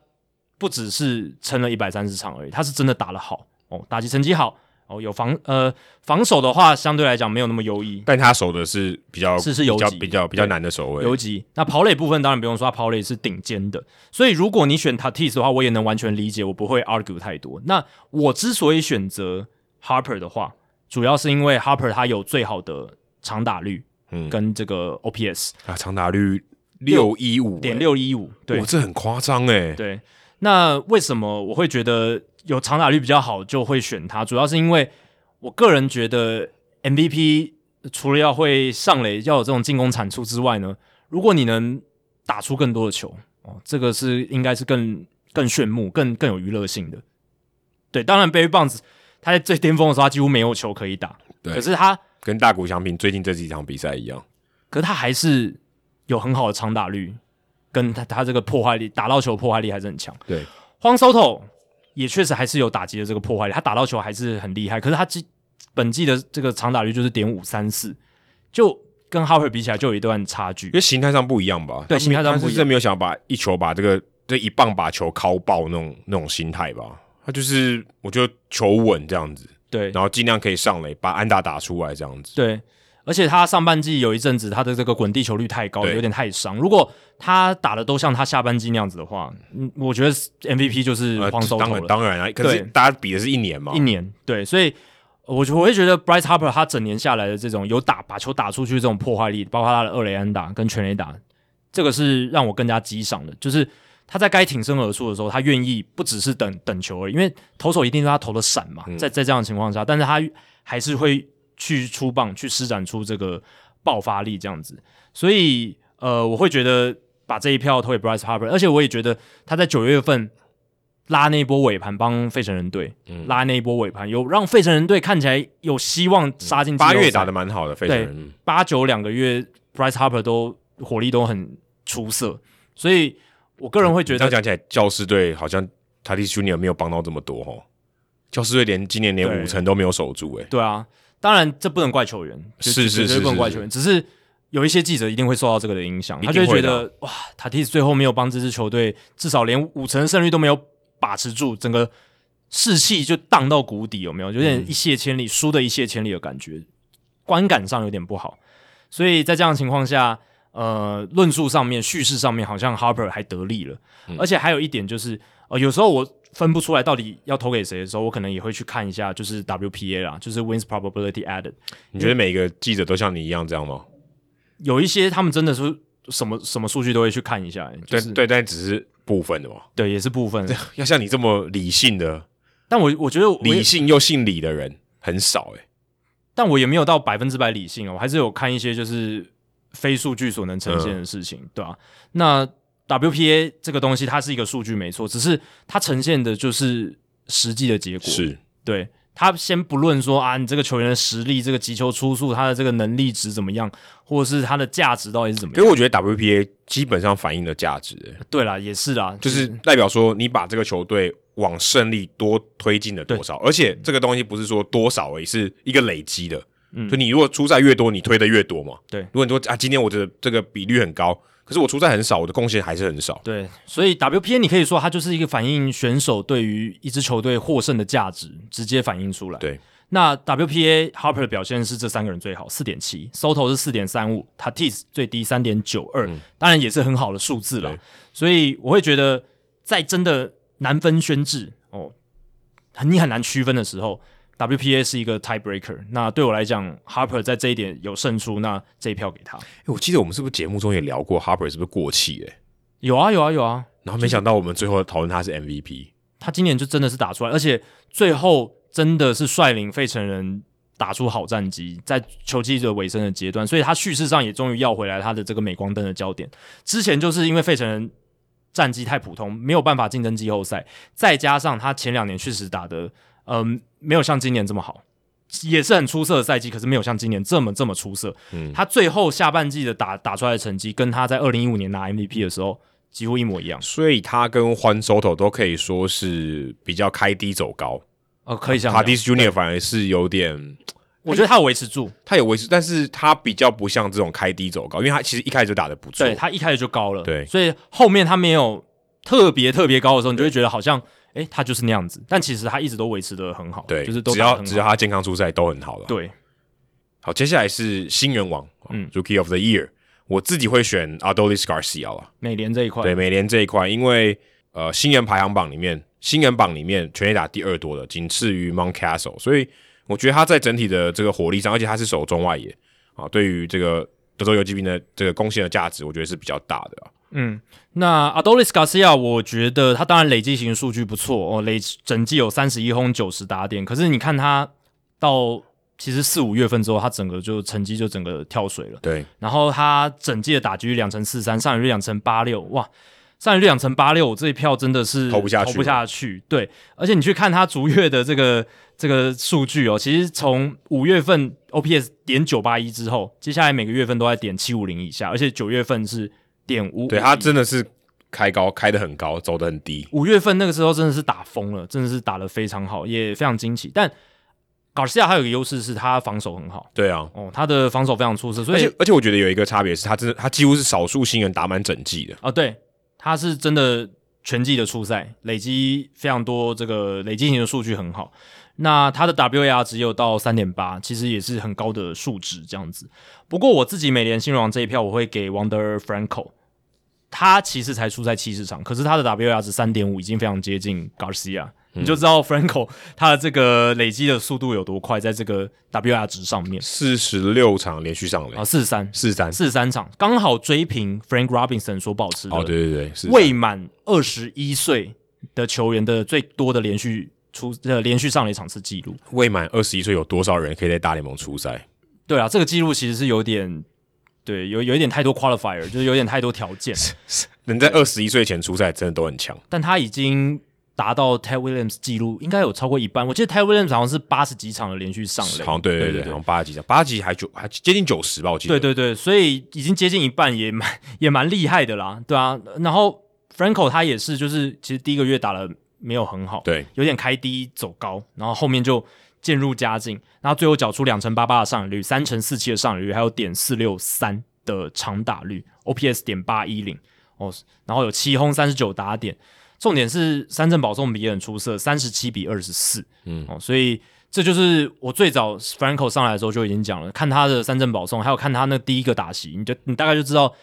不只是撑了一百三十场而已，他是真的打得好哦，打击成绩好哦，有防呃防守的话相对来讲没有那么优异，但他守的是比较是是游击比较比较难的守卫游击。那跑垒部分当然不用说，他跑垒是顶尖的，所以如果你选 Tatis 的话，我也能完全理解，我不会 argue 太多。那我之所以选择 Harper 的话，主要是因为 Harper 他有最好的长打率。嗯，跟这个 OPS 啊，长打率六一五点六一五，对，这很夸张哎。对，那为什么我会觉得有长打率比较好，就会选他？主要是因为我个人觉得 MVP 除了要会上垒，要有这种进攻产出之外呢，如果你能打出更多的球哦，这个是应该是更更炫目、更更有娱乐性的。对，当然 Barry Bonds 他在最巅峰的时候，他几乎没有球可以打，对，可是他。跟大谷翔平最近这几场比赛一样，可是他还是有很好的长打率，跟他他这个破坏力，打到球破坏力还是很强。对，Juan Soto 也确实还是有打击的这个破坏力，他打到球还是很厉害。可是他季本季的这个长打率就是点五三四，就跟 Harper 比起来就有一段差距，因为形态上不一样吧？对，形态上不一样，是真没有想要把一球把这个这一棒把球敲爆那种那种心态吧？他就是我觉得球稳这样子。对，然后尽量可以上垒，把安打打出来这样子。对，而且他上半季有一阵子他的这个滚地球率太高，有点太伤。如果他打的都像他下半季那样子的话，嗯，我觉得 MVP 就是黄手头了。当然啊，可是大家比的是一年嘛，一年。对，所以我就我会觉得 Bryce Harper 他整年下来的这种有打把球打出去这种破坏力，包括他的二垒安打跟全垒打，这个是让我更加激赏的，就是。他在该挺身而出的时候，他愿意不只是等等球而已，因为投手一定是他投的闪嘛，在在这样的情况下，但是他还是会去出棒，去施展出这个爆发力这样子。所以呃，我会觉得把这一票投给 Bryce Harper，而且我也觉得他在九月份拉那一波尾盘帮费城人队、嗯、拉那一波尾盘，有让费城人队看起来有希望杀进。八月打的蛮好的，费城人八九两个月 Bryce Harper 都火力都很出色，所以我个人会觉得，这样讲起来，教师队好像 Tatis Junior 没有帮到这么多哦。教师队连今年连五成都没有守住，哎，对啊，当然这不能怪球员，是是是，不能怪球员，只是有一些记者一定会受到这个的影响，他就会觉得哇，Tatis 最后没有帮这支球队，至少连五成胜率都没有把持住，整个士气就荡到谷底，有没有？有点一泻千里，输的一泻千里的感觉，观感上有点不好。所以在这样的情况下，呃，论述上面、叙事上面，好像 Harper 还得利了，而且还有一点就是，呃，有时候我。分不出来到底要投给谁的时候，我可能也会去看一下，就是 WPA 啦，就是 Wins Probability Added。你觉得每个记者都像你一样这样吗？有一些他们真的是什么什么数据都会去看一下，就是、对对，但只是部分的嘛。对，也是部分。要像你这么理性的，但我我觉得我理性又姓李的人很少诶、欸。但我也没有到百分之百理性哦，我还是有看一些就是非数据所能呈现的事情，嗯、对吧、啊？那。WPA 这个东西，它是一个数据没错，只是它呈现的就是实际的结果。是对，他先不论说啊，你这个球员的实力、这个击球出速、他的这个能力值怎么样，或者是他的价值到底是怎么样？因为我觉得 WPA 基本上反映了价值。对啦，也是啦，就是代表说你把这个球队往胜利多推进了多少，而且这个东西不是说多少而已，是一个累积的。嗯，就你如果出赛越多，你推的越多嘛。对，如果你说啊，今天我的这个比率很高。可是我出赛很少，我的贡献还是很少。对，所以 WPA 你可以说它就是一个反映选手对于一支球队获胜的价值直接反映出来。对，那 WPA Harper 的表现是这三个人最好，四点七，Soto 是四点三五，Tatis 最低三点九二，当然也是很好的数字了。所以我会觉得，在真的难分轩制哦，你很难区分的时候。WPA 是一个 tiebreaker，那对我来讲，Harper 在这一点有胜出，那这一票给他。欸，我记得我们是不是节目中也聊过 Harper 是不是过气？欸？有啊有啊有啊。然后没想到我们最后讨论他是 MVP，他今年就真的是打出来，而且最后真的是率领费城人打出好战绩，在球季的尾声的阶段，所以他叙事上也终于要回来他的这个镁光灯的焦点。之前就是因为费城人战绩太普通，没有办法竞争季后赛，再加上他前两年确实打的。嗯，没有像今年这么好，也是很出色的赛季，可是没有像今年这么这么出色。嗯，他最后下半季的打打出来的成绩，跟他在二零一五年拿 MVP 的时候几乎一模一样。所以他跟 Juan Soto 都可以说是比较开低走高。哦，可以这样。Tatis Junior 反而是有点，我觉得他有维持住，他有维持，但是他比较不像这种开低走高，因为他其实一开始就打的不错。对，他一开始就高了，对，所以后面他没有特别特别高的时候，你就会觉得好像。诶，他就是那样子，但其实他一直都维持的很好，对，就是都只要只要他健康出赛都很好了。对，好，接下来是新人王，嗯，Rookie of the Year，我自己会选 Adolis Garcia 了。美联这一块，对，美联这一块，因为呃，新人排行榜里面，新人榜里面全垒打第二多的，仅次于 Mountcastle，所以我觉得他在整体的这个火力上，而且他是守中外野啊，对于这个德州游骑兵的这个贡献的价值，我觉得是比较大的啊。嗯，那 Adolis Garcia，我觉得他当然累计型数据不错哦，累整季有三十一轰九十打点。可是你看他到其实四五月份之后，他整个就成绩就整个跳水了。对，然后他整季的打击率两成四三，上垒率两成八六，哇，上垒率两成八六，我这一票真的是投不下去，投不下去。对，而且你去看他逐月的这个这个数据哦，其实从五月份 OPS 点九八一之后，接下来每个月份都在点七五零以下，而且九月份是。点五，对他真的是开高，开的很高，走的很低。五月份那个时候真的是打疯了，真的是打的非常好，也非常惊奇。但 Garcia 还有一个优势是他防守很好，对啊，哦，他的防守非常出色，所以而且而且我觉得有一个差别是他真的他几乎是少数新人打满整季的啊，对，他是真的全季的初赛，累积非常多这个累积型的数据很好。那他的 WAR 只有到三点八，其实也是很高的数值这样子。不过我自己美联新人王这一票，我会给 Wander Franco。他其实才出赛七十场，可是他的 WAR 值三点五，已经非常接近 Garcia，嗯。你就知道 Franco 他的这个累积的速度有多快，在这个 WAR 值上面。四十六场连续上垒啊，四十三，四十三，四十三场，刚好追平 Frank Robinson 所保持的。哦，对对对，未满二十一岁的球员的最多的连续。出呃连续上了一场次记录。未满二十一岁有多少人可以在大联盟出赛？对啊，这个记录其实是有点，对，有有一点太多 qualifier，就是有点太多条件。能在二十一岁前出赛，真的都很强。但他已经达到 Ted Williams 记录，应该有超过一半。我记得 Ted Williams 好像是八十几场的连续上垒，好像对对对，好像八十几场，八十几还九还接近九十吧，我记得。对对对，所以已经接近一半也，也蛮也蛮厉害的啦，对啊。然后 Franco 他也是，就是其实第一个月打得没有很好，对，有点开低走高，然后后面就。渐入佳境，然后最后缴出两成八八的上垒率，三成四七的上垒率，还有点四六三的长打率，OPS 点八一零哦，然后有七轰三十九打点，重点是三振保送比也很出色，三十七比二十四，嗯哦，所以这就是我最早 Franco 上来的时候就已经讲了，看他的三振保送，还有看他那第一个打席，你就你大概就知道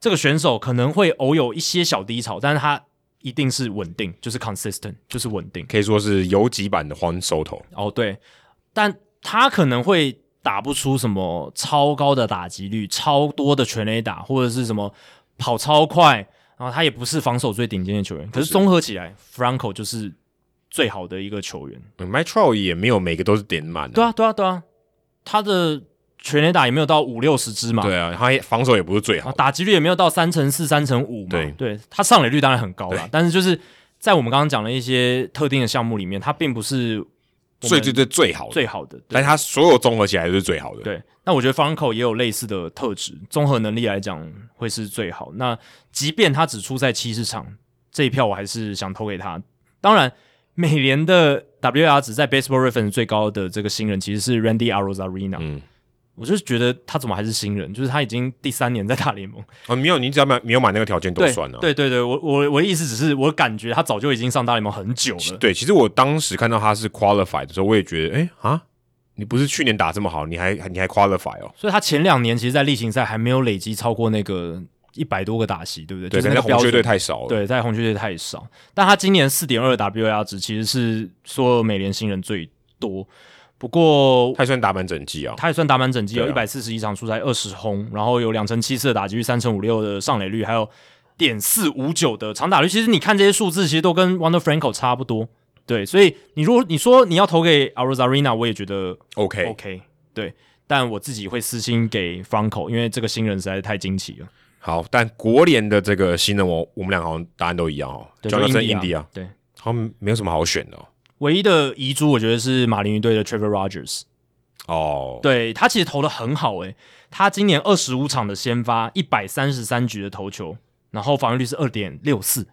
这个选手可能会偶有一些小低潮，但是他。一定是稳定，就是 consistent，就是稳定，可以说是游击版的 Juan Soto。哦，对，但他可能会打不出什么超高的打击率、超多的全垒打，或者是什么跑超快，然后他也不是防守最顶尖的球员。可是综合起来，Franco 就是最好的一个球员。嗯，Mike Trout 也没有每个都是点满。对啊，对啊，对啊，他的。全垒打也没有到五六十支嘛，对啊，他防守也不是最好，打击率也没有到三成四、三成五嘛，对，对，他上垒率当然很高了，但是就是在我们刚刚讲的一些特定的项目里面，他并不是最最最最好的最好的，但他所有综合起来都是最好的。对，那我觉得 Franco 也有类似的特质，综合能力来讲会是最好。那即便他只出赛七十场，这一票我还是想投给他。当然，美联的 WAR 值在 Baseball Reference 最高的这个新人其实是 Randy Arozarena。嗯。我就是觉得他怎么还是新人？就是他已经第三年在大联盟啊，没有，你只要买没有买那个条件都算了。对对对，我我我的意思只是我感觉他早就已经上大联盟很久了。对，其实我当时看到他是 qualified 的时候，我也觉得，哎啊，你不是去年打这么好，你还你还 qualify 哦？所以他前两年其实，在例行赛还没有累积超过那个一百多个打席，对不对？对，就是那个红雀队太少了。对，在红雀队太少，但他今年四点二 WAR 值其实是所有美联新人最多。不过他也算打满整季啊，他也算打满整季，有一百四十一场出赛，二十轰，然后有两成七四的打击率，三成五六的上垒率，还有点四五九的长打率。其实你看这些数字，其实都跟 Wonder Franco 差不多。对，所以你如果你说你要投给 Arozarena，我也觉得 OK OK。对，但我自己会私心给 Franco，因为这个新人实在是太惊奇了。好，但国联的这个新人，我我们两个好像答案都一样哦，叫做 India，对，好像没有什么好选的哦。唯一的遗珠，我觉得是马林鱼队的 Trevor Rogers。哦，对，他其实投的很好诶，他今年二十五场的先发，一百三十三局的投球，然后防御率是二点六四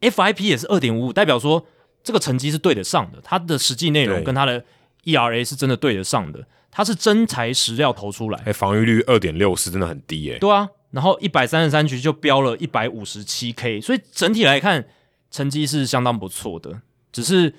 ，FIP 也是二点五五，代表说这个成绩是对得上的。他的实际内容跟他的 ERA 是真的对得上的，他是真材实料投出来。哎，防御率二点六四真的很低诶。对啊，然后一百三十三局就飙了一百五十七 K，所以整体来看成绩是相当不错的，只是。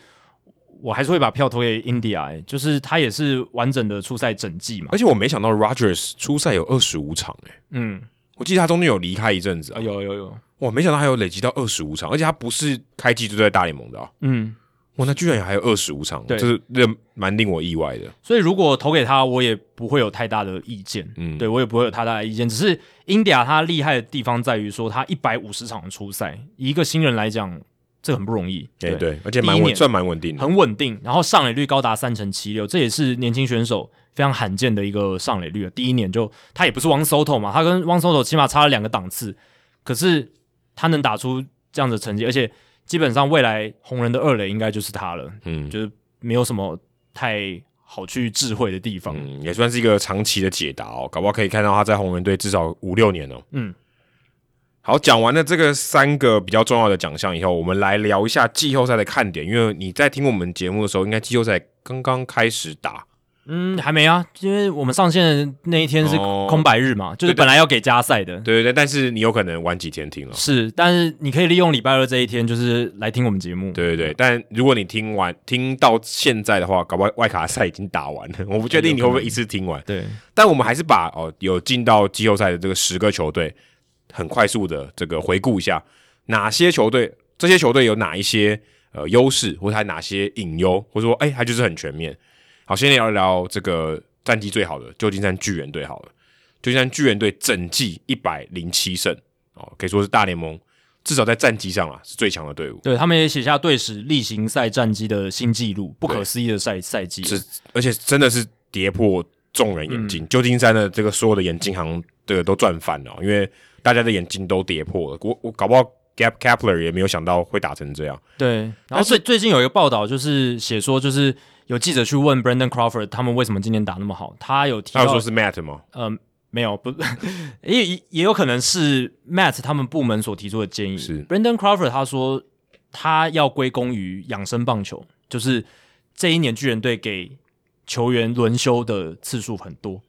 我还是会把票投给 India，欸，就是他也是完整的初赛整季嘛。而且我没想到 Rogers 初赛有二十五场，欸，嗯，我记得他中间有离开一阵子啊，有有有，哇，没想到还有累积到二十五场，而且他不是开季就在大联盟的啊，嗯，哇，那居然也还有二十五场，对，这是这蛮令我意外的。所以如果投给他，我也不会有太大的意见，嗯，对我也不会有太大的意见。只是 India 他厉害的地方在于说，他一百五十场的出赛，以一个新人来讲。这很不容易，对对，而且蛮稳，算蛮稳定的，很稳定。然后上垒率高达三成七六，这也是年轻选手非常罕见的一个上垒率。第一年就他也不是 Juan Soto 嘛，他跟 Juan Soto 起码差了两个档次，可是他能打出这样的成绩，而且基本上未来红人的二垒应该就是他了，嗯，就是没有什么太好去智慧的地方，嗯，也算是一个长期的解答哦，搞不好可以看到他在红人队至少五六年哦，嗯。好，讲完了这个三个比较重要的奖项以后，我们来聊一下季后赛的看点。因为你在听我们节目的时候，应该季后赛刚刚开始打。嗯，还没啊，因为我们上线的那一天是空白日嘛，哦、就是本来要给加赛的。对对对，但是你有可能晚几天听了。是，但是你可以利用礼拜二这一天，就是来听我们节目。对对对，但如果你听完听到现在的话，搞不好外卡赛已经打完了。我不确定你会不会一次听完。对，但我们还是把哦有进到季后赛的这个十个球队。很快速的这个回顾一下，哪些球队，这些球队有哪一些呃优势，或者还哪些隐忧，或者说哎，它就是很全面。好，先聊一聊这个战绩最好的旧金山巨人队好了。旧金山巨人队整季一百零七胜哦，可以说是大联盟至少在战绩上啊是最强的队伍。对，他们也写下队史例行赛战绩的新纪录，不可思议的赛赛季。是，而且真的是跌破众人眼镜。旧、嗯、金山的这个所有的眼镜行的都赚翻了，因为大家的眼镜都跌破了。我我搞不好 Gap Kepler 也没有想到会打成这样。对，然后最最近有一个报道，就是写说，就是有记者去问 Brandon Crawford 他们为什么今年打那么好，他有提到他有说是 Matt 吗？嗯。没有，不，也也有可能是 Matt 他们部门所提出的建议。是 Brandon Crawford 他说他要归功于养生棒球，就是这一年巨人队给球员轮休的次数很多。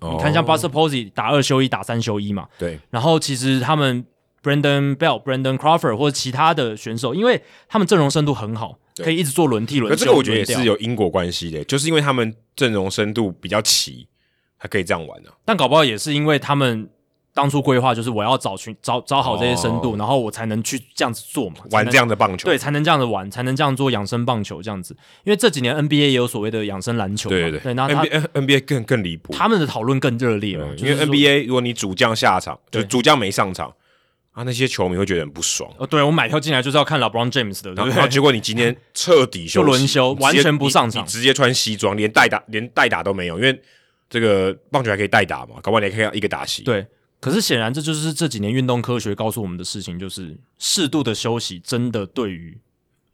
哦、你看，像 Buster Posey 打二休一，打三休一嘛。对。然后其实他们 Brandon Bell、Brandon Crawford 或者其他的选手，因为他们阵容深度很好，可以一直做轮替轮休。这个我觉得也是有因果关系的，就是因为他们阵容深度比较齐。还可以这样玩呢、啊，但搞不好也是因为他们当初规划就是我要找寻找找好这些深度，哦、然后我才能去这样子做嘛，玩这样的棒球，对，才能这样子玩，才能这样做养生棒球这样子。因为这几年 NBA 也有所谓的养生篮球嘛，对对对，对那 NBA NBA 更更离谱，他们的讨论更热烈嘛，因为 NBA 如果你主将下场，就主将没上场啊，那些球迷会觉得很不爽。哦，对我买票进来就是要看 LeBron James 的，对不对？然后结果你今天 彻底休轮休，完全不上场，直接穿西装，连代打连代打都没有，因为。这个棒球还可以代打嘛？搞不好你可以一个打席。对，可是显然这就是这几年运动科学告诉我们的事情，就是适度的休息真的对于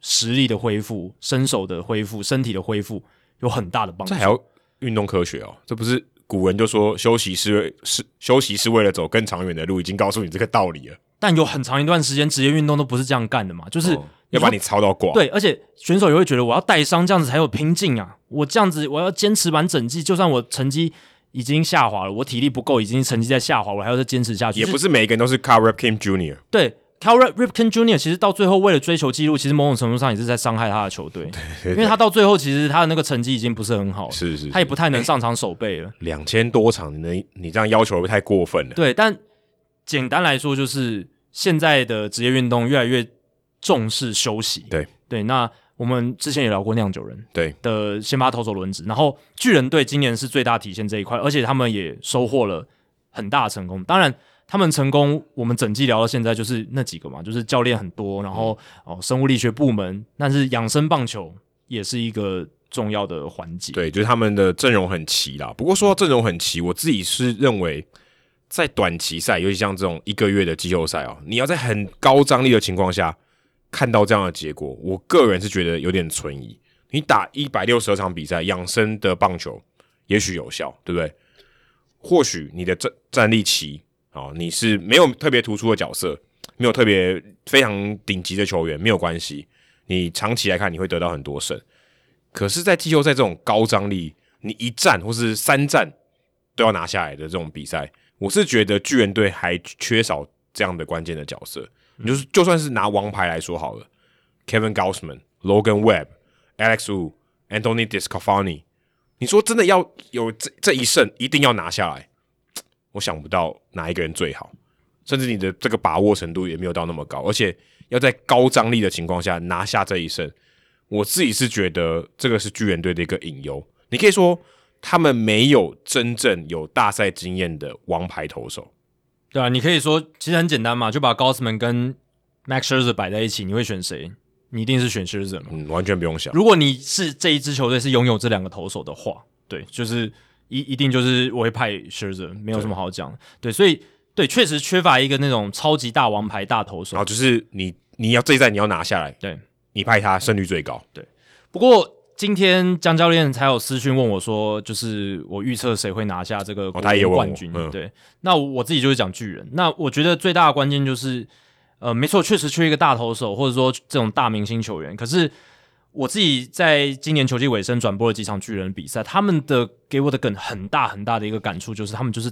实力的恢复、身手的恢复、身体的恢复有很大的帮助。这还要运动科学哦？这不是古人就说休息是为是休息是为了走更长远的路，已经告诉你这个道理了。但有很长一段时间职业运动都不是这样干的嘛，就是。哦要把你操到挂，对，而且选手也会觉得我要带伤，这样子才有拼劲啊！我这样子，我要坚持完整季，就算我成绩已经下滑了，我体力不够，已经成绩在下滑，我还要再坚持下去。也不是每个人都是 Cal Ripken Jr.，对，Cal Ripken Jr. 其实到最后为了追求纪录，其实某种程度上也是在伤害他的球队，因为他到最后其实他的那个成绩已经不是很好了，是，是是，他也不太能上场守备了。两千多场，你你这样要求会太过分了？对，但简单来说，就是现在的职业运动越来越重视休息，对。对，那我们之前也聊过酿酒人对的先发投手轮值，然后巨人队今年是最大体现这一块，而且他们也收获了很大的成功。当然，他们成功，我们整季聊到现在就是那几个嘛，就是教练很多，然后、嗯、哦生物力学部门，但是养生棒球也是一个重要的环节。对，就是他们的阵容很齐啦。不过说到阵容很齐，我自己是认为，在短期赛，尤其像这种一个月的季后赛哦，你要在很高张力的情况下。看到这样的结果，我个人是觉得有点存疑。你打一百六十二场比赛，养生的棒球也许有效，对不对？或许你的战战力期啊，你是没有特别突出的角色，没有特别非常顶级的球员，没有关系。你长期来看，你会得到很多胜。可是，在季后赛这种高张力，你一战或是三战都要拿下来的这种比赛，我是觉得巨人队还缺少这样的关键的角色。你就是就算是拿王牌来说好了，Kevin Gausman、Logan Webb、Alex Wu、Anthony Discofani，你说真的要有这这一胜，一定要拿下来，我想不到哪一个人最好，甚至你的这个把握程度也没有到那么高，而且要在高张力的情况下拿下这一胜，我自己是觉得这个是巨人队的一个隐忧。你可以说他们没有真正有大赛经验的王牌投手。对啊，你可以说其实很简单嘛，就把 Gausman 跟 Max Scherzer 摆在一起，你会选谁？你一定是选 Scherzer 嘛？嗯，完全不用想。如果你是这一支球队是拥有这两个投手的话，对，就是一一定就是我会派 Scherzer，没有什么好讲。对，对，所以对，确实缺乏一个那种超级大王牌大投手。然后就是你你要这一战你要拿下来，对，你派他胜率最高。对，不过。今天江教练才有私讯问我说，就是我预测谁会拿下这个冠军？哦嗯、对，那我自己就是讲巨人。那我觉得最大的关键就是，呃，没错，确实缺一个大投手，或者说这种大明星球员。可是我自己在今年球季尾声转播了几场巨人比赛，他们的给我的梗很大很大的一个感触就是，他们就是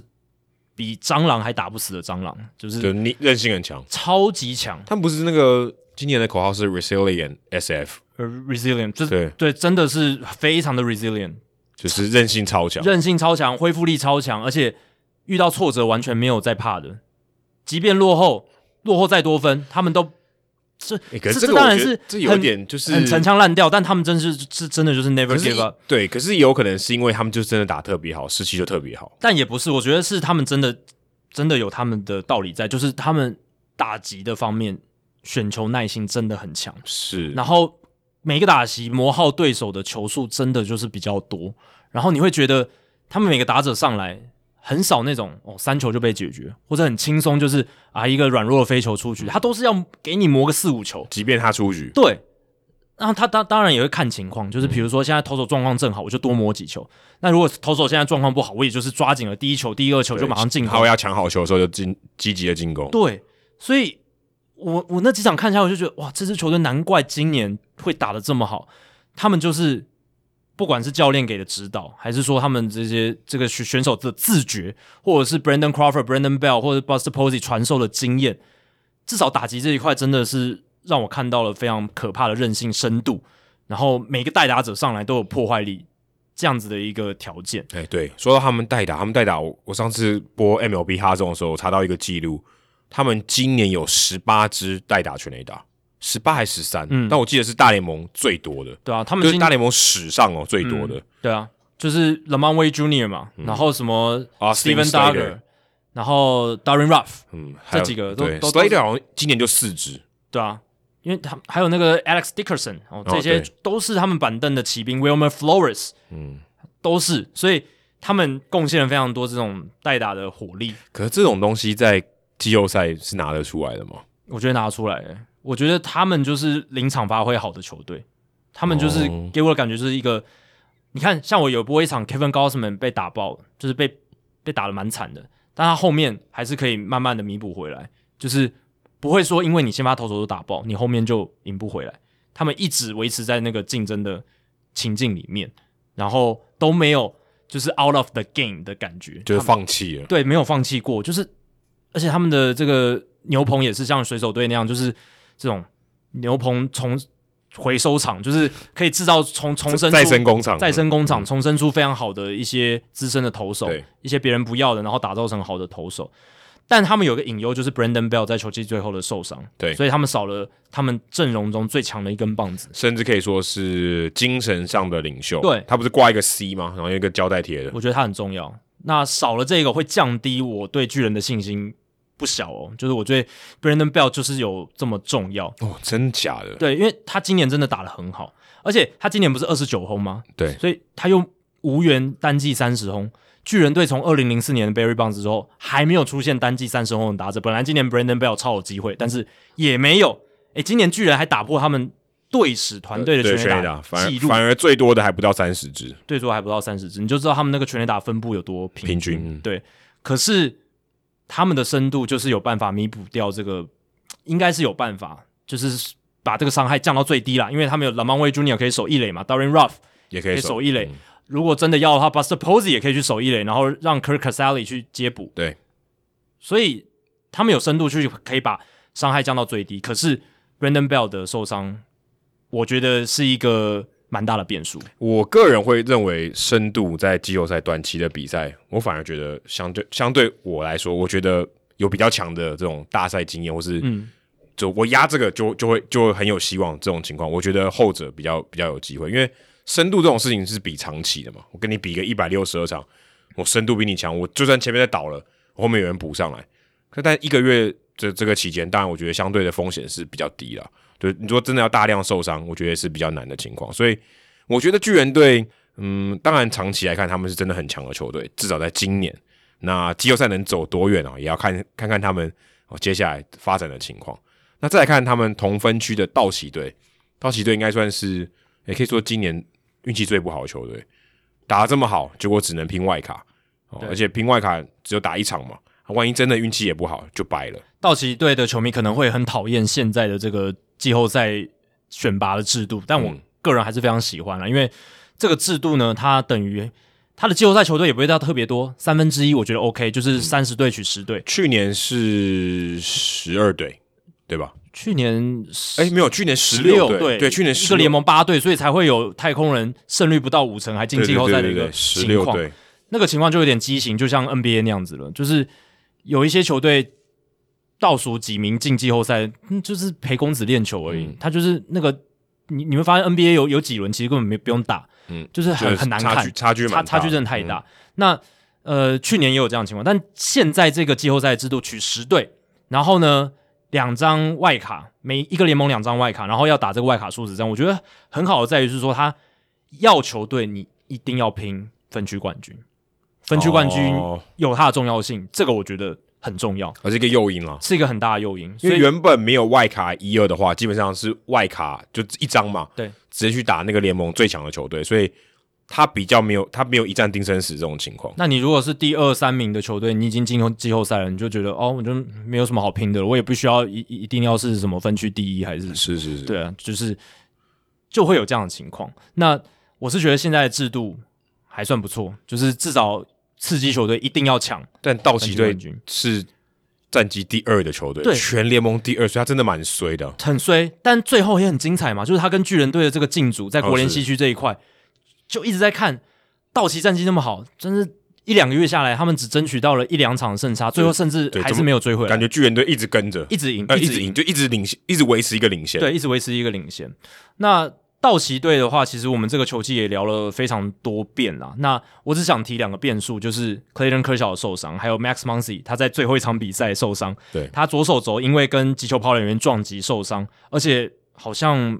比蟑螂还打不死的蟑螂，就是你韧性很强，超级强。他们不是那个今年的口号是 Resilient SF。呃，resilient，就对。对，真的是非常的 resilient，就是韧性超强，韧性超强，恢复力超强，而且遇到挫折完全没有在怕的，即便落后，落后再多分，他们都这、欸、可是这，这当然是这有点就是很陈腔滥调，但他们真是是真的就是 never give up。对，可是有可能是因为他们就真的打特别好，士气就特别好，但也不是，我觉得是他们真的真的有他们的道理在，就是他们打击的方面选球耐心真的很强，是。然后每个打席磨耗对手的球数真的就是比较多，然后你会觉得他们每个打者上来很少那种哦三球就被解决，或者很轻松就是啊一个软弱的飞球出局，他都是要给你磨个四五球，即便他出局。对。然后他当当然也会看情况，就是比如说现在投手状况正好，我就多磨几球。那如果投手现在状况不好，我也就是抓紧了第一球、第二球就马上进攻。他要抢好球的时候就进积极的进攻。对，所以我我那几场看下来，我就觉得哇，这支球队难怪今年会打得这么好。他们就是不管是教练给的指导，还是说他们这些这个选选手的自觉，或者是 Brandon Crawford、Brandon Bell 或者 Buster Posey 传授的经验，至少打击这一块真的是。让我看到了非常可怕的韧性深度，然后每个代打者上来都有破坏力，这样子的一个条件。哎，对，说到他们代打，他们代打，我我上次播 MLB 哈中的时候，我查到一个记录，他们今年有十八支代打全垒打，十八还是十三？嗯，但我记得是大联盟最多的。对啊，他们是大联盟史上哦最多的。嗯、对啊，就是 Wade Jr. 嘛，嗯、然后什么 Steven Duggar，然后 Darin Ruf，嗯，这几个都都 Slater 好像今年就四支。对啊。因为他还有那个 Alex Dickerson 哦，这些都是他们板凳的骑兵。哦、Wilmer Flores，嗯，都是，所以他们贡献了非常多这种代打的火力。可是这种东西在季后赛是拿得出来的吗？我觉得拿得出来。我觉得他们就是临场发挥好的球队，他们就是给我的感觉就是一个，哦、你看，像我有播一场 Kevin Gausman 被打爆，就是被被打的蛮惨的，但他后面还是可以慢慢的弥补回来，就是。不会说，因为你先发投手都打爆，你后面就赢不回来。他们一直维持在那个竞争的情境里面，然后都没有就是 out of the game 的感觉，就是放弃了。对，没有放弃过。就是，而且他们的这个牛棚也是像水手队那样，就是这种牛棚重回收厂，就是可以制造重重生再生工厂，再生工厂重生出非常好的一些资深的投手，对一些别人不要的，然后打造成好的投手。但他们有个隐忧，就是 Brandon Bell 在球季最后的受伤，对，所以他们少了他们阵容中最强的一根棒子，甚至可以说是精神上的领袖。对，他不是挂一个 C 吗？然后一个胶带贴的，我觉得他很重要。那少了这个会降低我对巨人的信心不小哦。就是我觉得 Brandon Bell 就是有这么重要哦，真假的？对，因为他今年真的打得很好，而且他今年不是二十九轰吗？对，所以他又无缘单季三十轰。巨人队从二零零四年的 Barry Bonds 之后，还没有出现单季三十轰的打者。本来今年 Brandon Bell 超有机会，但是也没有。诶，今年巨人还打破他们队史团队的全垒打记录，反而最多的还不到三十支，最多还不到三十支，你就知道他们那个全垒打分布有多平均。平均对，可是他们的深度就是有办法弥补掉这个，应该是有办法，就是把这个伤害降到最低啦。因为他们有 LaMonte Wade Jr. 可以守一垒嘛，Darin Ruff 也可以守一垒。如果真的要的话，Buster Posey 也可以去守一垒，然后让 Kirk Casali 去接补。对，所以他们有深度去可以把伤害降到最低。可是 Brandon Bell 的受伤，我觉得是一个蛮大的变数。我个人会认为深度在季后赛短期的比赛，我反而觉得相对相对我来说，我觉得有比较强的这种大赛经验，或是嗯，就我压这个就就会就会很有希望。这种情况，我觉得后者比较比较有机会，因为。深度这种事情是比长期的嘛？我跟你比个一百六十二场，我深度比你强，我就算前面在倒了，后面有人补上来。可但一个月这这个期间，当然我觉得相对的风险是比较低了。对，你说真的要大量受伤，我觉得是比较难的情况。所以我觉得巨人队，嗯，当然长期来看他们是真的很强的球队，至少在今年，那季后赛能走多远啊？也要看看看他们哦接下来发展的情况。那再来看他们同分区的道奇队，道奇队应该算是也可以说今年。运气最不好的球队打得这么好，结果只能拼外卡，哦、而且拼外卡只有打一场嘛，万一真的运气也不好，就掰了。道奇队的球迷可能会很讨厌现在的这个季后赛选拔的制度，但我个人还是非常喜欢了，嗯、因为这个制度呢，它等于它的季后赛球队也不会到特别多，三分之一我觉得 OK，就是三十队取十队。去年是十二队，对吧？去年哎，没有，去年十六队，对，去年一个联盟八队，所以才会有太空人胜率不到五成还进季后赛的一个情况。那个情况就有点畸形，就像 NBA 那样子了，就是有一些球队倒数几名进季后赛，就是陪公子练球而已。他就是那个你你会发现 NBA 有有几轮其实根本没不用打，嗯，就是很很难看，差距差差距真的太大。那呃，去年也有这样的情况，但现在这个季后赛制度取十队，然后呢？两张外卡，每一个联盟两张外卡，然后要打这个外卡殊死战。我觉得很好的在于是说，他要球队你一定要拼分区冠军，分区冠军有它的重要性，哦、这个我觉得很重要，而是一个诱因了，是一个很大的诱因。因为原本没有外卡一二的话，基本上是外卡就一张嘛，对，直接去打那个联盟最强的球队，所以。他比较没有，他没有一战定生死这种情况。那你如果是第二三名的球队，你已经进入季后赛了，你就觉得哦，我就没有什么好拼的了，我也不需要一一定要是什么分区第一还是是是是，对啊，就是就会有这样的情况。那我是觉得现在的制度还算不错，就是至少刺激球队一定要抢。但道奇队是战绩第二的球队，对，全联盟第二，所以他真的蛮衰的，很衰。但最后也很精彩嘛，就是他跟巨人队的这个竞逐在国联西区这一块。哦就一直在看道奇战绩那么好，真是一两个月下来，他们只争取到了一两场胜差，最后甚至还是没有追回来。感觉巨人队一直跟着，一直赢，呃，一直赢，就一直领先，一直维持一个领先。对，一直维持一个领先。那道奇队的话，其实我们这个球季也聊了非常多遍啦。那我只想提两个变数，就是 Clayton Kershaw 的受伤，还有 Max Muncy 他在最后一场比赛受伤。对，他左手肘因为跟击球跑垒员撞击受伤，而且好像。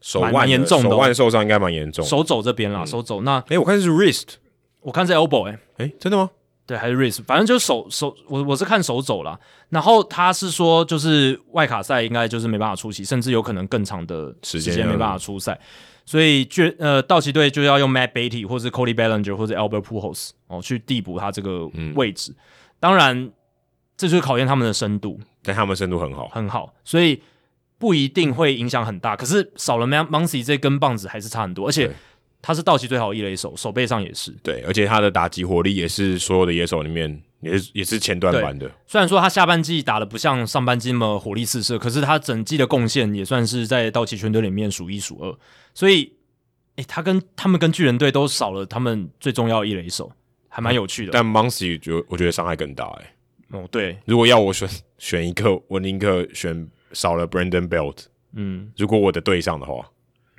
手腕严重的，手腕受伤应该蛮严重。手肘这边啦，嗯、手肘那，哎，我看是 wrist，我看是 elbow，哎，哎，真的吗？对，还是 wrist，反正就是手手，我我是看手肘啦。然后他是说，就是外卡赛应该就是没办法出席，甚至有可能更长的时间没办法出赛。所以，就呃，道奇队就要用 Matt Beaty 或者 Cody Bellinger 或者 Albert Pujols 哦去递补他这个位置。嗯、当然，这就是考验他们的深度，但他们深度很好，很好，所以。不一定会影响很大，可是少了 Muncy 这根棒子还是差很多，而且他是道奇最好的一垒手，手背上也是。对，而且他的打击火力也是所有的野手里面也是也是前段班的。虽然说他下半季打得不像上半季那么火力四射，可是他整季的贡献也算是在道奇全队里面数一数二。所以，诶，他跟他们跟巨人队都少了他们最重要的一垒手，还蛮有趣的。但 Muncy 就我觉得伤害更大，诶。哦，对，如果要我选选一个，我宁可选。少了 Brandon Belt，嗯，如果我的对上的话，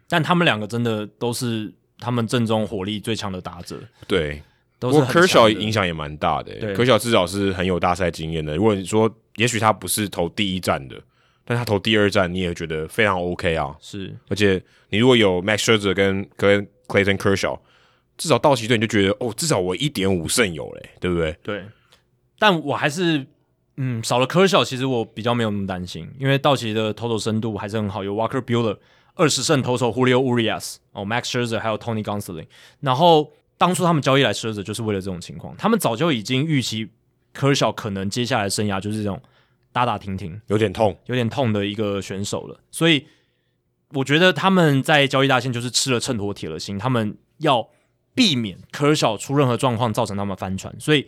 但他们两个真的都是他们阵中火力最强的打者，对，都是。不过 Kershaw 影响也蛮大的，对，Kershaw 至少是很有大赛经验的。如果你说，也许他不是投第一战的，但他投第二战，你也觉得非常 OK 啊。是，而且你如果有 Max Scherzer 跟跟 Clayton Kershaw，至少道奇队你就觉得哦，至少我一点五胜有嘞，对不对？对，但我还是。嗯，少了科小，其实我比较没有那么担心，因为道奇的投手深度还是很好，有 Walker Buehler 二十胜投手 Julio Urias 哦，Max Scherzer 还有 Tony Gonsolin。然后当初他们交易来 Scherzer 就是为了这种情况，他们早就已经预期科小可能接下来生涯就是这种打打停停，有点痛，有点痛的一个选手了。所以我觉得他们在交易大线就是吃了秤砣铁了心，他们要避免科小出任何状况造成他们翻船，所以。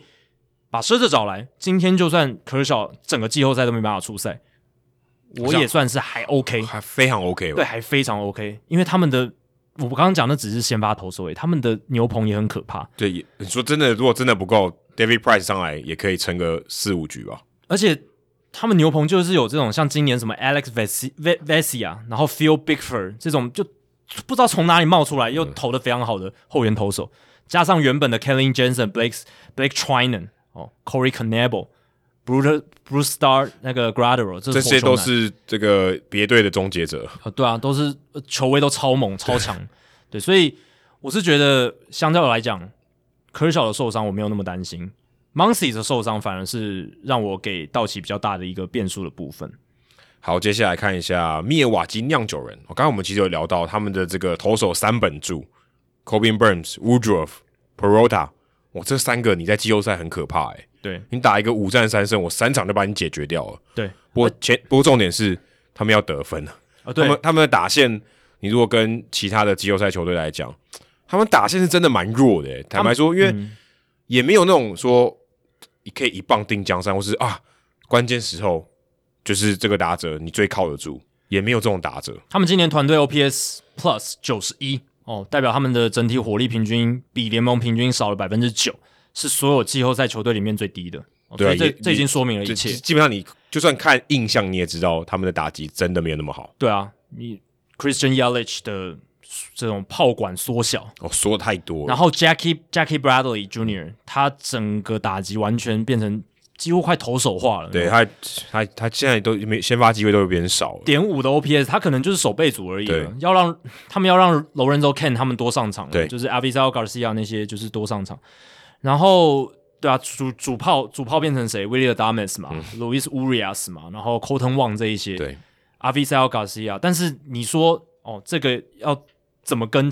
把狮子找来，今天就算科小整个季后赛都没办法出赛，我也算是还 OK，还非常 OK，对，还非常 OK，因为他们的我刚刚讲的只是先发投手，他们的牛棚也很可怕。对，你说真的，如果真的不够，David Price 上来也可以撑个四五局吧。而且他们牛棚就是有这种像今年什么 Alex Vesia，然后 Phil Bickford 这种，就不知道从哪里冒出来又投的非常好的后援投手，加上原本的 Kenley Jensen、Blake Blake Trinan。哦，Corey Knebel、Bruce Bruce Star 那个 Graterol，这些都是这个别队的终结者。哦，对啊，都是球威都超猛超强。对，所以我是觉得相较来讲，Kershaw 的受伤我没有那么担心，Muncy 的受伤反而是让我给道奇比较大的一个变数的部分。好，接下来看一下密尔瓦基酿酒人。刚刚我们其实有聊到他们的这个投手三本柱：Corbin Burnes、Woodruff、Peralta。哇这三个你在季后赛很可怕哎、欸，对你打一个五战三胜，我三场就把你解决掉了。对，不过前不过重点是他们要得分啊，哦、对他们他们的打线，你如果跟其他的季后赛球队来讲，他们打线是真的蛮弱的、欸。坦白说，因为也没有那种说你可以一棒定江山，或是啊关键时候就是这个打者你最靠得住，也没有这种打者。他们今年团队 OPS Plus 九十一。哦，代表他们的整体火力平均比联盟平均少了百分之九，是所有季后赛球队里面最低的。对、啊，这这已经说明了一切。基本上，你就算看印象，你也知道他们的打击真的没有那么好。对啊，你 Christian Yelich 的这种炮管缩小，哦，缩太多。然后 Jackie Jackie Bradley Jr. 他整个打击完全变成几乎快投手化了。对他，他他现在都没先发机会都有点少了。点五的 OPS，他可能就是守备组而已了。要让他们要让 Lorenzo Ken 他们多上场，对，就是 Avisail Garcia 那些就是多上场。然后，对啊，主主炮主炮变成谁 w i l l i a d a m e s 嘛、嗯、Luis Urias 嘛，然后 Colton Wang 这一些，对，Avisail Garcia。但是你说哦，这个要。怎么跟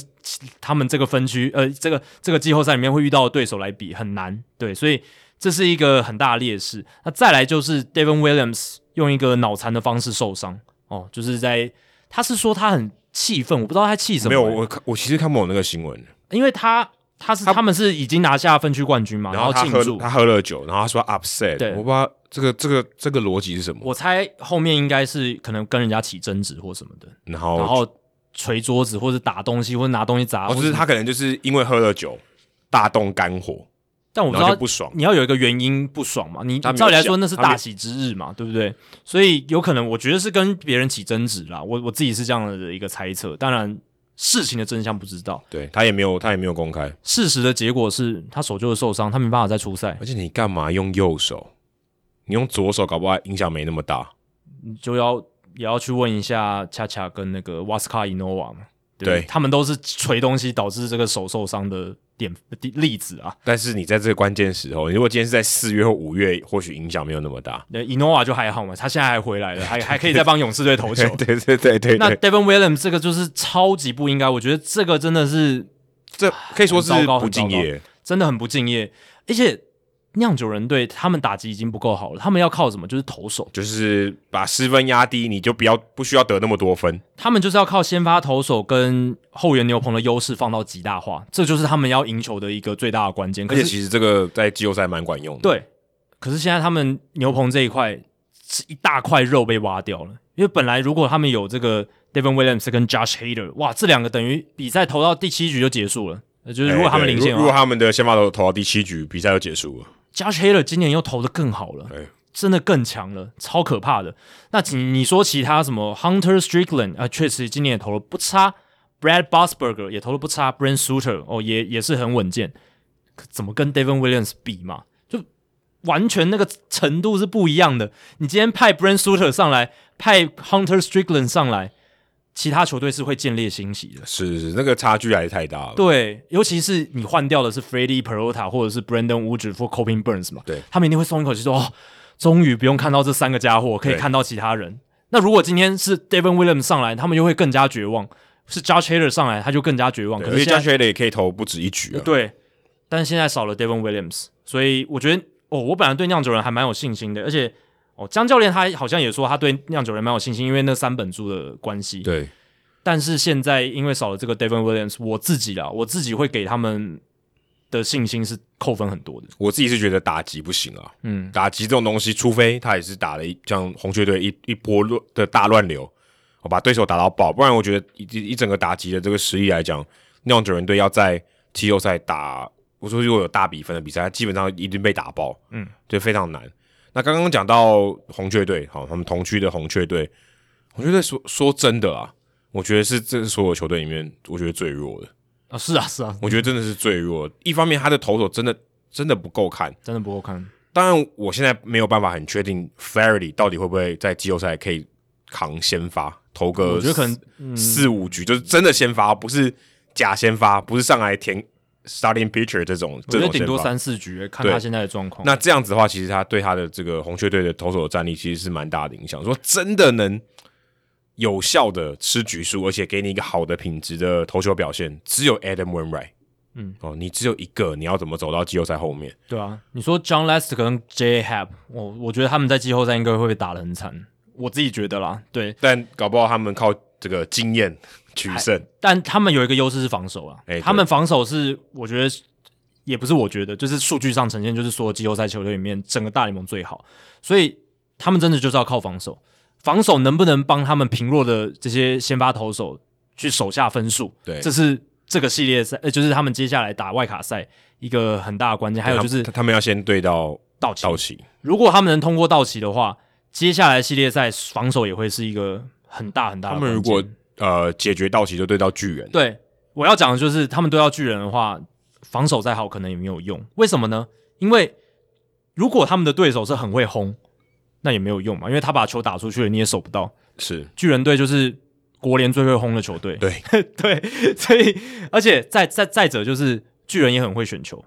他们这个分区，呃，这个这个季后赛里面会遇到的对手来比很难，对，所以这是一个很大的劣势。那再来就是 Devin Williams 用一个脑残的方式受伤，哦，就是在他是说他很气愤，我不知道他气什么、欸。没有，我我其实看不懂那个新闻，因为他他是他，他们是已经拿下分区冠军嘛，然后庆祝他喝了酒，然后他说 upset，对，我不知道这个这个这个逻辑是什么。我猜后面应该是可能跟人家起争执或什么的，然后然后。捶桌子，或者打东西，或者拿东西砸，或者是他可能就是因为喝了酒大动肝火，但我不知道不爽，你要有一个原因不爽嘛？你照理来说那是大喜之日嘛，对不对？所以有可能我觉得是跟别人起争执啦，我我自己是这样的一个猜测。当然事情的真相不知道，对他也没有他也没有公开。事实的结果是他手就是受伤，他没办法再出赛。而且你干嘛用右手？你用左手搞不好影响没那么大，你就要。也要去问一下恰恰跟那个瓦斯卡伊诺瓦嘛，对，对他们都是锤东西导致这个手受伤的点例子啊。但是你在这个关键时候，你如果今天是在四月或五月，或许影响没有那么大。那，伊诺瓦就还好嘛，他现在还回来了，还还可以再帮勇士队投球。对对对对，对。那 Devin Williams 这个就是超级不应该，我觉得这个真的是这可以说是不敬业，真的很不敬业，而且。酿酒人队他们打击已经不够好了，他们要靠什么？就是投手，就是把失分压低，你就不要不需要得那么多分。他们就是要靠先发投手跟后援牛棚的优势放到极大化，这就是他们要赢球的一个最大的关键。而且其实这个在季后赛蛮管用的。对，可是现在他们牛棚这一块是一大块肉被挖掉了，因为本来如果他们有这个 Devin Williams 跟 Josh Hader，哇，这两个等于比赛投到第七局就结束了。就是如果他们领先，如果他们的先发投投到第七局，比赛就结束了。Josh Hader 今年又投的更好了，真的更强了，超可怕的。那你你说其他什么 Hunter Strickland 啊，确实今年也投了不差，Brad Bosberger 也投了不差，Brent Suter 哦也也是很稳健。怎么跟 David Williams 比嘛？就完全那个程度是不一样的。你今天派 Brent Suter 上来，派 Hunter Strickland 上来。其他球队是会见猎心喜的，是是，那个差距还是太大了。对，尤其是你换掉的是 Freddie Peralta 或者是 Brandon Woodruff 或 Coping Burnes 嘛，对，他们一定会松一口气说：“哦，终于不用看到这三个家伙，可以看到其他人。”那如果今天是 Devin Williams 上来，他们就会更加绝望；是 Josh Hader 上来，他就更加绝望。可是 Josh Hader 也可以投不止一局啊。对，但是现在少了 Devin Williams，所以我觉得哦，我本来对酿酒人还蛮有信心的，而且哦，江教练他好像也说他对酿酒人蛮有信心，因为那三本柱的关系。对。但是现在因为少了这个 Devin Williams，我自己啦，我自己会给他们的信心是扣分很多的。我自己是觉得打击不行啊，嗯，打击这种东西，除非他也是打了一像红雀队一一波乱的大乱流，我把对手打到爆，不然我觉得一一整个打击的这个实力来讲，酿酒人队要在季后赛打，我说如果有大比分的比赛，基本上一定被打爆，嗯，就非常难。那刚刚讲到红雀队，好，他们同区的红雀队，红雀队说说真的啊。我觉得是这是所有球队里面，我觉得最弱的啊！是啊，是啊，我觉得真的是最弱的。一方面，他的投手真的真的不够看，真的不够看。当然，我现在没有办法很确定 Flaherty 到底会不会在季后赛可以扛先发，投个我觉得可能四五局，就是真的先发，不是假先发，不是上来填 starting pitcher 这种。我觉得顶多三四局，看他现在的状况。那这样子的话，其实他对他的这个红雀队的投手的战力其实是蛮大的影响。说真的能。有效的吃局数，而且给你一个好的品质的投球表现，只有 Adam Wainwright。嗯，哦，你只有一个，你要怎么走到季后赛后面？对啊，你说 John Lester 跟 J.A. Happ，我我觉得他们在季后赛应该会被打得很惨，我自己觉得啦。对，但搞不好他们靠这个经验取胜。但他们有一个优势是防守啊，欸、他们防守是我觉得也不是我觉得，就是数据上呈现就是所有季后赛球队里面整个大联盟最好，所以他们真的就是要靠防守。防守能不能帮他们平弱的这些先发投手去守下分数？对，这是这个系列赛，呃，就是他们接下来打外卡赛一个很大的关键。还有就是他，他们要先对到道奇。道奇，如果他们能通过道奇的话，接下来系列赛防守也会是一个很大很大的。他们如果呃解决道奇，就对到巨人。对，我要讲的就是他们对到巨人的话，防守再好可能也没有用。为什么呢？因为如果他们的对手是很会轰，那也没有用嘛，因为他把球打出去了，你也守不到。是巨人队就是国联最会轰的球队，对 对，所以而且再再再者就是巨人也很会选球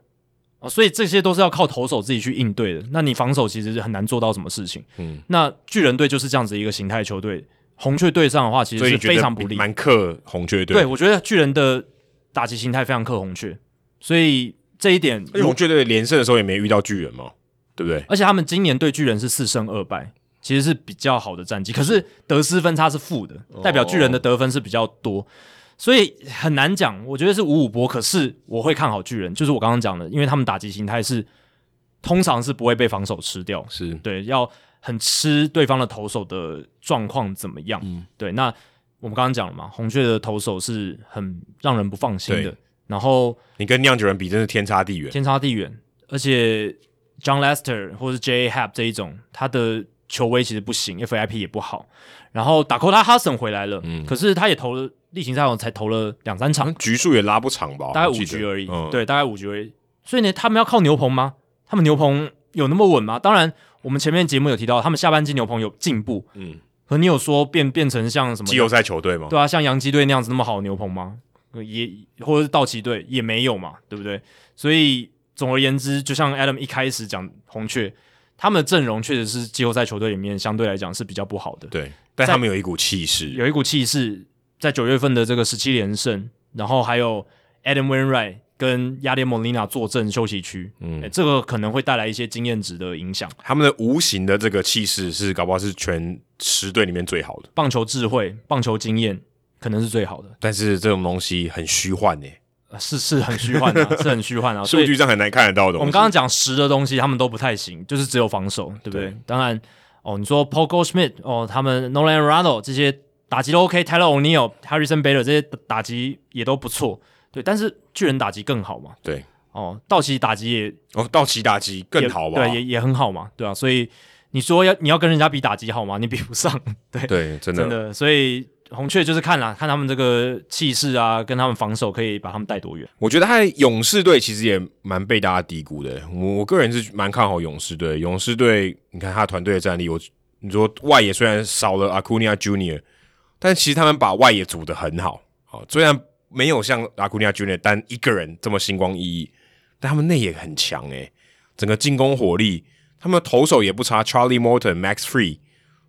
啊，所以这些都是要靠投手自己去应对的。那你防守其实是很难做到什么事情。嗯，那巨人队就是这样子一个形态球队，红雀对上的话其实是非常不利，蛮克红雀队。对，我觉得巨人的打击形态非常克红雀，所以这一点，因为红雀队连胜的时候也没遇到巨人嘛。对不对？而且他们今年对巨人是四胜二败，其实是比较好的战绩。可是得失分差是负的，代表巨人的得分是比较多，所以很难讲。我觉得是五五波。可是我会看好巨人，就是我刚刚讲的，因为他们打击形态是通常是不会被防守吃掉，是对，要很吃对方的投手的状况怎么样。嗯，对。那我们刚刚讲了嘛，红雀的投手是很让人不放心的。然后你跟酿酒人比，真是天差地远，天差地远，而且。John Lester 或者是 J.A. Happ 这一种，他的球威其实不行，FIP 也不好。然后 Dakota Hudson 回来了，嗯，可是他也投了例行赛，我才投了两三场，局数也拉不长吧，大概五局而已。嗯、对，大概五局而已。所以呢，他们要靠牛棚吗？他们牛棚有那么稳吗？当然，我们前面节目有提到，他们下半季牛棚有进步，嗯，和你有说变变成像什么季后赛球队吗？对啊，像洋基队那样子那么好的牛棚吗？也或者是道奇队也没有嘛，对不对？所以。总而言之，就像 Adam 一开始讲，红雀他们的阵容确实是季后赛球队里面相对来讲是比较不好的。对，但他们有一股气势，有一股气势，在九月份的这个十七连胜，然后还有 Adam Wainwright 跟亚列莫利纳坐镇休息区，嗯、欸，这个可能会带来一些经验值的影响。他们的无形的这个气势是搞不好是全十队里面最好的，棒球智慧、棒球经验可能是最好的。但是这种东西很虚幻耶。是是很虚幻的，是很虚幻啊！数据上很难看得到的。我们刚刚讲实的东西，他们都不太行，就是只有防守，对不对？对当然，哦，你说 Paul Goldschmidt 哦，他们 Nolan Arenado 这些打击都 OK，Tyler O'Neill、Harrison Bader 这些打击也都不错，对。但是巨人打击更好嘛？对。哦，道奇打击也哦，道奇打击更好吧？对，也也很好嘛，对啊。所以你说要你要跟人家比打击好吗？你比不上，对对，真的真的。所以。红雀就是看啦，看他们这个气势啊，跟他们防守可以把他们带多远。我觉得他勇士队其实也蛮被大家低估的。我我个人是蛮看好勇士队。勇士队，你看他团队的战力，我你说外野虽然少了 Acuna Junior，但其实他们把外野组的很好。好，虽然没有像 Acuna Junior 单一个人这么星光熠熠，但他们内野很强诶、欸。整个进攻火力，他们的投手也不差，Charlie Morton、Max Fried。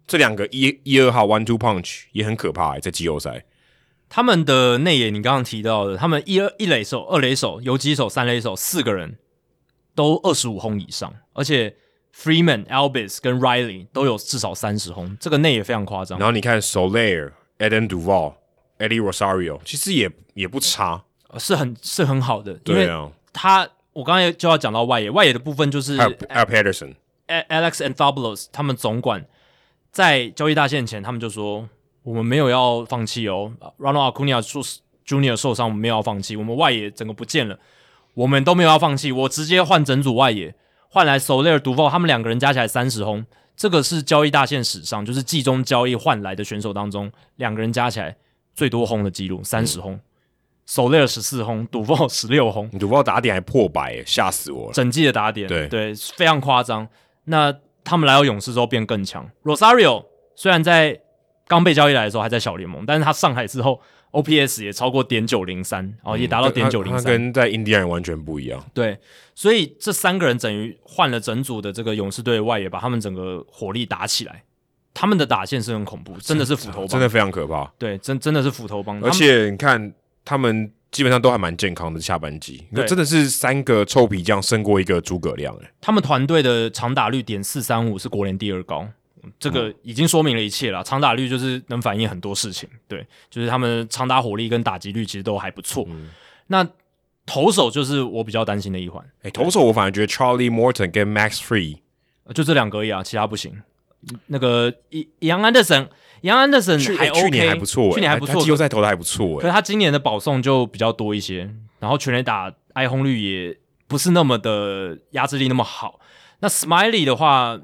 这两个一、一二号 one two punch 也很可怕，在季后赛。他们的内野，你刚刚提到的，他们一、二一垒手、二垒手、游击手、三垒手，四个人都二十五轰以上，而且 Freeman、Albies 跟 Riley 都有至少三十轰，这个内野非常夸张。然后你看 Soler、Eden Duval、Eddie Rosario，其实也也不差，是很是很好的。对啊，他我刚才就要讲到外野，外野的部分就是还有 Al Pederson、Alex Anthopoulos 他们总管。在交易大限前，他们就说我们没有要放弃哦。Ronald Acuna Junior 受伤，我们没有要放弃。我们外野整个不见了，我们都没有要放弃。我直接换整组外野，换来 Soler、Duvall，他们两个人加起来三十轰，这个是交易大限史上，就是季中交易换来的选手当中，两个人加起来最多轰的记录，三十轰。Soler 十四轰，Duvall 十六轰，Duvall 打点还破百，吓死我了！整季的打点，对对，非常夸张。那他们来到勇士之后变更强。Rosario 虽然在刚被交易来的时候还在小联盟，但是他上海之后 OPS 也超过点九零三，哦也达到点九零三，跟在印第安人完全不一样。对，所以这三个人等于换了整组的这个勇士队外野，把他们整个火力打起来。他们的打线是很恐怖，真的是斧头帮，真的非常可怕。对，真真的是斧头帮。而且你看他们。基本上都还蛮健康的下半季，那真的是三个臭皮匠胜过一个诸葛亮哎。他们团队的长打率点四三五是国联第二高，这个已经说明了一切了。长打率就是能反映很多事情，对，就是他们长打火力跟打击率其实都还不错。嗯、那投手就是我比较担心的一环。诶，投手我反而觉得 Charlie Morton 跟 Max Fried 就这两个而已啊，其他不行。那个杨杨安德森。杨安德森还 OK，去年还不错，去年还不错，季后赛投的还不错，可是他今年的保送就比较多一些，然后全垒打挨轰率也不是那么的压制力那么好。那 Smiley 的话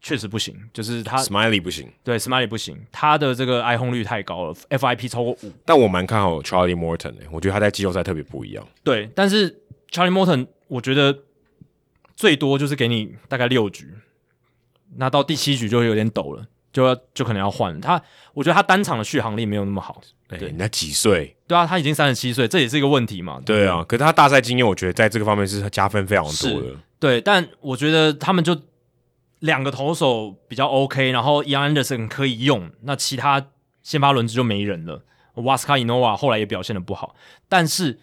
确实不行，就是他 Smiley 不行，对 Smiley 不行，他的这个挨轰率太高了，FIP 超过五。但我蛮看好 Charlie Morton 的，我觉得他在季后赛特别不一样。对，但是 Charlie Morton 我觉得最多就是给你大概六局，那到第七局就会有点抖了，就要就可能要换了。他我觉得他单场的续航力没有那么好。对，欸、那几岁？对啊，他已经三十七岁，这也是一个问题嘛。对啊，可是他大赛经验，我觉得在这个方面是加分非常多的。对，但我觉得他们就两个投手比较 OK，然后 Ian Anderson 可以用，那其他先发轮子就没人了。Huascar Ynoa 后来也表现的不好，但是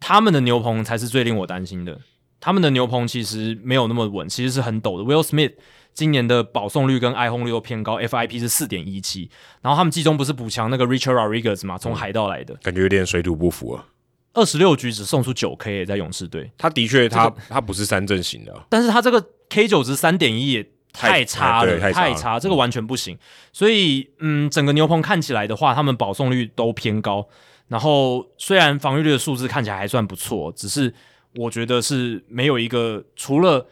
他们的牛棚才是最令我担心的。他们的牛棚其实没有那么稳，其实是很陡的。Will Smith 今年的保送率跟挨轰率都偏高，FIP 是四点一七。然后他们季中不是补强那个 Richard Rodriguez 嘛，从海盗来的，感觉有点水土不服啊。二十六局只送出九 K，在勇士队，他的确他、这个、他不是三阵型的，但是他这个 K 九值三点一也太差了，太差，太差，这个完全不行。所以嗯，整个牛棚看起来的话，他们保送率都偏高，然后虽然防御率的数字看起来还算不错，只是。我觉得是没有一个除了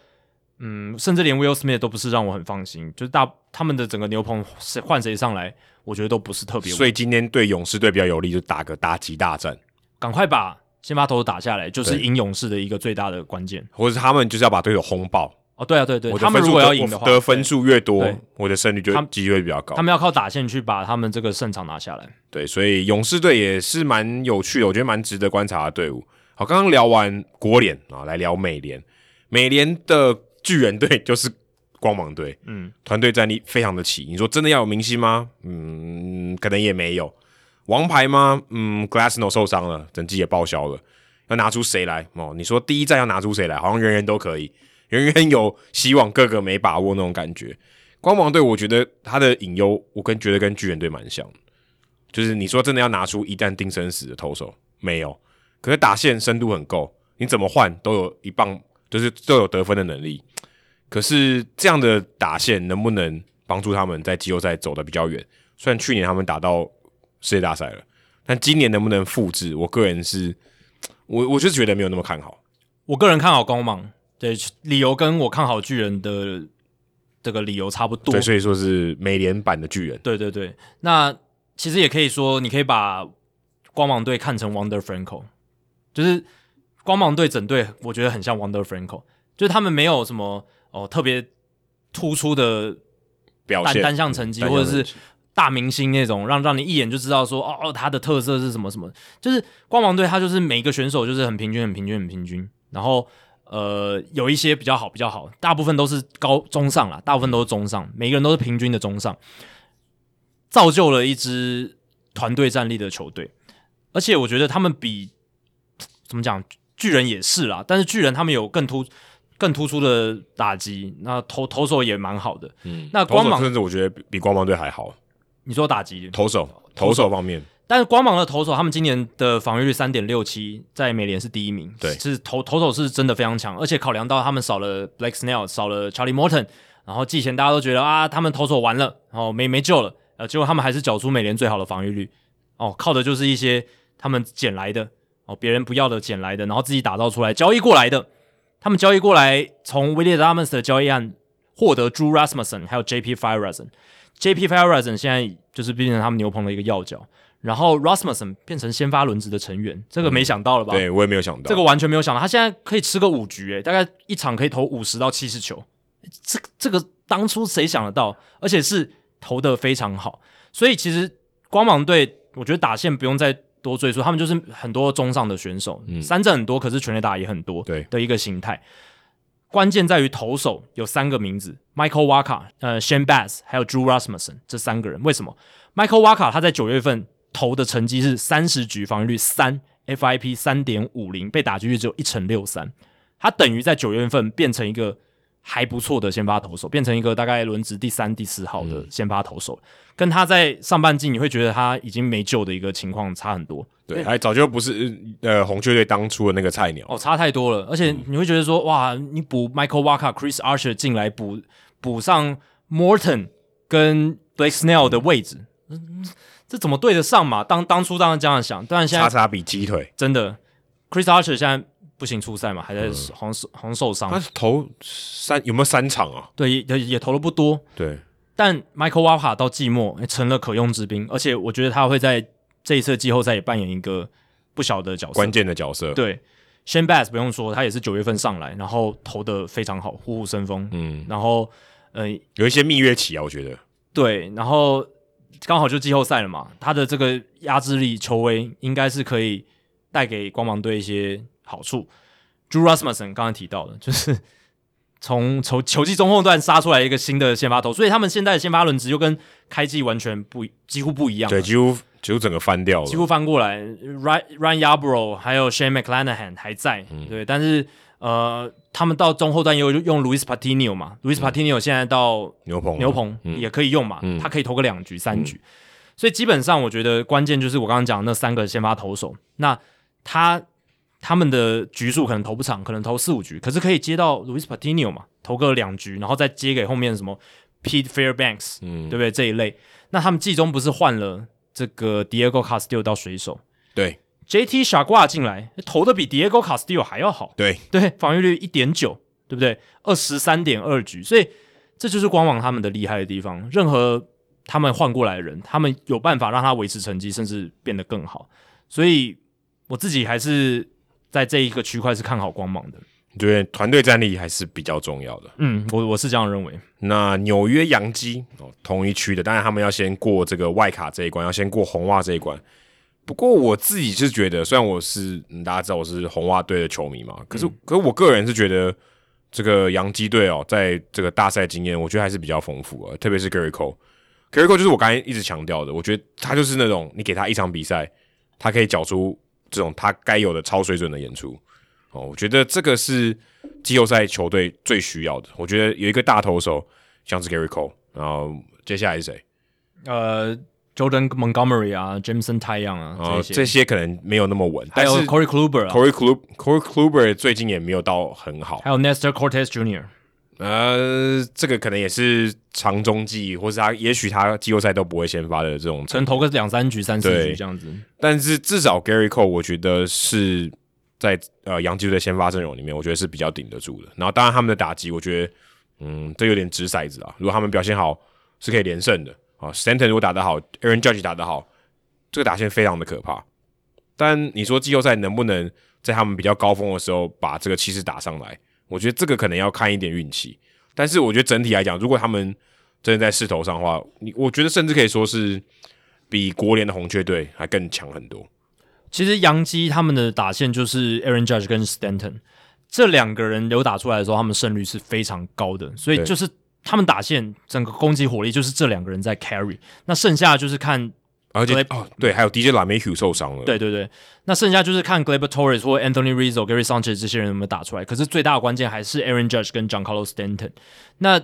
嗯，甚至连 Will Smith 都不是让我很放心。就是大他们的整个牛棚谁换谁上来，我觉得都不是特别。所以今天对勇士队比较有利，就打个打击大战，赶快把先发投手打下来，就是赢勇士的一个最大的关键。或者是他们就是要把队友轰爆。哦，对啊，对对，他们如果要赢的话，得分数越多，我的胜率就机会比较高。他们要靠打线去把他们这个胜场拿下来。对，所以勇士队也是蛮有趣的，我觉得蛮值得观察的队伍。好，刚刚聊完国联啊，来聊美联。美联的巨人队就是光芒队，嗯，团队战力非常的齐。你说真的要有明星吗？嗯，可能也没有。王牌吗？嗯，Glasnow 受伤了，整季也报销了。要拿出谁来？哦，你说第一战要拿出谁来？好像人人都可以，人人有希望，个个没把握那种感觉。光芒队，我觉得他的隐忧，我跟觉得跟巨人队蛮像，就是你说真的要拿出一旦定生死的投手，没有。可是打线深度很够，你怎么换都有一棒，就是都有得分的能力。可是这样的打线能不能帮助他们在季后赛走得比较远？虽然去年他们打到世界大赛了，但今年能不能复制？我个人是，我我就觉得没有那么看好。我个人看好光芒，对，理由跟我看好巨人的这个理由差不多。对，所以说是美联版的巨人。对对对，那其实也可以说，你可以把光芒队看成 Wonder Franco，。就是光芒队整队，我觉得很像 Wonder Franco，就是他们没有什么哦特别突出的表现单项成绩，或者是大明星那种，让让你一眼就知道说哦哦他的特色是什么什么。就是光芒队，他就是每一个选手就是很平均、很平均、很平均，然后呃有一些比较好、比较好，大部分都是高中上啦，大部分都是中上，每个人都是平均的中上，造就了一支团队战力的球队。而且我觉得他们比。怎么讲？巨人也是啦，但是巨人他们有更突、更突出的打击，那投投手也蛮好的。嗯，那光芒甚至我觉得比，比光芒队还好。你说打击投手投手方面，但是光芒的投手他们今年的防御率三点六七，在美联是第一名。对，是投投手是真的非常强，而且考量到他们少了 Blake Snell，少了 Charlie Morton，然后季前大家都觉得啊，他们投手完了，然后没没救了，呃，结果他们还是缴出美联最好的防御率。哦，靠的就是一些他们捡来的。哦，别人不要的捡来的，然后自己打造出来，交易过来的。他们交易过来，从 Willy Adames 的交易案获得 Drew Rasmussen，还有 JP Feyereisen。JP Feyereisen 现在就是变成他们牛棚的一个要角，然后 Rasmussen 变成先发轮值的成员，这个没想到了吧？嗯、对我也没有想到，这个完全没有想到。他现在可以吃个五局，诶，大概一场可以投五十到七十球。这这个当初谁想得到？而且是投的非常好。所以其实光芒队，我觉得打线不用再。多追溯，他们就是很多中上的选手，嗯、三振很多，可是全垒打也很多，对的一个形态。关键在于投手有三个名字：Michael Wacha、呃 Shane Bass 还有 Drew Rasmussen 这三个人。为什么？Michael Wacha 他在九月份投的成绩是三十局防御率三，FIP 三点五零，被打击率只有一成六三，他等于在九月份变成一个。还不错的先发投手，变成一个大概轮值第三、第四号的先发投手，嗯、跟他在上半季你会觉得他已经没救的一个情况差很多。对，还早就不是呃红雀队当初的那个菜鸟哦，差太多了。而且你会觉得说，嗯、哇，你补 Michael Walker、Chris Archer 进来补补上 Morton 跟 Blake Snell 的位置，嗯、这怎么对得上嘛？当当初当然这样想，但现在差差比鸡腿，真的 Chris Archer 现在。不行，出赛嘛，还在好像受好像受伤。他投三有没有三场啊？对，也也投了不多。对，但 Michael Wacha 到季末成了可用之兵，而且我觉得他会在这一次季后赛也扮演一个不小的角色，关键的角色。对，，Shane Bass 不用说，他也是九月份上来，然后投的非常好，虎虎生风。嗯，然后呃，有一些蜜月期啊，我觉得。对，然后刚好就季后赛了嘛，他的这个压制力、球威应该是可以带给光芒队一些好处。Drew Rasmussen 刚刚提到的，就是 从球球季中后段杀出来一个新的先发投，所以他们现在的先发轮值又跟开季完全不几乎不一样。对，几乎几乎整个翻掉了，几乎翻过来。Ryan Ryan Yarbrough 还有 Shane McClanahan 还在，嗯、对，但是呃。他们到中后段又用 Luis Patino 嘛，Luis Patino 现在到牛棚，牛棚也可以用嘛，嗯、他可以投个两局三局，嗯、所以基本上我觉得关键就是我刚刚讲的那三个先发投手，那他他们的局数可能投不长，可能投四五局，可是可以接到 Luis Patino 嘛，投个两局，然后再接给后面什么 Pete Fairbanks，嗯，对不对？这一类，那他们季中不是换了这个 Diego Castillo 到水手，对。J.T. 傻挂进来，投的比 Diego Castillo 还要好。对对，防御率一点九，对不对？二十三点二局，所以这就是官网他们的厉害的地方。任何他们换过来的人，他们有办法让他维持成绩，甚至变得更好。所以我自己还是在这一个区块是看好光芒的。对，团队战力还是比较重要的。嗯，我我是这样认为。那纽约洋基哦，同一区的，当然他们要先过这个外卡这一关，要先过红袜这一关。不过我自己是觉得，虽然我是、嗯、大家知道我是红袜队的球迷嘛，可是、嗯、可是我个人是觉得这个洋基队哦，在这个大赛经验，我觉得还是比较丰富啊。特别是 Gerrit Cole，Gerrit Cole 就是我刚才一直强调的，我觉得他就是那种你给他一场比赛，他可以缴出这种他该有的超水准的演出哦。我觉得这个是季后赛球队最需要的。我觉得有一个大投手像是 Gerrit Cole，然后接下来是谁？呃。Jordan Montgomery 啊，Jameson Taillon 啊，这些、哦、这些可能没有那么稳，还有 Corey Kluber 啊，Corey Kluber，Corey Kluber 最近也没有到很好，还有 Nestor Cortes Jr.，呃，这个可能也是长中计，或是他也许他季后赛都不会先发的这种，可能投个两三局、三四局这样子。但是至少 Gerrit Cole 我觉得是在呃洋基队的先发阵容里面，我觉得是比较顶得住的。然后当然他们的打击，我觉得嗯，这有点掷骰子啊。如果他们表现好，是可以连胜的。啊，Stanton 如果打得好，Aaron Judge 打得好，这个打线非常的可怕。但你说季后赛能不能在他们比较高峰的时候把这个气势打上来？我觉得这个可能要看一点运气。但是我觉得整体来讲，如果他们真的在势头上的话，你我觉得甚至可以说是比国联的红雀队还更强很多。其实杨基他们的打线就是 Aaron Judge 跟 Stanton 这两个人有打出来的时候，他们胜率是非常高的，所以就是。他们打线整个攻击火力就是这两个人在 carry，那剩下就是看，而且 Gleb, 哦，对，还有 DJ l a m h u 受伤了。对对对，那剩下就是看 Gleb Torres 或 Anthony Rizzo、Gary Sanchez 这些人有没有打出来。可是最大的关键还是 Aaron Judge 跟 j o h n c a r l o Stanton。那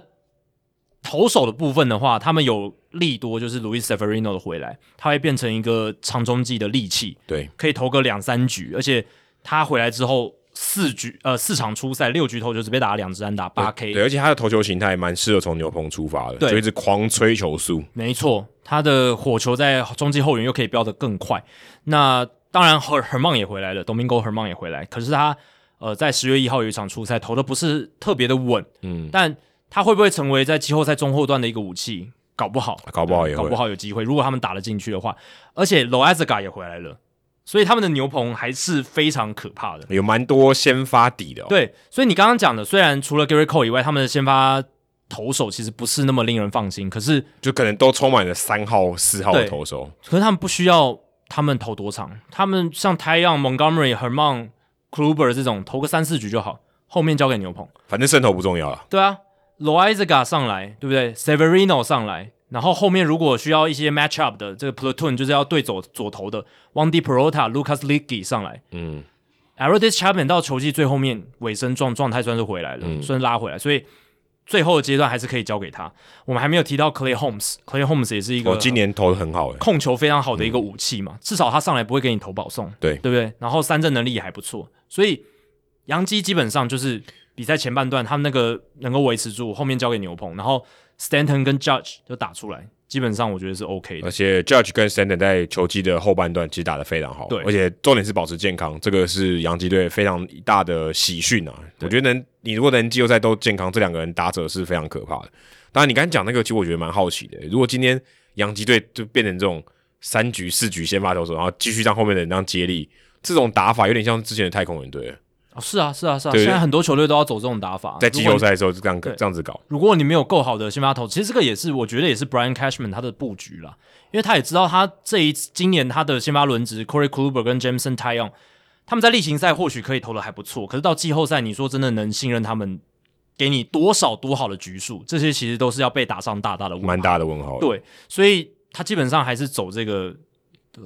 投手的部分的话，他们有利多，就是 Louis Severino 的回来，他会变成一个长中继的利器，对，可以投个两三局，而且他回来之后四局呃四场初赛六局投球只被打了两支安打八 K，对，而且他的投球形态蛮适合从牛棚出发的，对，就一直狂吹球速，没错，他的火球在中继后援又可以飙得更快。那当然，Hermon 也回来了，Domingo 赫曼也回来，可是他呃在十月一号有一场初赛投的不是特别的稳，嗯，但他会不会成为在季后赛中后段的一个武器？搞不好，搞不好也，搞不好有机会。如果他们打得进去的话，而且 Loaisiga 也回来了。所以他们的牛棚还是非常可怕的，有蛮多先发底的、哦。对，所以你刚刚讲的，虽然除了 Gerrit Cole 以外，他们的先发投手其实不是那么令人放心，可是就可能都充满了三号、四号的投手。可是他们不需要他们投多长，他们像 Taillon、Montgomery、Herman、Kluber 这种投个三四局就好，后面交给牛棚，反正胜投不重要了。对啊，Loaisiga 上来，对不对？Severino 上来。然后后面如果需要一些 match up 的这个 platoon，就是要对走左投的，Wandy Peralta、Lucas Luetge 上来，嗯，Aroldis Chapman 到球季最后面尾声状状态算是回来了，嗯、算是拉回来，所以最后的阶段还是可以交给他。我们还没有提到 Clay Holmes，Clay Holmes 也是一个、哦、今年投的很好，控球非常好的一个武器嘛，嗯、至少他上来不会给你投保送，对。对不对？然后三振能力也还不错，所以杨基基本上就是比赛前半段他们那个能够维持住，后面交给牛棚，然后 Stanton 跟 Judge 就打出来。基本上我觉得是 OK 的，而且 Judge 跟 Stanton 在球季的后半段其实打得非常好，对，而且重点是保持健康，这个是洋基队非常大的喜讯啊！我觉得能你如果能季后赛都健康，这两个人打者是非常可怕的。当然，你刚才讲那个，其实我觉得蛮好奇的。如果今天洋基队就变成这种三局四局先发投手，然后继续让后面的人这样接力，这种打法有点像之前的太空人队，哦，是啊，是啊，是啊，现在很多球队都要走这种打法，在季后赛的时候就这样这样子搞。如果你没有够好的先发投，其实这个也是我觉得也是 Brian Cashman 他的布局啦，因为他也知道他这一次今年他的先发轮值 Corey Kluber 跟 Jameson Taillon，他们在例行赛或许可以投的还不错，可是到季后赛，你说真的能信任他们，给你多少多好的局数，这些其实都是要被打上大大的问号，蛮大的问号。对，所以他基本上还是走这个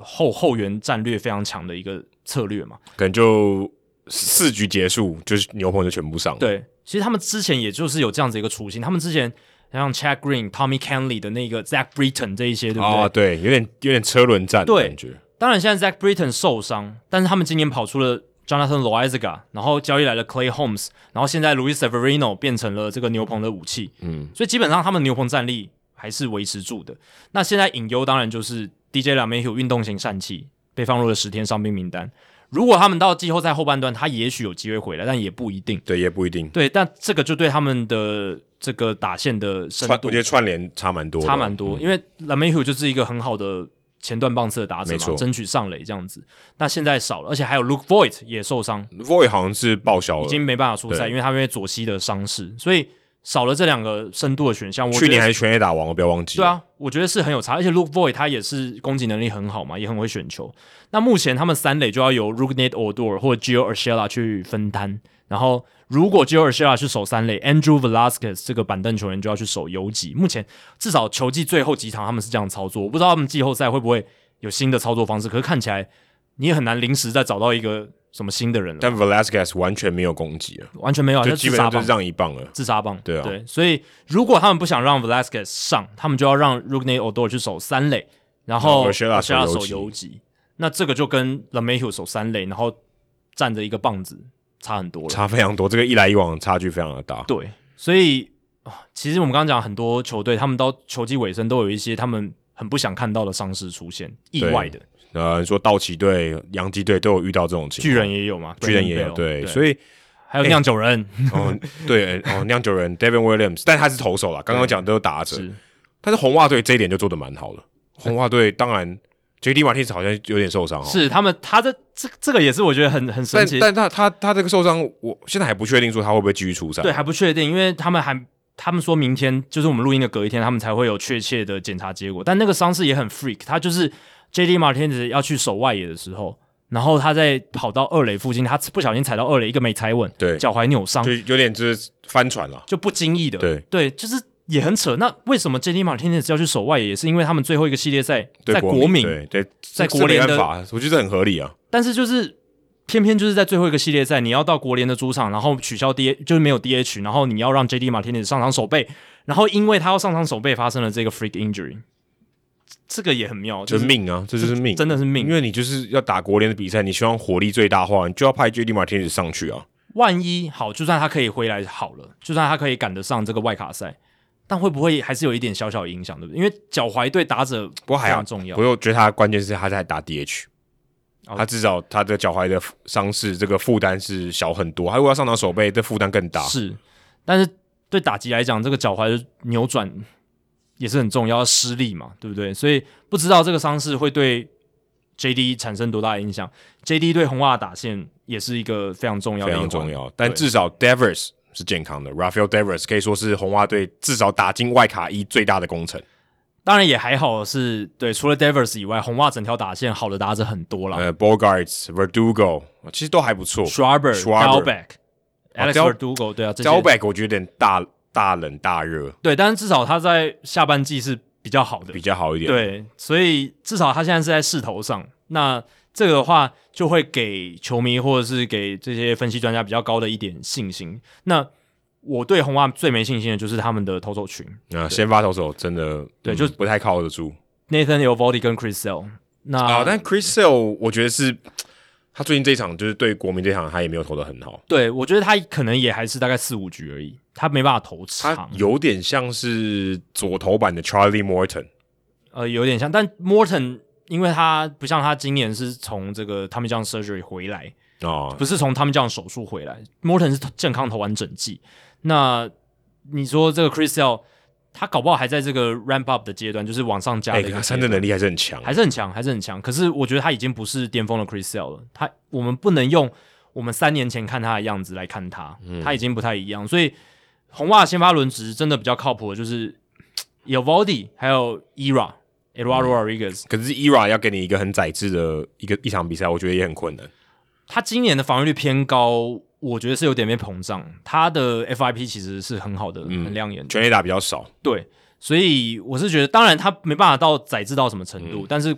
后后援战略非常强的一个策略嘛，可能就。四局结束，就是牛棚就全部上。对，其实他们之前也就是有这样子一个雏形。他们之前像 Chad Green、Tommy Kahnle 的那个 Zach Britton 这一些，对不对？啊，对，有点有点车轮战的感觉。当然，现在 Zach Britton 受伤，但是他们今年跑出了 Jonathan Loaisiga，然后交易来了 Clay Holmes，然后现在 Luis Severino 变成了这个牛棚的武器。嗯，所以基本上他们牛棚战力还是维持住的。那现在隐忧当然就是 DJ LeMahieu 运动型疝气被放入了十天伤兵名单。如果他们到季后赛后半段，他也许有机会回来，但也不一定。对，也不一定。对，但这个就对他们的这个打线的深度，我觉得串联差蛮多，差蛮多。嗯、因为 LeMahieu 就是一个很好的前段棒次的打者嘛，争取上垒这样子。那现在少了，而且还有 Luke Voit 也受伤，Voit 好像是报销了，已经没办法出赛，因为他因为左膝的伤势，所以。少了这两个深度的选项，去年还是全 A 打王，不要忘记。对啊，我觉得是很有差，而且 Luke Voit 他也是攻击能力很好嘛，也很会选球。那目前他们三垒就要由 Rougned Odor 或者 Gio Urshela 去分担，然后如果 Gio Urshela 去守三垒，Andrew Velasquez 这个板凳球员就要去守游击。目前至少球季最后几场他们是这样操作，我不知道他们季后赛会不会有新的操作方式，可是看起来你也很难临时再找到一个。什么新的人了？但 Velasquez 完全没有攻击了，完全没有，就基本上就是让一棒了，自杀棒。对啊，对，所以如果他们不想让 Velasquez 上，他们就要让 Rougned Odor 去守三垒，然后 Urshela 守游击。那这个就跟 LeMahieu 守三垒，然后站着一个棒子差很多了，差非常多。这个一来一往差距非常的大。对，所以其实我们刚刚讲很多球队，他们到球季尾声都有一些他们很不想看到的伤势出现，意外的。呃，说道奇队、洋基队都有遇到这种情况，巨人也有嘛？巨人也有，对，对。所以还有酿酒人，哦，对，哦，酿酒人 Devin Williams，但他是投手啦，刚刚讲都有打者，但是红袜队这一点就做的蛮好的。红袜队当然，JD Martinez 好像有点受伤，哦。是他们他的这这个也是我觉得很很神奇，但但他他他这个受伤，我现在还不确定说他会不会继续出赛，对，还不确定，因为他们还他们说明天就是我们录音的隔一天，他们才会有确切的检查结果，但那个伤势也很 freak，他就是。J.D. Martinez 要去守外野的时候，然后他在跑到二垒附近，他不小心踩到二垒，一个没踩稳，对，脚踝扭伤，就有点就是翻船了，就不经意的，对对，就是也很扯。那为什么 J.D. Martinez 要去守外野？也是因为他们最后一个系列赛在国民，对对，在国联的法，我觉得很合理啊。但是就是偏偏就是在最后一个系列赛，你要到国联的主场，然后取消 D，就是没有 D.H，然后你要让 J.D. Martinez 上场守备，然后因为他要上场守备，发生了这个 freak injury。这个也很妙，就是命啊，这就是命，真的是命，因为你就是要打国联的比赛，你希望火力最大化，你就要派 JD Martinez 上去啊。万一好，就算他可以回来好了，就算他可以赶得上这个外卡赛，但会不会还是有一点小小影响，对不对？因为脚踝对打者不过还很重要。我觉得他关键是他在打 DH，他至少他的脚踝的伤势这个负担是小很多，他如果要上场守备，这负担更大。是，但是对打击来讲，这个脚踝的扭转。也是很重要，要施力嘛，对不对？所以不知道这个伤势会对 JD 产生多大的影响。JD 对红袜打线也是一个非常重要的，非常重要。但至少 Devers 是健康的，Rafael Devers 可以说是红袜队至少打进外卡一最大的功臣。当然也还好是，是对，除了 Devers 以外，红袜整条打线好的打者很多了。呃，Bogaerts、Verdugo 其实都还不错。Schwarber、Dalbec、Alex Verdugo，对啊，Dalbec 我觉得有点大。大冷大热，对，但是至少他在下半季是比较好的，比较好一点。对，所以至少他现在是在势头上。那这个的话，就会给球迷或者是给这些分析专家比较高的一点信心。那我对红袜最没信心的就是他们的投手群。那先发投手真的对，就不太靠得住。Nathan Eovaldi 跟 Chris Sale。那啊，但 Chris Sale 我觉得是。他最近这一场就是对国民这场，他也没有投的很好。对，我觉得他可能也还是大概四五局而已，他没办法投长。他有点像是左投版的 Charlie Morton，呃，有点像，但 Morton 因为他不像他今年是从这个 Tommy John Surgery 回来哦，不是从 Tommy John 手术回来，Morton 是健康投完整季。那你说这个 Chris Sale 他搞不好还在这个 ramp up 的阶段，就是往上加的。欸、他三振能力还是很强，还是很强，还是很强。可是我觉得他已经不是巅峰的 Chris Sale 了。他我们不能用我们三年前看他的样子来看他，嗯、他已经不太一样。所以红袜先发轮值真的比较靠谱的就是 Eovaldi 还有 Era Eduardo Rodriguez。可是 ERA 要给你一个很宰制的一个一场比赛，我觉得也很困难。他今年的防御率偏高，我觉得是有点被膨胀。他的 FIP 其实是很好的，嗯、很亮眼的，全垒打比较少。对，所以我是觉得，当然他没办法到宰制到什么程度，嗯、但是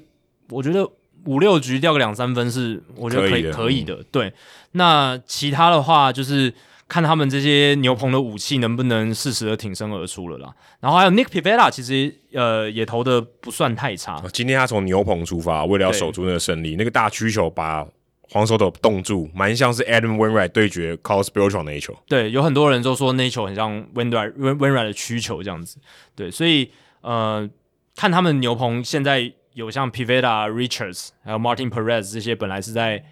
我觉得五六局掉个两三分是我觉得可以可以的。对，那其他的话就是看他们这些牛棚的武器能不能适时的挺身而出了啦。然后还有 Nick Pivetta，其实呃也投的不算太差。今天他从牛棚出发，为了要守住那个胜利，那个大曲球把。黄手斗冻住，蛮像是 Adam Wainwright 对决 Carlos Beltran 那一球。对，有很多人都说那一球很像 Wainwright Wainwright 的曲球这样子。对，所以呃，看他们牛棚现在有像 Pivetta、Richards 还有 Martin Perez 这些本来是在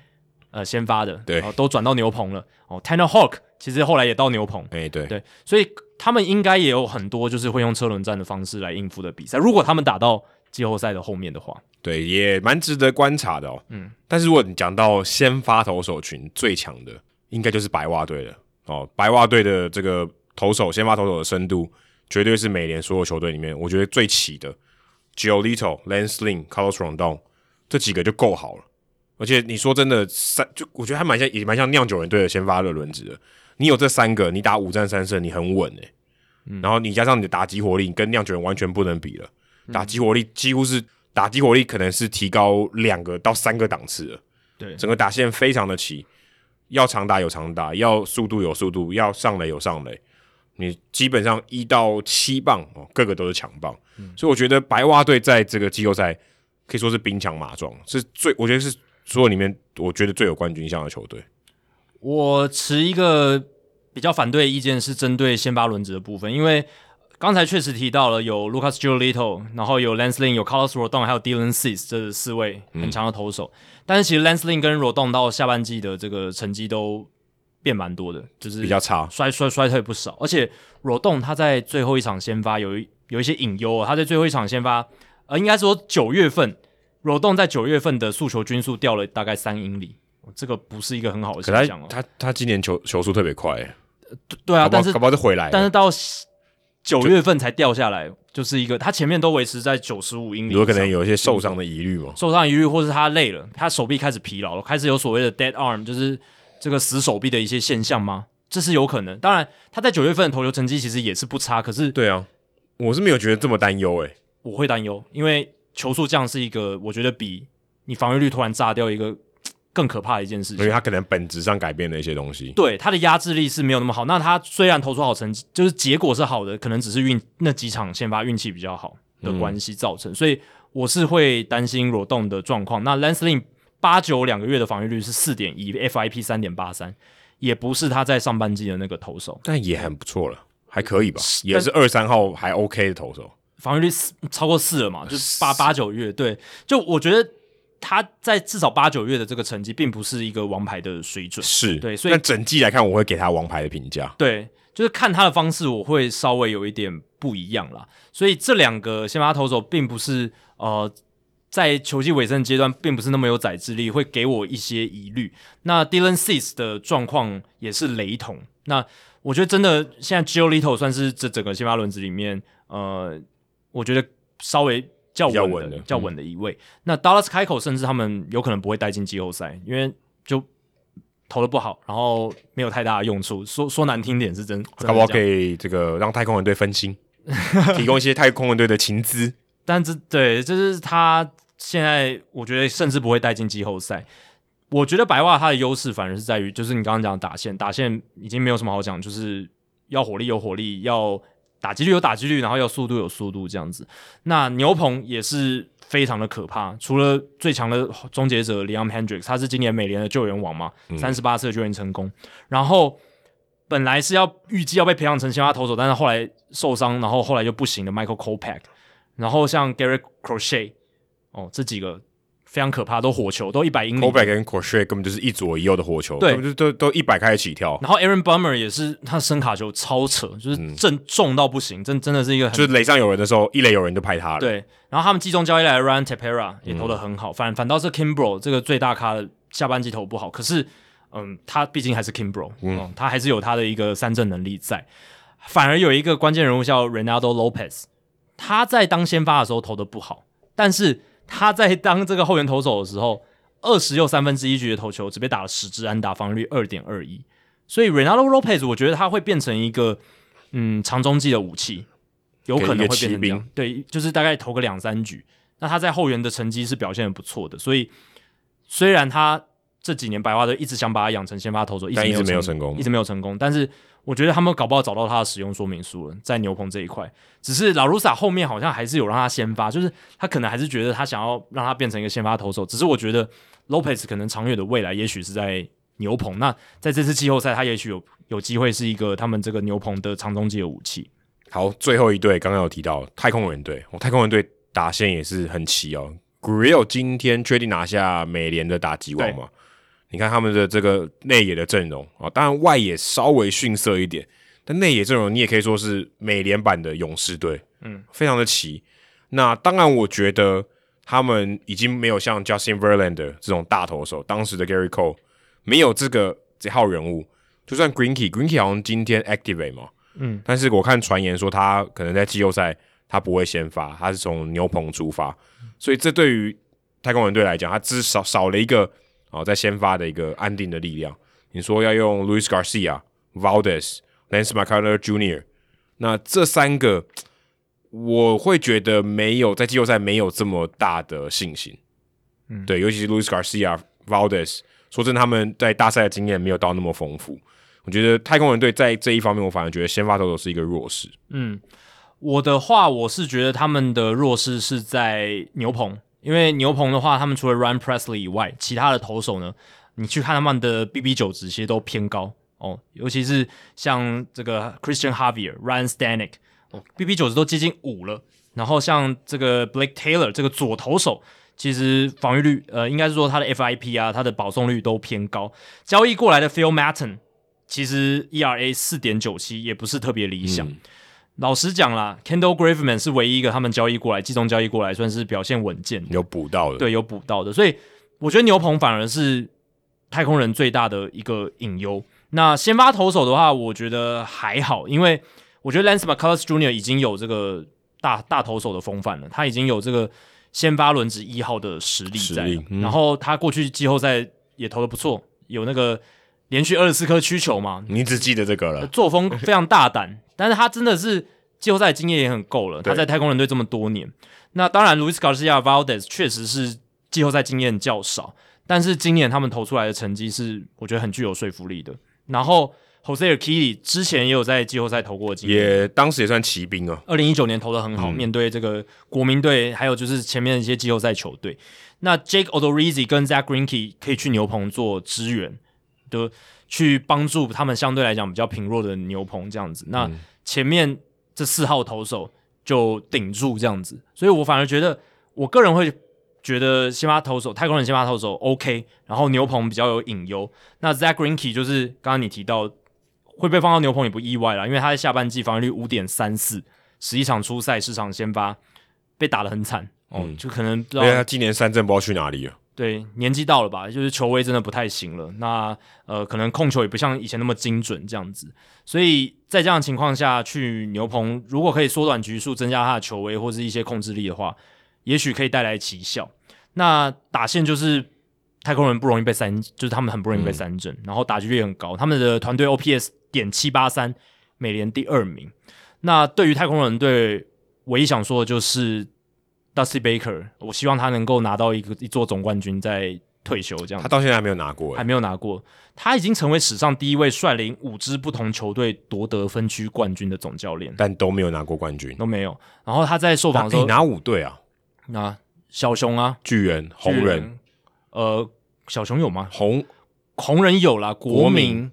呃先发的，对，都转到牛棚了。哦，Tanner Hawk 其实后来也到牛棚。哎，对对，所以他们应该也有很多就是会用车轮战的方式来应付的比赛。如果他们打到季后赛的后面的话，对，也蛮值得观察的哦。嗯，但是如果你讲到先发投手群最强的，应该就是白袜队了哦。白袜队的这个投手，先发投手的深度，绝对是美联所有球队里面我觉得最齐的。Giolito、Lance Lynn、Carlos Rodon 这几个就够好了。而且你说真的，三就我觉得还蛮像，也蛮像酿酒人队的先发的轮子的。你有这三个，你打五战三胜，你很稳诶。嗯，然后你加上你的打击火力，你跟酿酒人完全不能比了。打击火力几乎是打击火力，可能是提高两个到三个档次了。对，整个打线非常的齐，要长打有长打，要速度有速度，要上垒有上垒。你基本上一到七棒哦，个个都是强棒。嗯、所以我觉得白袜队在这个季后赛可以说是兵强马壮，是最我觉得是所有里面我觉得最有冠军相的球队。我持一个比较反对的意见是针对先发轮值的部分，因为。刚才确实提到了有 Lucas Giolito，然后有 Lance Lynn，有 Carlos Rodon，还有 Dylan Cease 这四位很强的投手。嗯、但是其实 Lance Lynn 跟 Rodon 到下半季的这个成绩都变蛮多的，就是比较差，衰衰衰退不少。而且 Rodon 他在最后一场先发有一有一些隐忧啊，他在最后一场先发，呃，应该说九月份 Rodon 在九月份的速球均速掉了大概三英里，这个不是一个很好的现象哦。他他，今年球球速特别快，呃，对啊，但是搞不好就回来，但是到。九月份才掉下来，就是一个他前面都维持在九十五英里，有可能有一些受伤的疑虑嘛？受伤疑虑，或是他累了，他手臂开始疲劳了，开始有所谓的 dead arm，就是这个死手臂的一些现象吗？这是有可能。当然，他在九月份的投球成绩其实也是不差，可是对啊，我是没有觉得这么担忧诶，我会担忧，因为球速降是一个，我觉得比你防御率突然炸掉一个。更可怕的一件事情，因为他可能本质上改变了一些东西。对，他的压制力是没有那么好。那他虽然投出好成绩，就是结果是好的，可能只是运那几场先发运气比较好的关系造成。嗯、所以我是会担心罗栋的状况。那 Lance Lynn 八九两个月的防御率是四点一，FIP 三点八三，也不是他在上半季的那个投手，但也很不错了，还可以吧？也是二三号还 OK 的投手，防御率四超过四了嘛？就是八八九月，对，就我觉得。他在至少八九月的这个成绩，并不是一个王牌的水准，是对，所以但整季来看，我会给他王牌的评价。对，就是看他的方式，我会稍微有一点不一样啦。所以这两个先发投手，并不是呃，在球季尾声阶段，并不是那么有宰制力，会给我一些疑虑。那 Dylan Cease 的状况也是雷同。那我觉得真的，现在 Giolito 算是这整个先发轮子里面，呃，我觉得稍微。较稳的、较稳的一位。嗯、那 Dallas 开口，甚至他们有可能不会带进季后赛，因为就投的不好，然后没有太大的用处。说说难听点是真，可不可以这个让太空人队分心，提供一些太空人队的情资？但这对，就是他现在我觉得甚至不会带进季后赛。我觉得白袜他的优势反而是在于，就是你刚刚讲打线，打线已经没有什么好讲，就是要火力有火力，要。打击率有打击率，然后要速度有速度，这样子。那牛棚也是非常的可怕。除了最强的终结者 Liam Hendriks，他是今年美联的救援王嘛，三十八次的救援成功。然后本来是要预计要被培养成先发投手，但是后来受伤，然后后来就不行的。Michael Kopech，然后像 Garrett Crochet，哦，这几个。非常可怕，都火球，都一百英里。Kopech 跟 Crochet 根本就是一左一右的火球，对，就都都一百开始起跳。然后 Aaron Bummer 也是，他声卡球超扯，就是正重到不行，嗯、真真的是一个很，就是垒上有人的时候，一垒有人就拍他了。对，然后他们季中交易来 Ryan Tapera 也投的很好，嗯、反反倒是 Kimbrel 这个最大咖的下半季投不好，可是嗯，他毕竟还是 Kimbrough，嗯，嗯，他还是有他的一个三振能力在。反而有一个关键人物叫 Reynaldo Lopez，他在当先发的时候投的不好，但是他在当这个后援投手的时候，二十又三分之一局的投球只被打了十支安打，防御率二点二一。所以 Reynaldo Lopez，我觉得他会变成一个嗯长中继的武器，有可能会变成这样。对，就是大概投个两三局。那他在后援的成绩是表现的不错的，所以虽然他这几年白花队一直想把他养成先发投手，一直没有成功，一直没有成功。但是我觉得他们搞不好找到他的使用说明书了，在牛棚这一块。只是老卢萨后面好像还是有让他先发，就是他可能还是觉得他想要让他变成一个先发投手。只是我觉得 Lopez 可能长远的未来也许是在。牛棚，那在这次季后赛，他也许有有机会是一个他们这个牛棚的长中继的武器。好，最后一队刚刚有提到太空人队，哦，太空人队打线也是很齐哦。Gurriel 今天确定拿下美联的打击王嘛？你看他们的这个内野的阵容啊，哦，当然外野稍微逊色一点，但内野阵容你也可以说是美联版的勇士队，嗯，非常的齐。那当然，我觉得他们已经没有像 Justin Verlander 这种大投手，当时的 Gary Cole。没有这个这号人物，就算 Greinke，Greinke 好像今天 activate 嘛，嗯，但是我看传言说他可能在季后赛他不会先发，他是从牛棚出发，所以这对于太空人队来讲，他至少少了一个哦在先发的一个安定的力量。你说要用 Luis Garcia、Valdez、Lance McCullers Jr.，那这三个我会觉得没有在季后赛没有这么大的信心，嗯，对，尤其是 Luis Garcia、Valdez。说真的，他们在大赛的经验没有到那么丰富。我觉得太空人队在这一方面，我反而觉得先发投手是一个弱势。嗯，我的话，我是觉得他们的弱势是在牛棚，因为牛棚的话，他们除了 Ryan Presley 以外，其他的投手呢，你去看他们的 BB9 值其实都偏高哦，尤其是像这个 Christian Javier、Ryan Stanek 哦，BB9 值都接近五了。然后像这个 Blake Taylor 这个左投手。其实防御率，呃，应该是说他的 FIP 啊，他的保送率都偏高。交易过来的 Phil Matton，其实 ERA 四点九七也不是特别理想。老实讲啦，Kendall Graveman 是唯一一个他们交易过来，季中交易过来算是表现稳健，有补到的，对，有补到的。所以我觉得牛棚反而是太空人最大的一个隐忧。那先发投手的话，我觉得还好，因为我觉得 Lance McCullers Jr. 已经有这个大大投手的风范了，他已经有这个。先发轮值一号的实力在，力嗯、然后他过去季后赛也投的不错，有那个连续二十四颗曲球嘛。你只记得这个了，作风非常大胆，但是他真的是季后赛经验也很够了。他在太空人队这么多年，那当然，Luis Garcia Valdez 确实是季后赛经验较少，但是今年他们投出来的成绩是我觉得很具有说服力的。然后。Jose Urquidy 之前也有在季后赛投过经验，也当时也算骑兵啊。二零一九年投的很好，嗯、面对这个国民队，还有就是前面的一些季后赛球队。那 Jake Odorizzi 跟 Zach Greinke 可以去牛棚做支援，的去帮助他们相对来讲比较贫弱的牛棚这样子。那前面这四号投手就顶住这样子，所以我反而觉得，我个人会觉得先发投手太空人先发投手 OK，然后牛棚比较有隐忧。那 Zach Greinke 就是刚刚你提到。会被放到牛棚也不意外啦，因为他在下半季防御率五点三四，十一场初赛，十场先发，被打得很惨哦，嗯、就可能不知道他今年三振不知道去哪里了。对，年纪到了吧，就是球威真的不太行了。那呃，可能控球也不像以前那么精准这样子，所以在这样的情况下去牛棚，如果可以缩短局数，增加他的球威或是一些控制力的话，也许可以带来奇效。那打线就是太空人不容易被三，就是他们很不容易被三振，嗯、然后打击率很高，他们的团队 OPS。点七八三，美联第二名。那对于太空人队，唯一想说的就是 Dusty Baker，我希望他能够拿到一个一座总冠军再退休。这样，他到现在还没有拿过，还没有拿过。他已经成为史上第一位率领五支不同球队夺得分区冠军的总教练，但都没有拿过冠军，都没有。然后他在受访的时候，拿五队啊，那小熊啊，巨人、红人，呃，小熊有吗？红红人有啦，国民。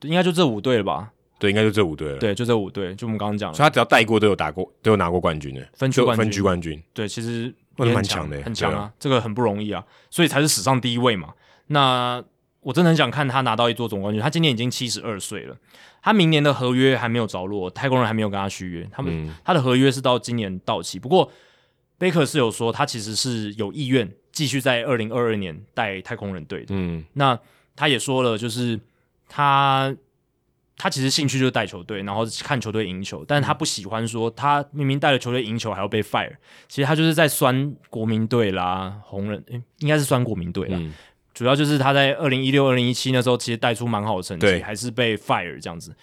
应该就这五队了吧？对，应该就这五队了。对，就这五队，就我们刚刚讲的。所以他只要带过，都有打过，都有拿过冠军的分区冠军。分区冠军，对，其实也蛮强的，很强啊，这个很不容易啊，所以才是史上第一位嘛。那我真的很想看他拿到一座总冠军。他今年已经七十二岁了，他明年的合约还没有着落，太空人还没有跟他续约，他们、嗯、他的合约是到今年到期。不过贝克是有说，他其实是有意愿继续在二零二二年带太空人队的。嗯，那。他也说了，就是他他其实兴趣就是带球队，然后看球队赢球，但是他不喜欢说他明明带了球队赢球还要被 fire。其实他就是在酸国民队啦，红人，诶应该是酸国民队啦。嗯主要就是他在二零一六、二零一七那时候，其实带出蛮好的成绩，还是被 fire 这样子，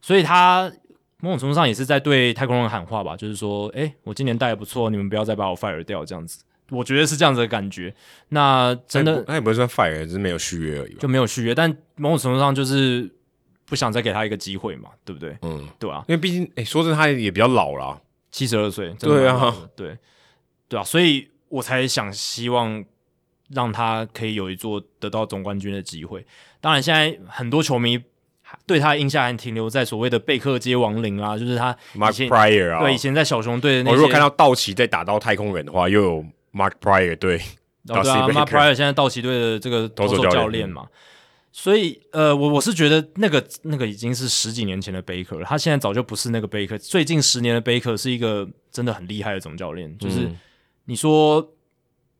所以他某种程度上也是在对太空人喊话吧，就是说，哎、欸，我今年带的不错，你们不要再把我 fire 掉这样子。我觉得是这样子的感觉。那真的，那也不是算 fire，只是没有续约而已，就没有续约。但某种程度上就是不想再给他一个机会嘛，对不对？嗯，对啊，因为毕竟，哎、欸，说真的，他也比较老了，七十二岁。对啊，对，对啊，所以我才想希望。让他可以有一座得到总冠军的机会。当然，现在很多球迷对他的印象还停留在所谓的贝克街亡灵啊，就是他 Mark Prior 啊，对，以前在小熊队的那些。我如果看到道奇在打到太空人的话，又有 Mark Prior 对，哦、对啊，Mark Prior 现在道奇队的这个投手教练嘛。所以，呃，我我是觉得那个那个已经是十几年前的贝克了，他现在早就不是那个贝克。最近十年的贝克是一个真的很厉害的总教练，就是你说。嗯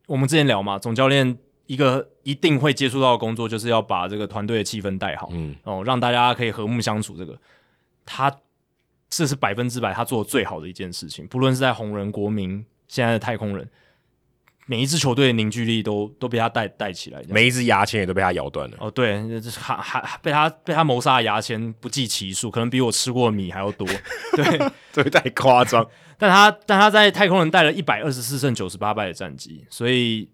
我们之前聊嘛，总教练一个一定会接触到的工作，就是要把这个团队的气氛带好，嗯，哦，让大家可以和睦相处。这个他这是百分之百他做的最好的一件事情。不论是在红人、国民，现在的太空人，每一支球队的凝聚力都都被他带带起来，每一支牙签也都被他咬断了。哦，对，还还被他被他谋杀的牙签不计其数，可能比我吃过的米还要多。对，这太夸张。但他但他在太空人带了一百二十四胜九十八败的战绩，所以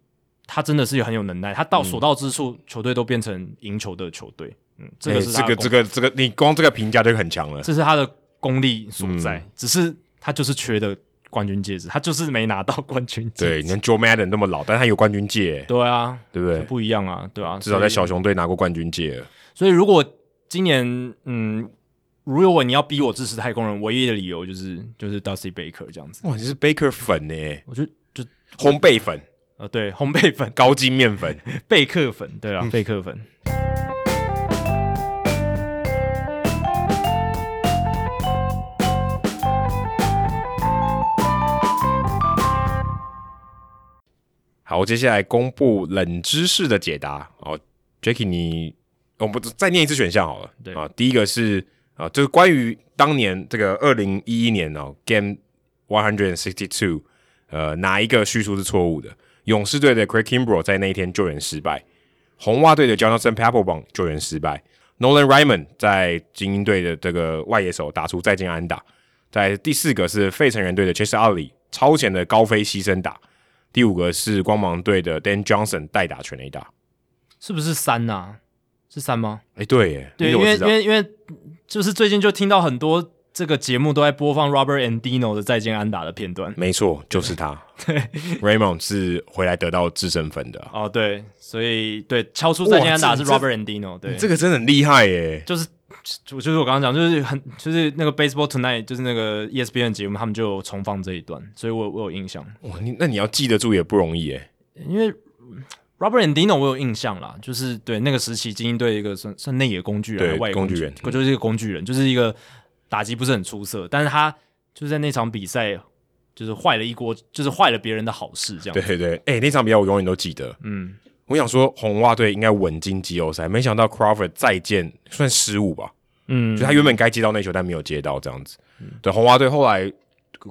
他真的是很有能耐。他到所到之处，嗯、球队都变成赢球的球队。嗯，这个是、欸、这个这个这个，你光这个评价就很强了。这是他的功力所在，嗯、只是他就是缺的冠军戒指，他就是没拿到冠军戒指。对，你看 Joe Madden 那么老，但他有冠军戒。对啊，对不对？不一样啊，对啊，至少在小熊队拿过冠军戒。所以如果今年，嗯。如果你要逼我支持太空人，唯一的理由就是就是 Dusty Baker 这样子。哇，你是 Baker 粉呢？我觉得就烘焙粉，呃，对，烘焙粉，高筋面粉，贝克粉，对啊，贝克粉。好，我接下来公布冷知识的解答。哦，Jacky，你，我们再念一次选项好了。对啊，第一个是。啊，就是关于当年这个二零一一年哦，Game One Hundred Sixty Two，呃，哪一个叙述是错误的？勇士队的 Craig Kimbrel 在那一天救援失败，红袜队的 Jonathan Papelbon 救援失败，Nolan Ryman 在精英队的这个外野手打出再见安打。在第四个是费城人队的 Chase Utley 超前的高飞牺牲打，第五个是光芒队的 Dan Johnson 代打全垒打，是不是三呐、啊？是三吗？哎、欸，对耶，对，因为因为因为就是最近就听到很多这个节目都在播放 Robert and Dino 的再见安打的片段。没错，就是他。对，Raymond 是回来得到致胜分的。哦，对，所以对敲出再见安打是 Robert and Dino，。对，这个真的很厉害耶。就是就就是我刚刚讲，就是很就是那个 Baseball Tonight，就是那个 ESPN 节目，他们就重放这一段，所以我我有印象。哇，你那你要记得住也不容易诶，因为。Robert Andino 我有印象啦，就是对那个时期精英队一个算算内野工具人，外野工具人，就是一个工具人，就是一个打击不是很出色，但是他就是在那场比赛就是坏了一锅，就是坏了别人的好事，这样。对对对，哎、欸，那场比赛我永远都记得。嗯，我想说红袜队应该稳进季后赛，没想到 Crawford 再见算失误吧？嗯，就他原本该接到那球，但没有接到这样子。嗯、对，红袜队后来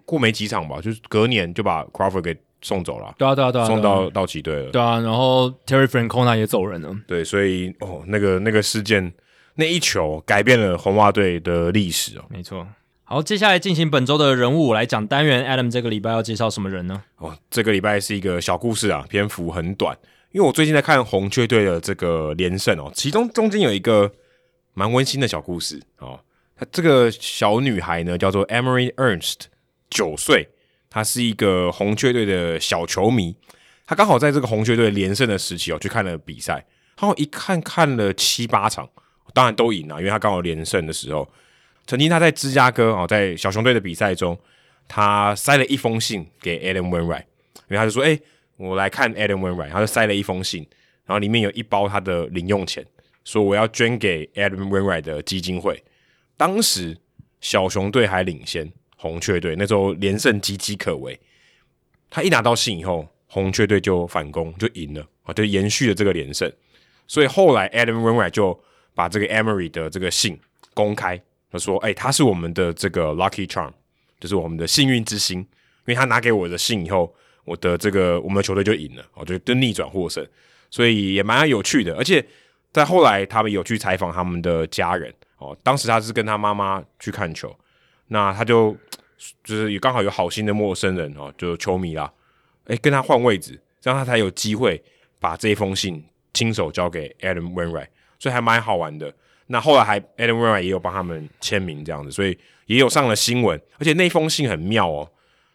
过没几场吧，就是隔年就把 Crawford 给。送走了，对啊，对啊，对啊，送到道奇队了，对啊，然后 Terry Francona 也走人了，对，所以哦，那个那个事件，那一球改变了红袜队的历史哦，没错。好，接下来进行本周的人物来讲单元，Adam 这个礼拜要介绍什么人呢？哦，这个礼拜是一个小故事啊，篇幅很短，因为我最近在看红雀队的这个连胜哦，其中中间有一个蛮温馨的小故事哦，她这个小女孩呢叫做 Emery Ernst，九岁。她是一个红雀队的小球迷，她刚好在这个红雀队连胜的时期哦，去看了比赛，然后一看看了七八场，当然都赢了，因为她刚好连胜的时候，曾经她在芝加哥哦，在小熊队的比赛中，她塞了一封信给 Adam Wainwright，因为他就说：“哎，我来看 Adam Winwright。”他就塞了一封信，然后里面有一包他的零用钱，说我要捐给 Adam Winwright 的基金会。当时小熊队还领先。红雀队那时候连胜岌岌可危，他一拿到信以后，红雀队就反攻就赢了啊，就延续了这个连胜。所以后来 Adam Winwright 就把这个 Emery 的这个信公开，他说：“哎、他是我们的这个 Lucky Charm，就是我们的幸运之星，因为他拿给我的信以后，我的这个我们的球队就赢了，哦就就逆转获胜，所以也蛮有趣的。而且在后来，他们有去采访他们的家人哦，当时他是跟他妈妈去看球，那他就就是也刚好有好心的陌生人哦，就球迷啦，哎、跟他换位置。”这样他才有机会把这一封信亲手交给 Adam Wainwright，所以还蛮好玩的。那后来还 Adam Wainwright 也有帮他们签名这样子，所以也有上了新闻。而且那封信很妙哦，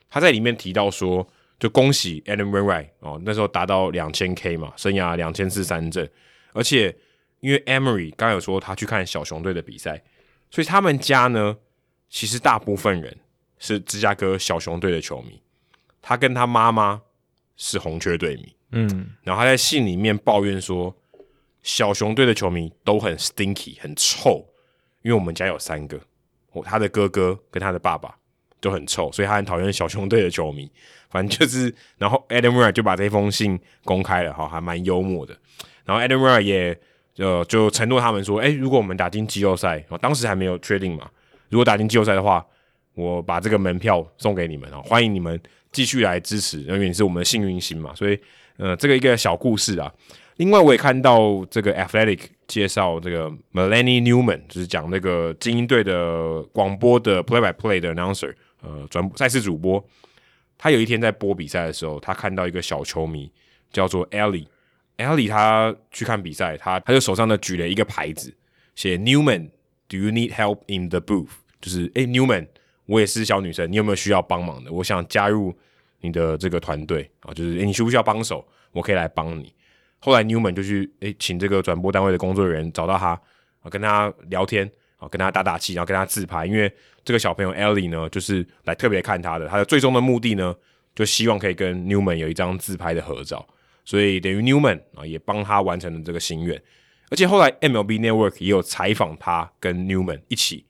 他在里面提到说，就恭喜 Adam Wainwright 哦，那时候达到两千 K 嘛，生涯两千次三振。而且因为 Emery 刚刚有说他去看小熊队的比赛，所以他们家呢，其实大部分人是芝加哥小熊队的球迷。他跟他妈妈。是红雀队迷，嗯，然后他在信里面抱怨说，小熊队的球迷都很 stinky，很臭，因为我们家有三个，他的哥哥跟他的爸爸都很臭，所以他很讨厌小熊队的球迷。反正就是，然后 Adam Wright 就把这封信公开了，哈，还蛮幽默的。然后 Adam Wright 也就就承诺他们说，哎，如果我们打进季后赛，当时还没有确定嘛，如果打进季后赛的话，我把这个门票送给你们啊，欢迎你们。继续来支持，因为你是我们的幸运星嘛，所以呃，这个一个小故事啊。另外，我也看到这个 Athletic 介绍这个 Melanie Newman，就是讲那个精英队的广播的 Play by Play 的 Announcer，呃，转赛事主播。他有一天在播比赛的时候，他看到一个小球迷叫做 Ellie，Ellie 他去看比赛，他他就手上呢举了一个牌子，写 Newman，Do you need help in the booth？就是诶 Newman。我也是小女生，你有没有需要帮忙的？我想加入你的这个团队啊，就是诶，你需不需要帮手？我可以来帮你。后来 Newman 就去诶，请这个转播单位的工作人员找到他啊，跟他聊天啊，跟他打打气，然后跟他自拍。因为这个小朋友 Ellie 呢，就是来特别看他的，他的最终的目的呢，就希望可以跟 Newman 有一张自拍的合照。所以等于 Newman 啊，也帮他完成了这个心愿。而且后来 MLB Network 也有采访他跟 Newman 一起。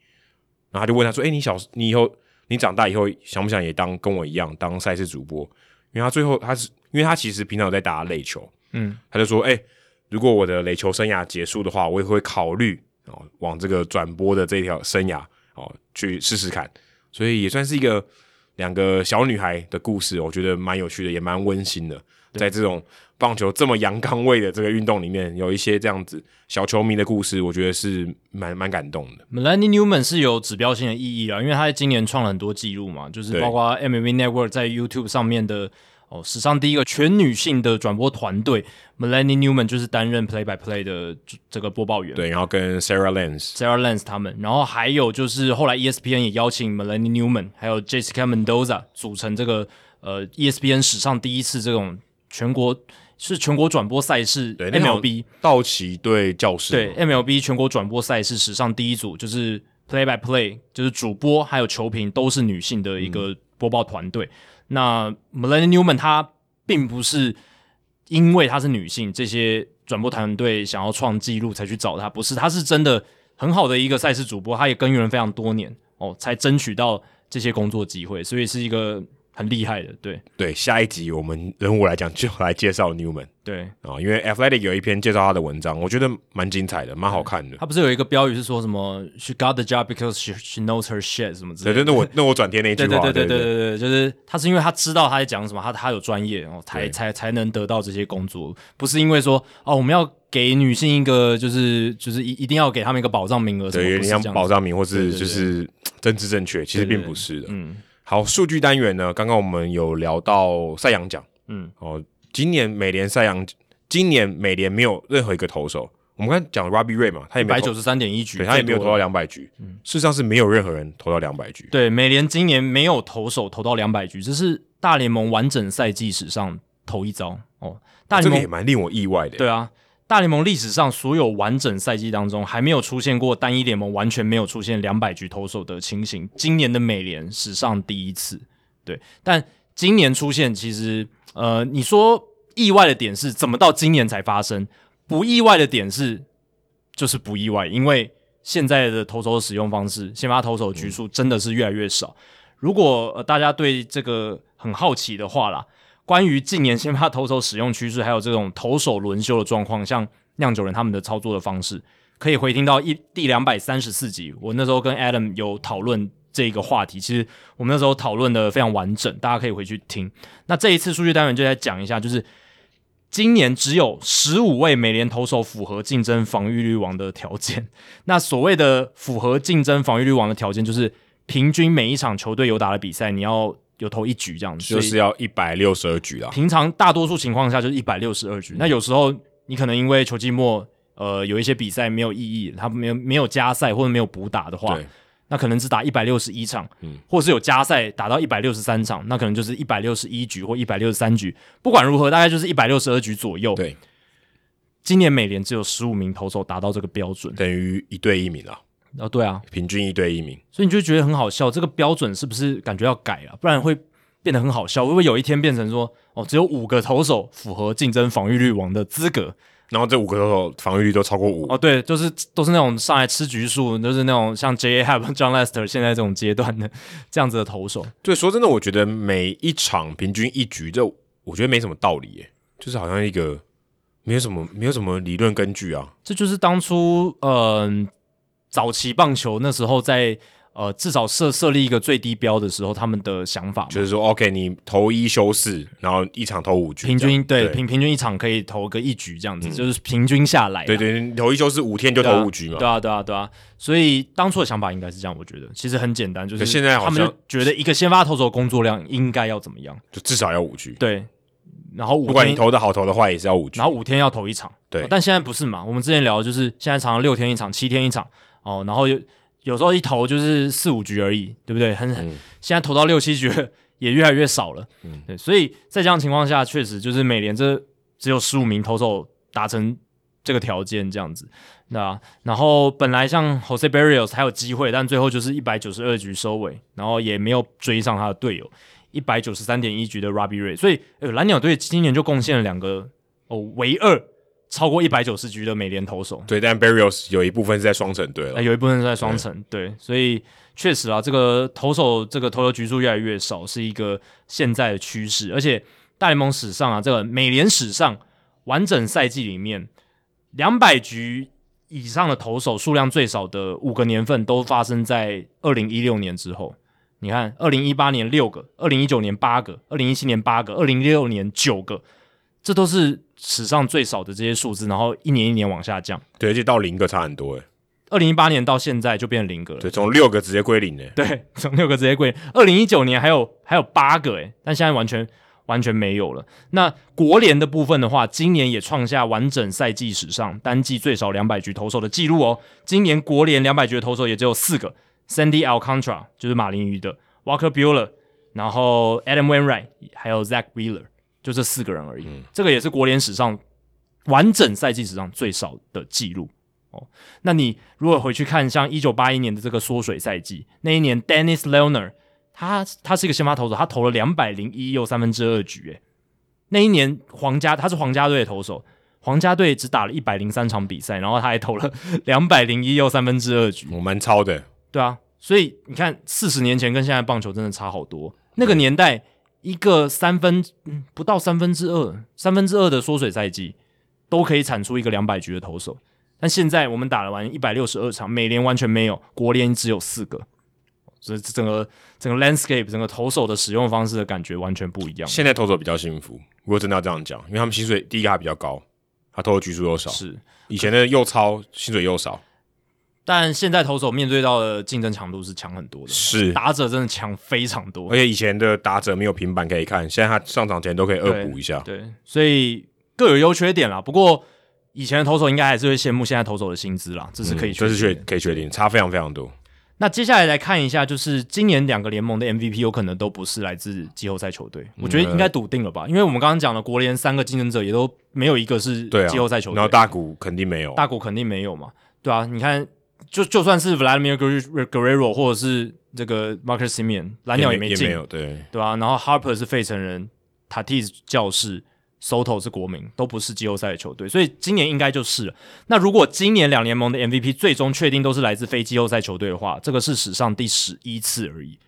然后他就问他说：“哎，你小你以后你长大以后想不想也当跟我一样当赛事主播？”因为他最后他是因为他其实平常有在打垒球，嗯，他就说：“哎，如果我的垒球生涯结束的话，我也会考虑哦往这个转播的这条生涯哦去试试看。”所以也算是一个两个小女孩的故事，我觉得蛮有趣的，也蛮温馨的，在这种。棒球这么阳刚味的这个运动里面，有一些这样子小球迷的故事，我觉得是蛮蛮感动的。Melanie Newman 是有指标性的意义啊，因为他在今年创了很多记录嘛，就是包括 MLB Network 在 YouTube 上面的哦，史上第一个全女性的转播团队，Melanie Newman 就是担任 Play by Play 的这个播报员，对，然后跟 Sarah Lance、Sarah Lance 他们，然后还有就是后来 ESPN 也邀请 Melanie Newman 还有 Jessica Mendoza 组成这个呃 ESPN 史上第一次这种全国。是全国转播赛事对 MLB 道奇队教师对 MLB 全国转播赛事史上第一组，就是 Play by Play，就是主播还有球评都是女性的一个播报团队。嗯、那 Melanie Newman 她并不是因为她是女性，这些转播团队想要创纪录才去找她，不是，她是真的很好的一个赛事主播，她也耕耘了非常多年哦，才争取到这些工作机会，所以是一个。很厉害的，对对，下一集我们人物来讲就来介绍 Newman，对啊，因为 Athletic 有一篇介绍他的文章，我觉得蛮精彩的，蛮好看的。他不是有一个标语是说什么 “She got the job because she she knows her shit” 什么之类的？对对，那我那我转贴那一句话，对对对对对对，就是他是因为他知道他在讲什么，他他有专业，然后才才才能得到这些工作，不是因为说哦我们要给女性一个就是就是一一定要给他们一个保障名额，对，像保障名或是就是政治正确，其实并不是的，嗯。好，数据单元呢？刚刚我们有聊到赛扬奖，嗯，哦，今年美联赛扬，今年美联没有任何一个投手，我们刚讲 Robbie Ray 嘛，他也百九十三点一局，对，他也没有投到两百局，嗯，事实上是没有任何人投到两百局，对，美联今年没有投手投到两百局，这是大联盟完整赛季史上头一遭哦，大联盟、哦、这个也蛮令我意外的，对啊。大联盟历史上所有完整赛季当中，还没有出现过单一联盟完全没有出现两百局投手的情形。今年的美联史上第一次，对。但今年出现，其实呃，你说意外的点是怎么到今年才发生？不意外的点是，就是不意外，因为现在的投手的使用方式，先发投手局数真的是越来越少。如果呃大家对这个很好奇的话啦。关于近年先发投手使用趋势，还有这种投手轮休的状况，像酿酒人他们的操作的方式，可以回听到一第两百三十四集。我那时候跟 Adam 有讨论这个话题，其实我们那时候讨论的非常完整，大家可以回去听。那这一次数据单元就来讲一下，就是。今年只有十五位美联投手符合竞争防御率王的条件。那所谓的符合竞争防御率王的条件，就是平均每一场球队有打的比赛，你要有投一局这样子，就是要一百六十二局啊。平常大多数情况下就是一百六十二局。嗯。那有时候你可能因为球季末，呃，有一些比赛没有意义，他没有没有加赛或者没有补打的话。那可能只打一百六十一场，嗯，或者是有加赛打到一百六十三场，那可能就是一百六十一局或一百六十三局。不管如何，大概就是一百六十二局左右。对，今年美联只有十五名投手达到这个标准，等于一队一名啊。哦，对啊，平均一队一名，所以你就觉得很好笑，这个标准是不是感觉要改啊？不然会变得很好笑，会不会有一天变成说，哦，只有五个投手符合竞争防御率王的资格？然后这五个投手防御率都超过五哦，对，就是都是那种上来吃局数，就是那种像 J.A. Happ、John Lester 现在这种阶段的这样子的投手。对，说真的，我觉得每一场平均一局，这我觉得没什么道理耶，就是好像一个没有什么没有什么理论根据啊。这就是当初嗯、呃、早期棒球那时候在。呃，至少设设立一个最低标的时候，他们的想法就是说，OK，你投一休四，然后一场投五局，平均对平平均一场可以投个一局这样子，嗯、就是平均下来。对，对对，投一休四五天就投五局嘛。对啊，对啊，对啊。所以当初的想法应该是这样，我觉得其实很简单，就是现在他们就觉得一个先发投手工作量应该要怎么样，就至少要五局。对，然后五天不管你投的好投的坏也是要五局，然后五天要投一场。对，但现在不是嘛？我们之前聊的就是现在常常六天一场，七天一场哦，然后有。有时候一投就是四五局而已，对不对？很，很、嗯，现在投到六七局也越来越少了。嗯，对，所以在这样情况下，确实就是美联这只有十五名投手达成这个条件这样子。那然后本来像 Jose Berrios 还有机会，但最后就是一百九十二局收尾，然后也没有追上他的队友一百九十三点一局的 Robbie Ray。所以，呃，蓝鸟队今年就贡献了两个哦，唯二。超过一百九十局的美联投手，对，但 Berrios 有一部分是在双城队了，有一部分是在双城，对，所以确实啊，这个投手这个投球局数越来越少，是一个现在的趋势。而且大联盟史上啊，这个美联史上完整赛季里面，两百局以上的投手数量最少的五个年份，都发生在二零一六年之后。你看，二零一八年六个，二零一九年八个，二零一七年八个，二零一六年九个。这都是史上最少的这些数字，然后一年一年往下降。对，而且到零个差很多诶。二零一八年到现在就变成零个了。对，从六个直接归零诶。对，从六个直接归零。二零一九年还有还有八个诶，但现在完全完全没有了。那国联的部分的话，今年也创下完整赛季史上单季最少两百局投手的记录哦。今年国联两百局的投手也只有四个：Sandy Alcantara 就是马林鱼的，Walker Buehler，然后 Adam Wainwright，还有 Zack Wheeler。就这四个人而已，嗯、这个也是国联史上完整赛季史上最少的记录。哦。那你如果回去看像一九八一年的这个缩水赛季，那一年 Dennis Leonard 他他是一个先发投手，他投了两百零一又三分之二局，诶，那一年皇家他是皇家队的投手，皇家队只打了一百零三场比赛，然后他还投了 两百零一又三分之二局，我蛮超的，对啊，所以你看四十年前跟现在棒球真的差好多，那个年代。一个三分，嗯，不到三分之二，三分之二的缩水赛季都可以产出一个两百局的投手，但现在我们打了完一百六十二场，美联完全没有，国联只有四个，所以整个整个 landscape 整个投手的使用方式的感觉完全不一样。现在投手比较幸福，如果真的要这样讲，因为他们薪水第一个还比较高，他投的局数又少，是以前的又超薪水又少。但现在投手面对到的竞争强度是强很多的，是打者真的强非常多，而且以前的打者没有平板可以看，现在他上场前都可以恶补一下对，对，所以各有优缺点啦。不过以前的投手应该还是会羡慕现在投手的薪资啦，这是可以确，这、是可以确定，差非常非常多。那接下来来看一下，就是今年两个联盟的 MVP 有可能都不是来自季后赛球队，我觉得应该笃定了吧？因为我们刚刚讲了国联三个竞争者也都没有一个是季后赛球队，然后大谷肯定没有，大谷肯定没有嘛？对啊，你看。就就算是 Vladimir Guerrero 或者是这个 Marcus Simeon，蓝鸟也没进，对对吧、啊？然后 Harper 是费城人，Tatis 教士，Soto 是国民，都不是季后赛的球队，所以今年应该就是了。那如果今年两联盟的 MVP 最终确定都是来自非季后赛球队的话，这个是史上第十一次而已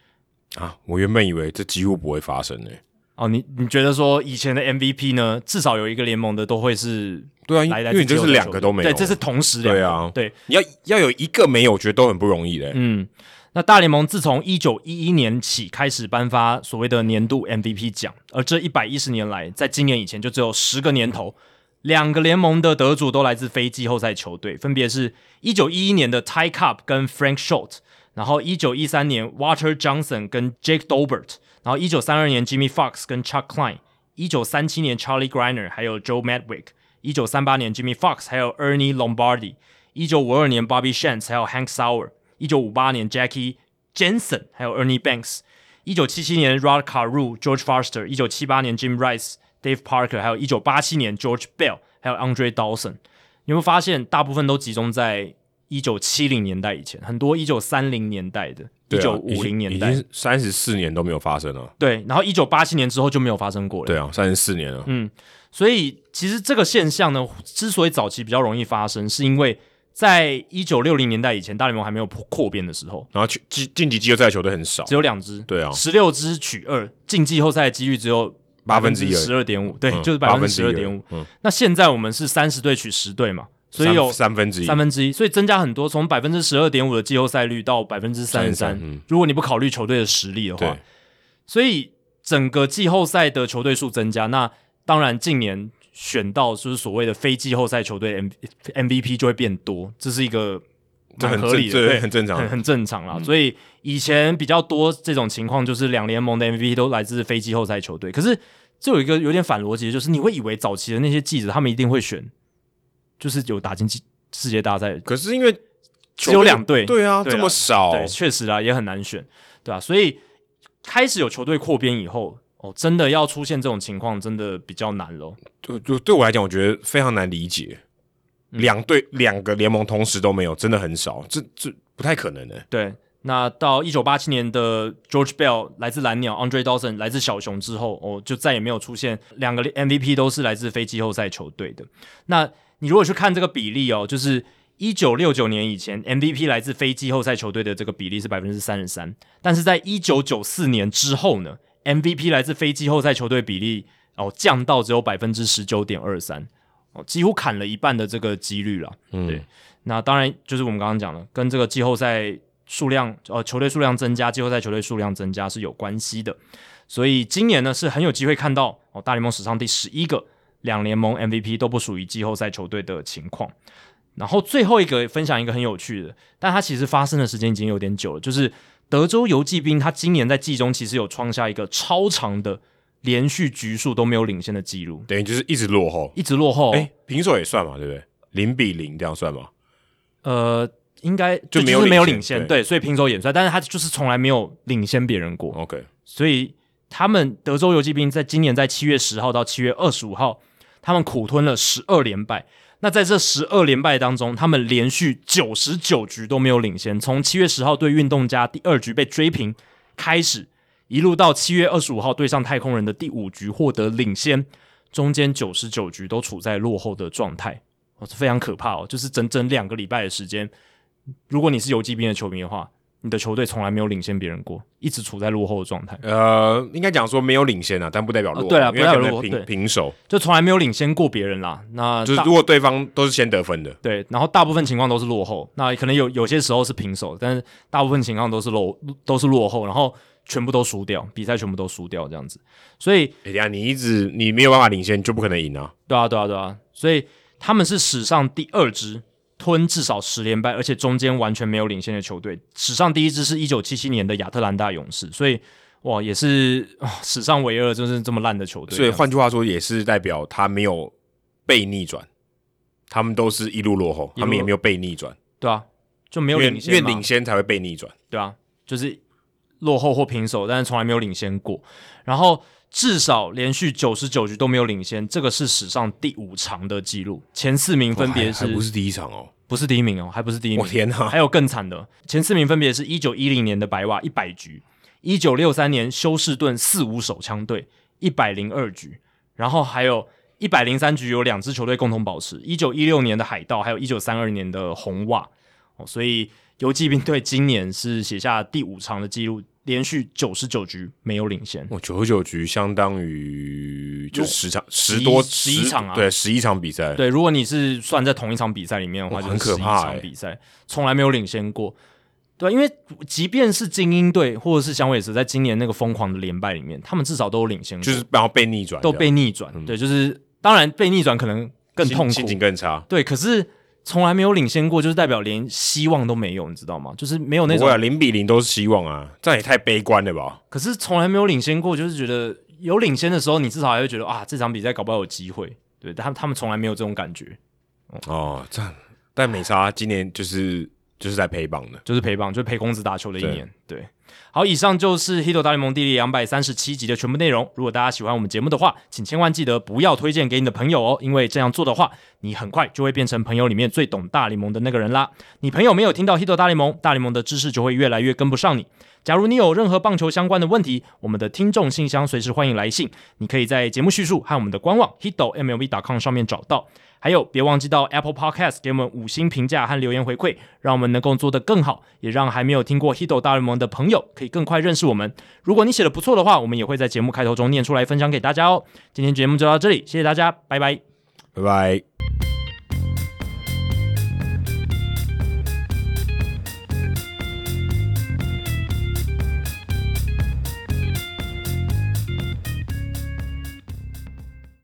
啊！我原本以为这几乎不会发生诶、欸，哦，你你觉得说以前的 MVP 呢，至少有一个联盟的都会是对啊，因为这是两个都没有，对，这是同时两个，对啊，对，你要要有一个没有，我觉得都很不容易嘞。嗯，那大联盟自从一九一一年起开始颁发所谓的年度 MVP 奖，而这一百一十年来，在今年以前就只有十个年头，两个联盟的得主都来自非季后赛球队，分别是一九一一年的 Ty Cobb 跟 Frank Schultz，然后一九一三年 Walter Johnson 跟 Jake Dobert。然后，一九三二年，Jimmy Fox 跟 Chuck Klein；一九三七年，Charlie Griner 还有 Joe Madwick；一九三八年，Jimmy Fox 还有 Ernie Lombardi；一九五二年，Bobby Shantz 还有 Hank Sauer；一九五八年，Jackie Jensen 还有 Ernie Banks；一九七七年，Rod Carew、George Foster；一九七八年，Jim Rice、Dave Parker；还有一九八七年，George Bell 还有 Andre Dawson。你会发现，大部分都集中在一九七零年代以前，很多一九三零年代的。一九五零年代，已经三十四年都没有发生了。对，然后一九八七年之后就没有发生过了。对啊，三十四年了。嗯，所以其实这个现象呢，之所以早期比较容易发生，是因为在一九六零年代以前，大联盟还没有扩扩编的时候，然后去晋晋级季后赛的球队很少，只有两支。对啊，十六支取二，进季后赛的几率只有八分之一，十二点五。对，就是百分之十二点五。嗯，那现在我们是三十队取十队嘛。所以有三分之一，三分之一，所以增加很多，从百分之十二点五的季后赛率到百分之三十三。如果你不考虑球队的实力的话，所以整个季后赛的球队数增加，那当然近年选到就是所谓的非季后赛球队 M MVP 就会变多，这是一个很合理的，对，很正常，很很正常啦。所以以前比较多这种情况，就是两联盟的 MVP 都来自非季后赛球队。可是这有一个有点反逻辑，就是你会以为早期的那些记者他们一定会选。就是有打进世界大赛，可是因为只有两队，对啊，这么少，对，确实啊，也很难选，对吧、啊？所以开始有球队扩编以后，哦，真的要出现这种情况，真的比较难咯。就就对我来讲，我觉得非常难理解，两队、嗯、两个联盟同时都没有，真的很少，这这不太可能的。对，那到一九八七年的 George Bell 来自蓝鸟，Andre Dawson 来自小熊之后，哦，就再也没有出现两个 MVP 都是来自非季后赛球队的。那你如果去看这个比例哦，就是一九六九年以前 MVP 来自非季后赛球队的这个比例是百分之三十三，但是在一九九四年之后呢，MVP 来自非季后赛球队比例哦降到只有百分之十九点二三，哦几乎砍了一半的这个几率了。嗯，对，那当然就是我们刚刚讲的，跟这个季后赛数量呃球队数量增加，季后赛球队数量增加是有关系的。所以今年呢是很有机会看到哦大联盟史上第十一个。两联盟 MVP 都不属于季后赛球队的情况，然后最后一个分享一个很有趣的，但它其实发生的时间已经有点久了，就是德州游骑兵，他今年在季中其实有创下一个超长的连续局数都没有领先的记录，等于就是一直落后，一直落后，哎，平手也算嘛，对不对？零比零这样算吗？呃，应该就没有没有领先，对，对，所以平手也算，但是他就是从来没有领先别人过，OK，所以他们德州游骑兵在今年在七月十号到七月二十五号。他们苦吞了十二连败，那在这十二连败当中，他们连续九十九局都没有领先。从七月十号对运动家第二局被追平开始，一路到七月二十五号对上太空人的第五局获得领先，中间九十九局都处在落后的状态，哦，非常可怕哦！就是整整两个礼拜的时间，如果你是游击兵的球迷的话。你的球队从来没有领先别人过，一直处在落后的状态。呃，应该讲说没有领先啊，但不代表落对啊，不代表落后，平平手，就从来没有领先过别人啦。那就是如果对方都是先得分的，对，然后大部分情况都是落后。那可能有有些时候是平手，但是大部分情况都是落都是落后，然后全部都输掉，比赛全部都输掉这样子。所以，哎呀，你一直你没有办法领先，就不可能赢啊。对啊，对啊，对啊。所以他们是史上第二支。吞至少十连败，而且中间完全没有领先的球队，史上第一支是一九七七年的亚特兰大勇士，所以哇，也是史上唯二就是这么烂的球队。所以换句话说，也是代表他没有被逆转，他们都是一路落后，他们也没有被逆转，对啊，就没有领先，因为领先才会被逆转，对啊，就是落后或平手，但是从来没有领先过，然后。至少连续九十九局都没有领先，这个是史上第五长的记录。前四名分别是，还不是第一场哦，不是第一名哦，还不是第一名。我天哪，还有更惨的，前四名分别是一九一零年的白袜一百局，一九六三年休士顿四五手枪队一百零二局，然后还有一百零三局有两支球队共同保持，一九一六年的海盗，还有一九三二年的红袜。哦，所以游骑兵队今年是写下第五场的记录。连续九十九局没有领先。哦，九十九局相当于就十场十多十一场啊，对，十一场比赛。对，如果你是算在同一场比赛里面的话，就很可怕。场比赛从来没有领先过。对，因为即便是精英队或者是响尾蛇，在今年那个疯狂的连败里面，他们至少都有领先过，就是然后被逆转，都被逆转。嗯、对，就是当然被逆转可能更痛苦，心情更差。对，可是从来没有领先过，就是代表连希望都没有，你知道吗？就是没有那种零比零都是希望啊，这样也太悲观了吧？可是从来没有领先过，就是觉得有领先的时候，你至少还会觉得啊，这场比赛搞不好有机会。对，他他们从来没有这种感觉。哦，这样，但美差今年就是。就是在陪榜的，就是陪榜，就是陪公子打球的一年。对，对，好，以上就是《Hito 大联盟》第两百三十七集的全部内容。如果大家喜欢我们节目的话，请千万记得不要推荐给你的朋友哦，因为这样做的话，你很快就会变成朋友里面最懂大联盟的那个人啦。你朋友没有听到《Hito 大联盟》，大联盟的知识就会越来越跟不上你。假如你有任何棒球相关的问题，我们的听众信箱随时欢迎来信，你可以在节目叙述和我们的官网 hitomlb.com 上面找到。还有，别忘记到 Apple Podcast 给我们五星评价和留言回馈，让我们能够做得更好，也让还没有听过 Hido 大联盟的朋友可以更快认识我们。如果你写的不错的话，我们也会在节目开头中念出来分享给大家哦。今天节目就到这里，谢谢大家，拜拜，拜拜。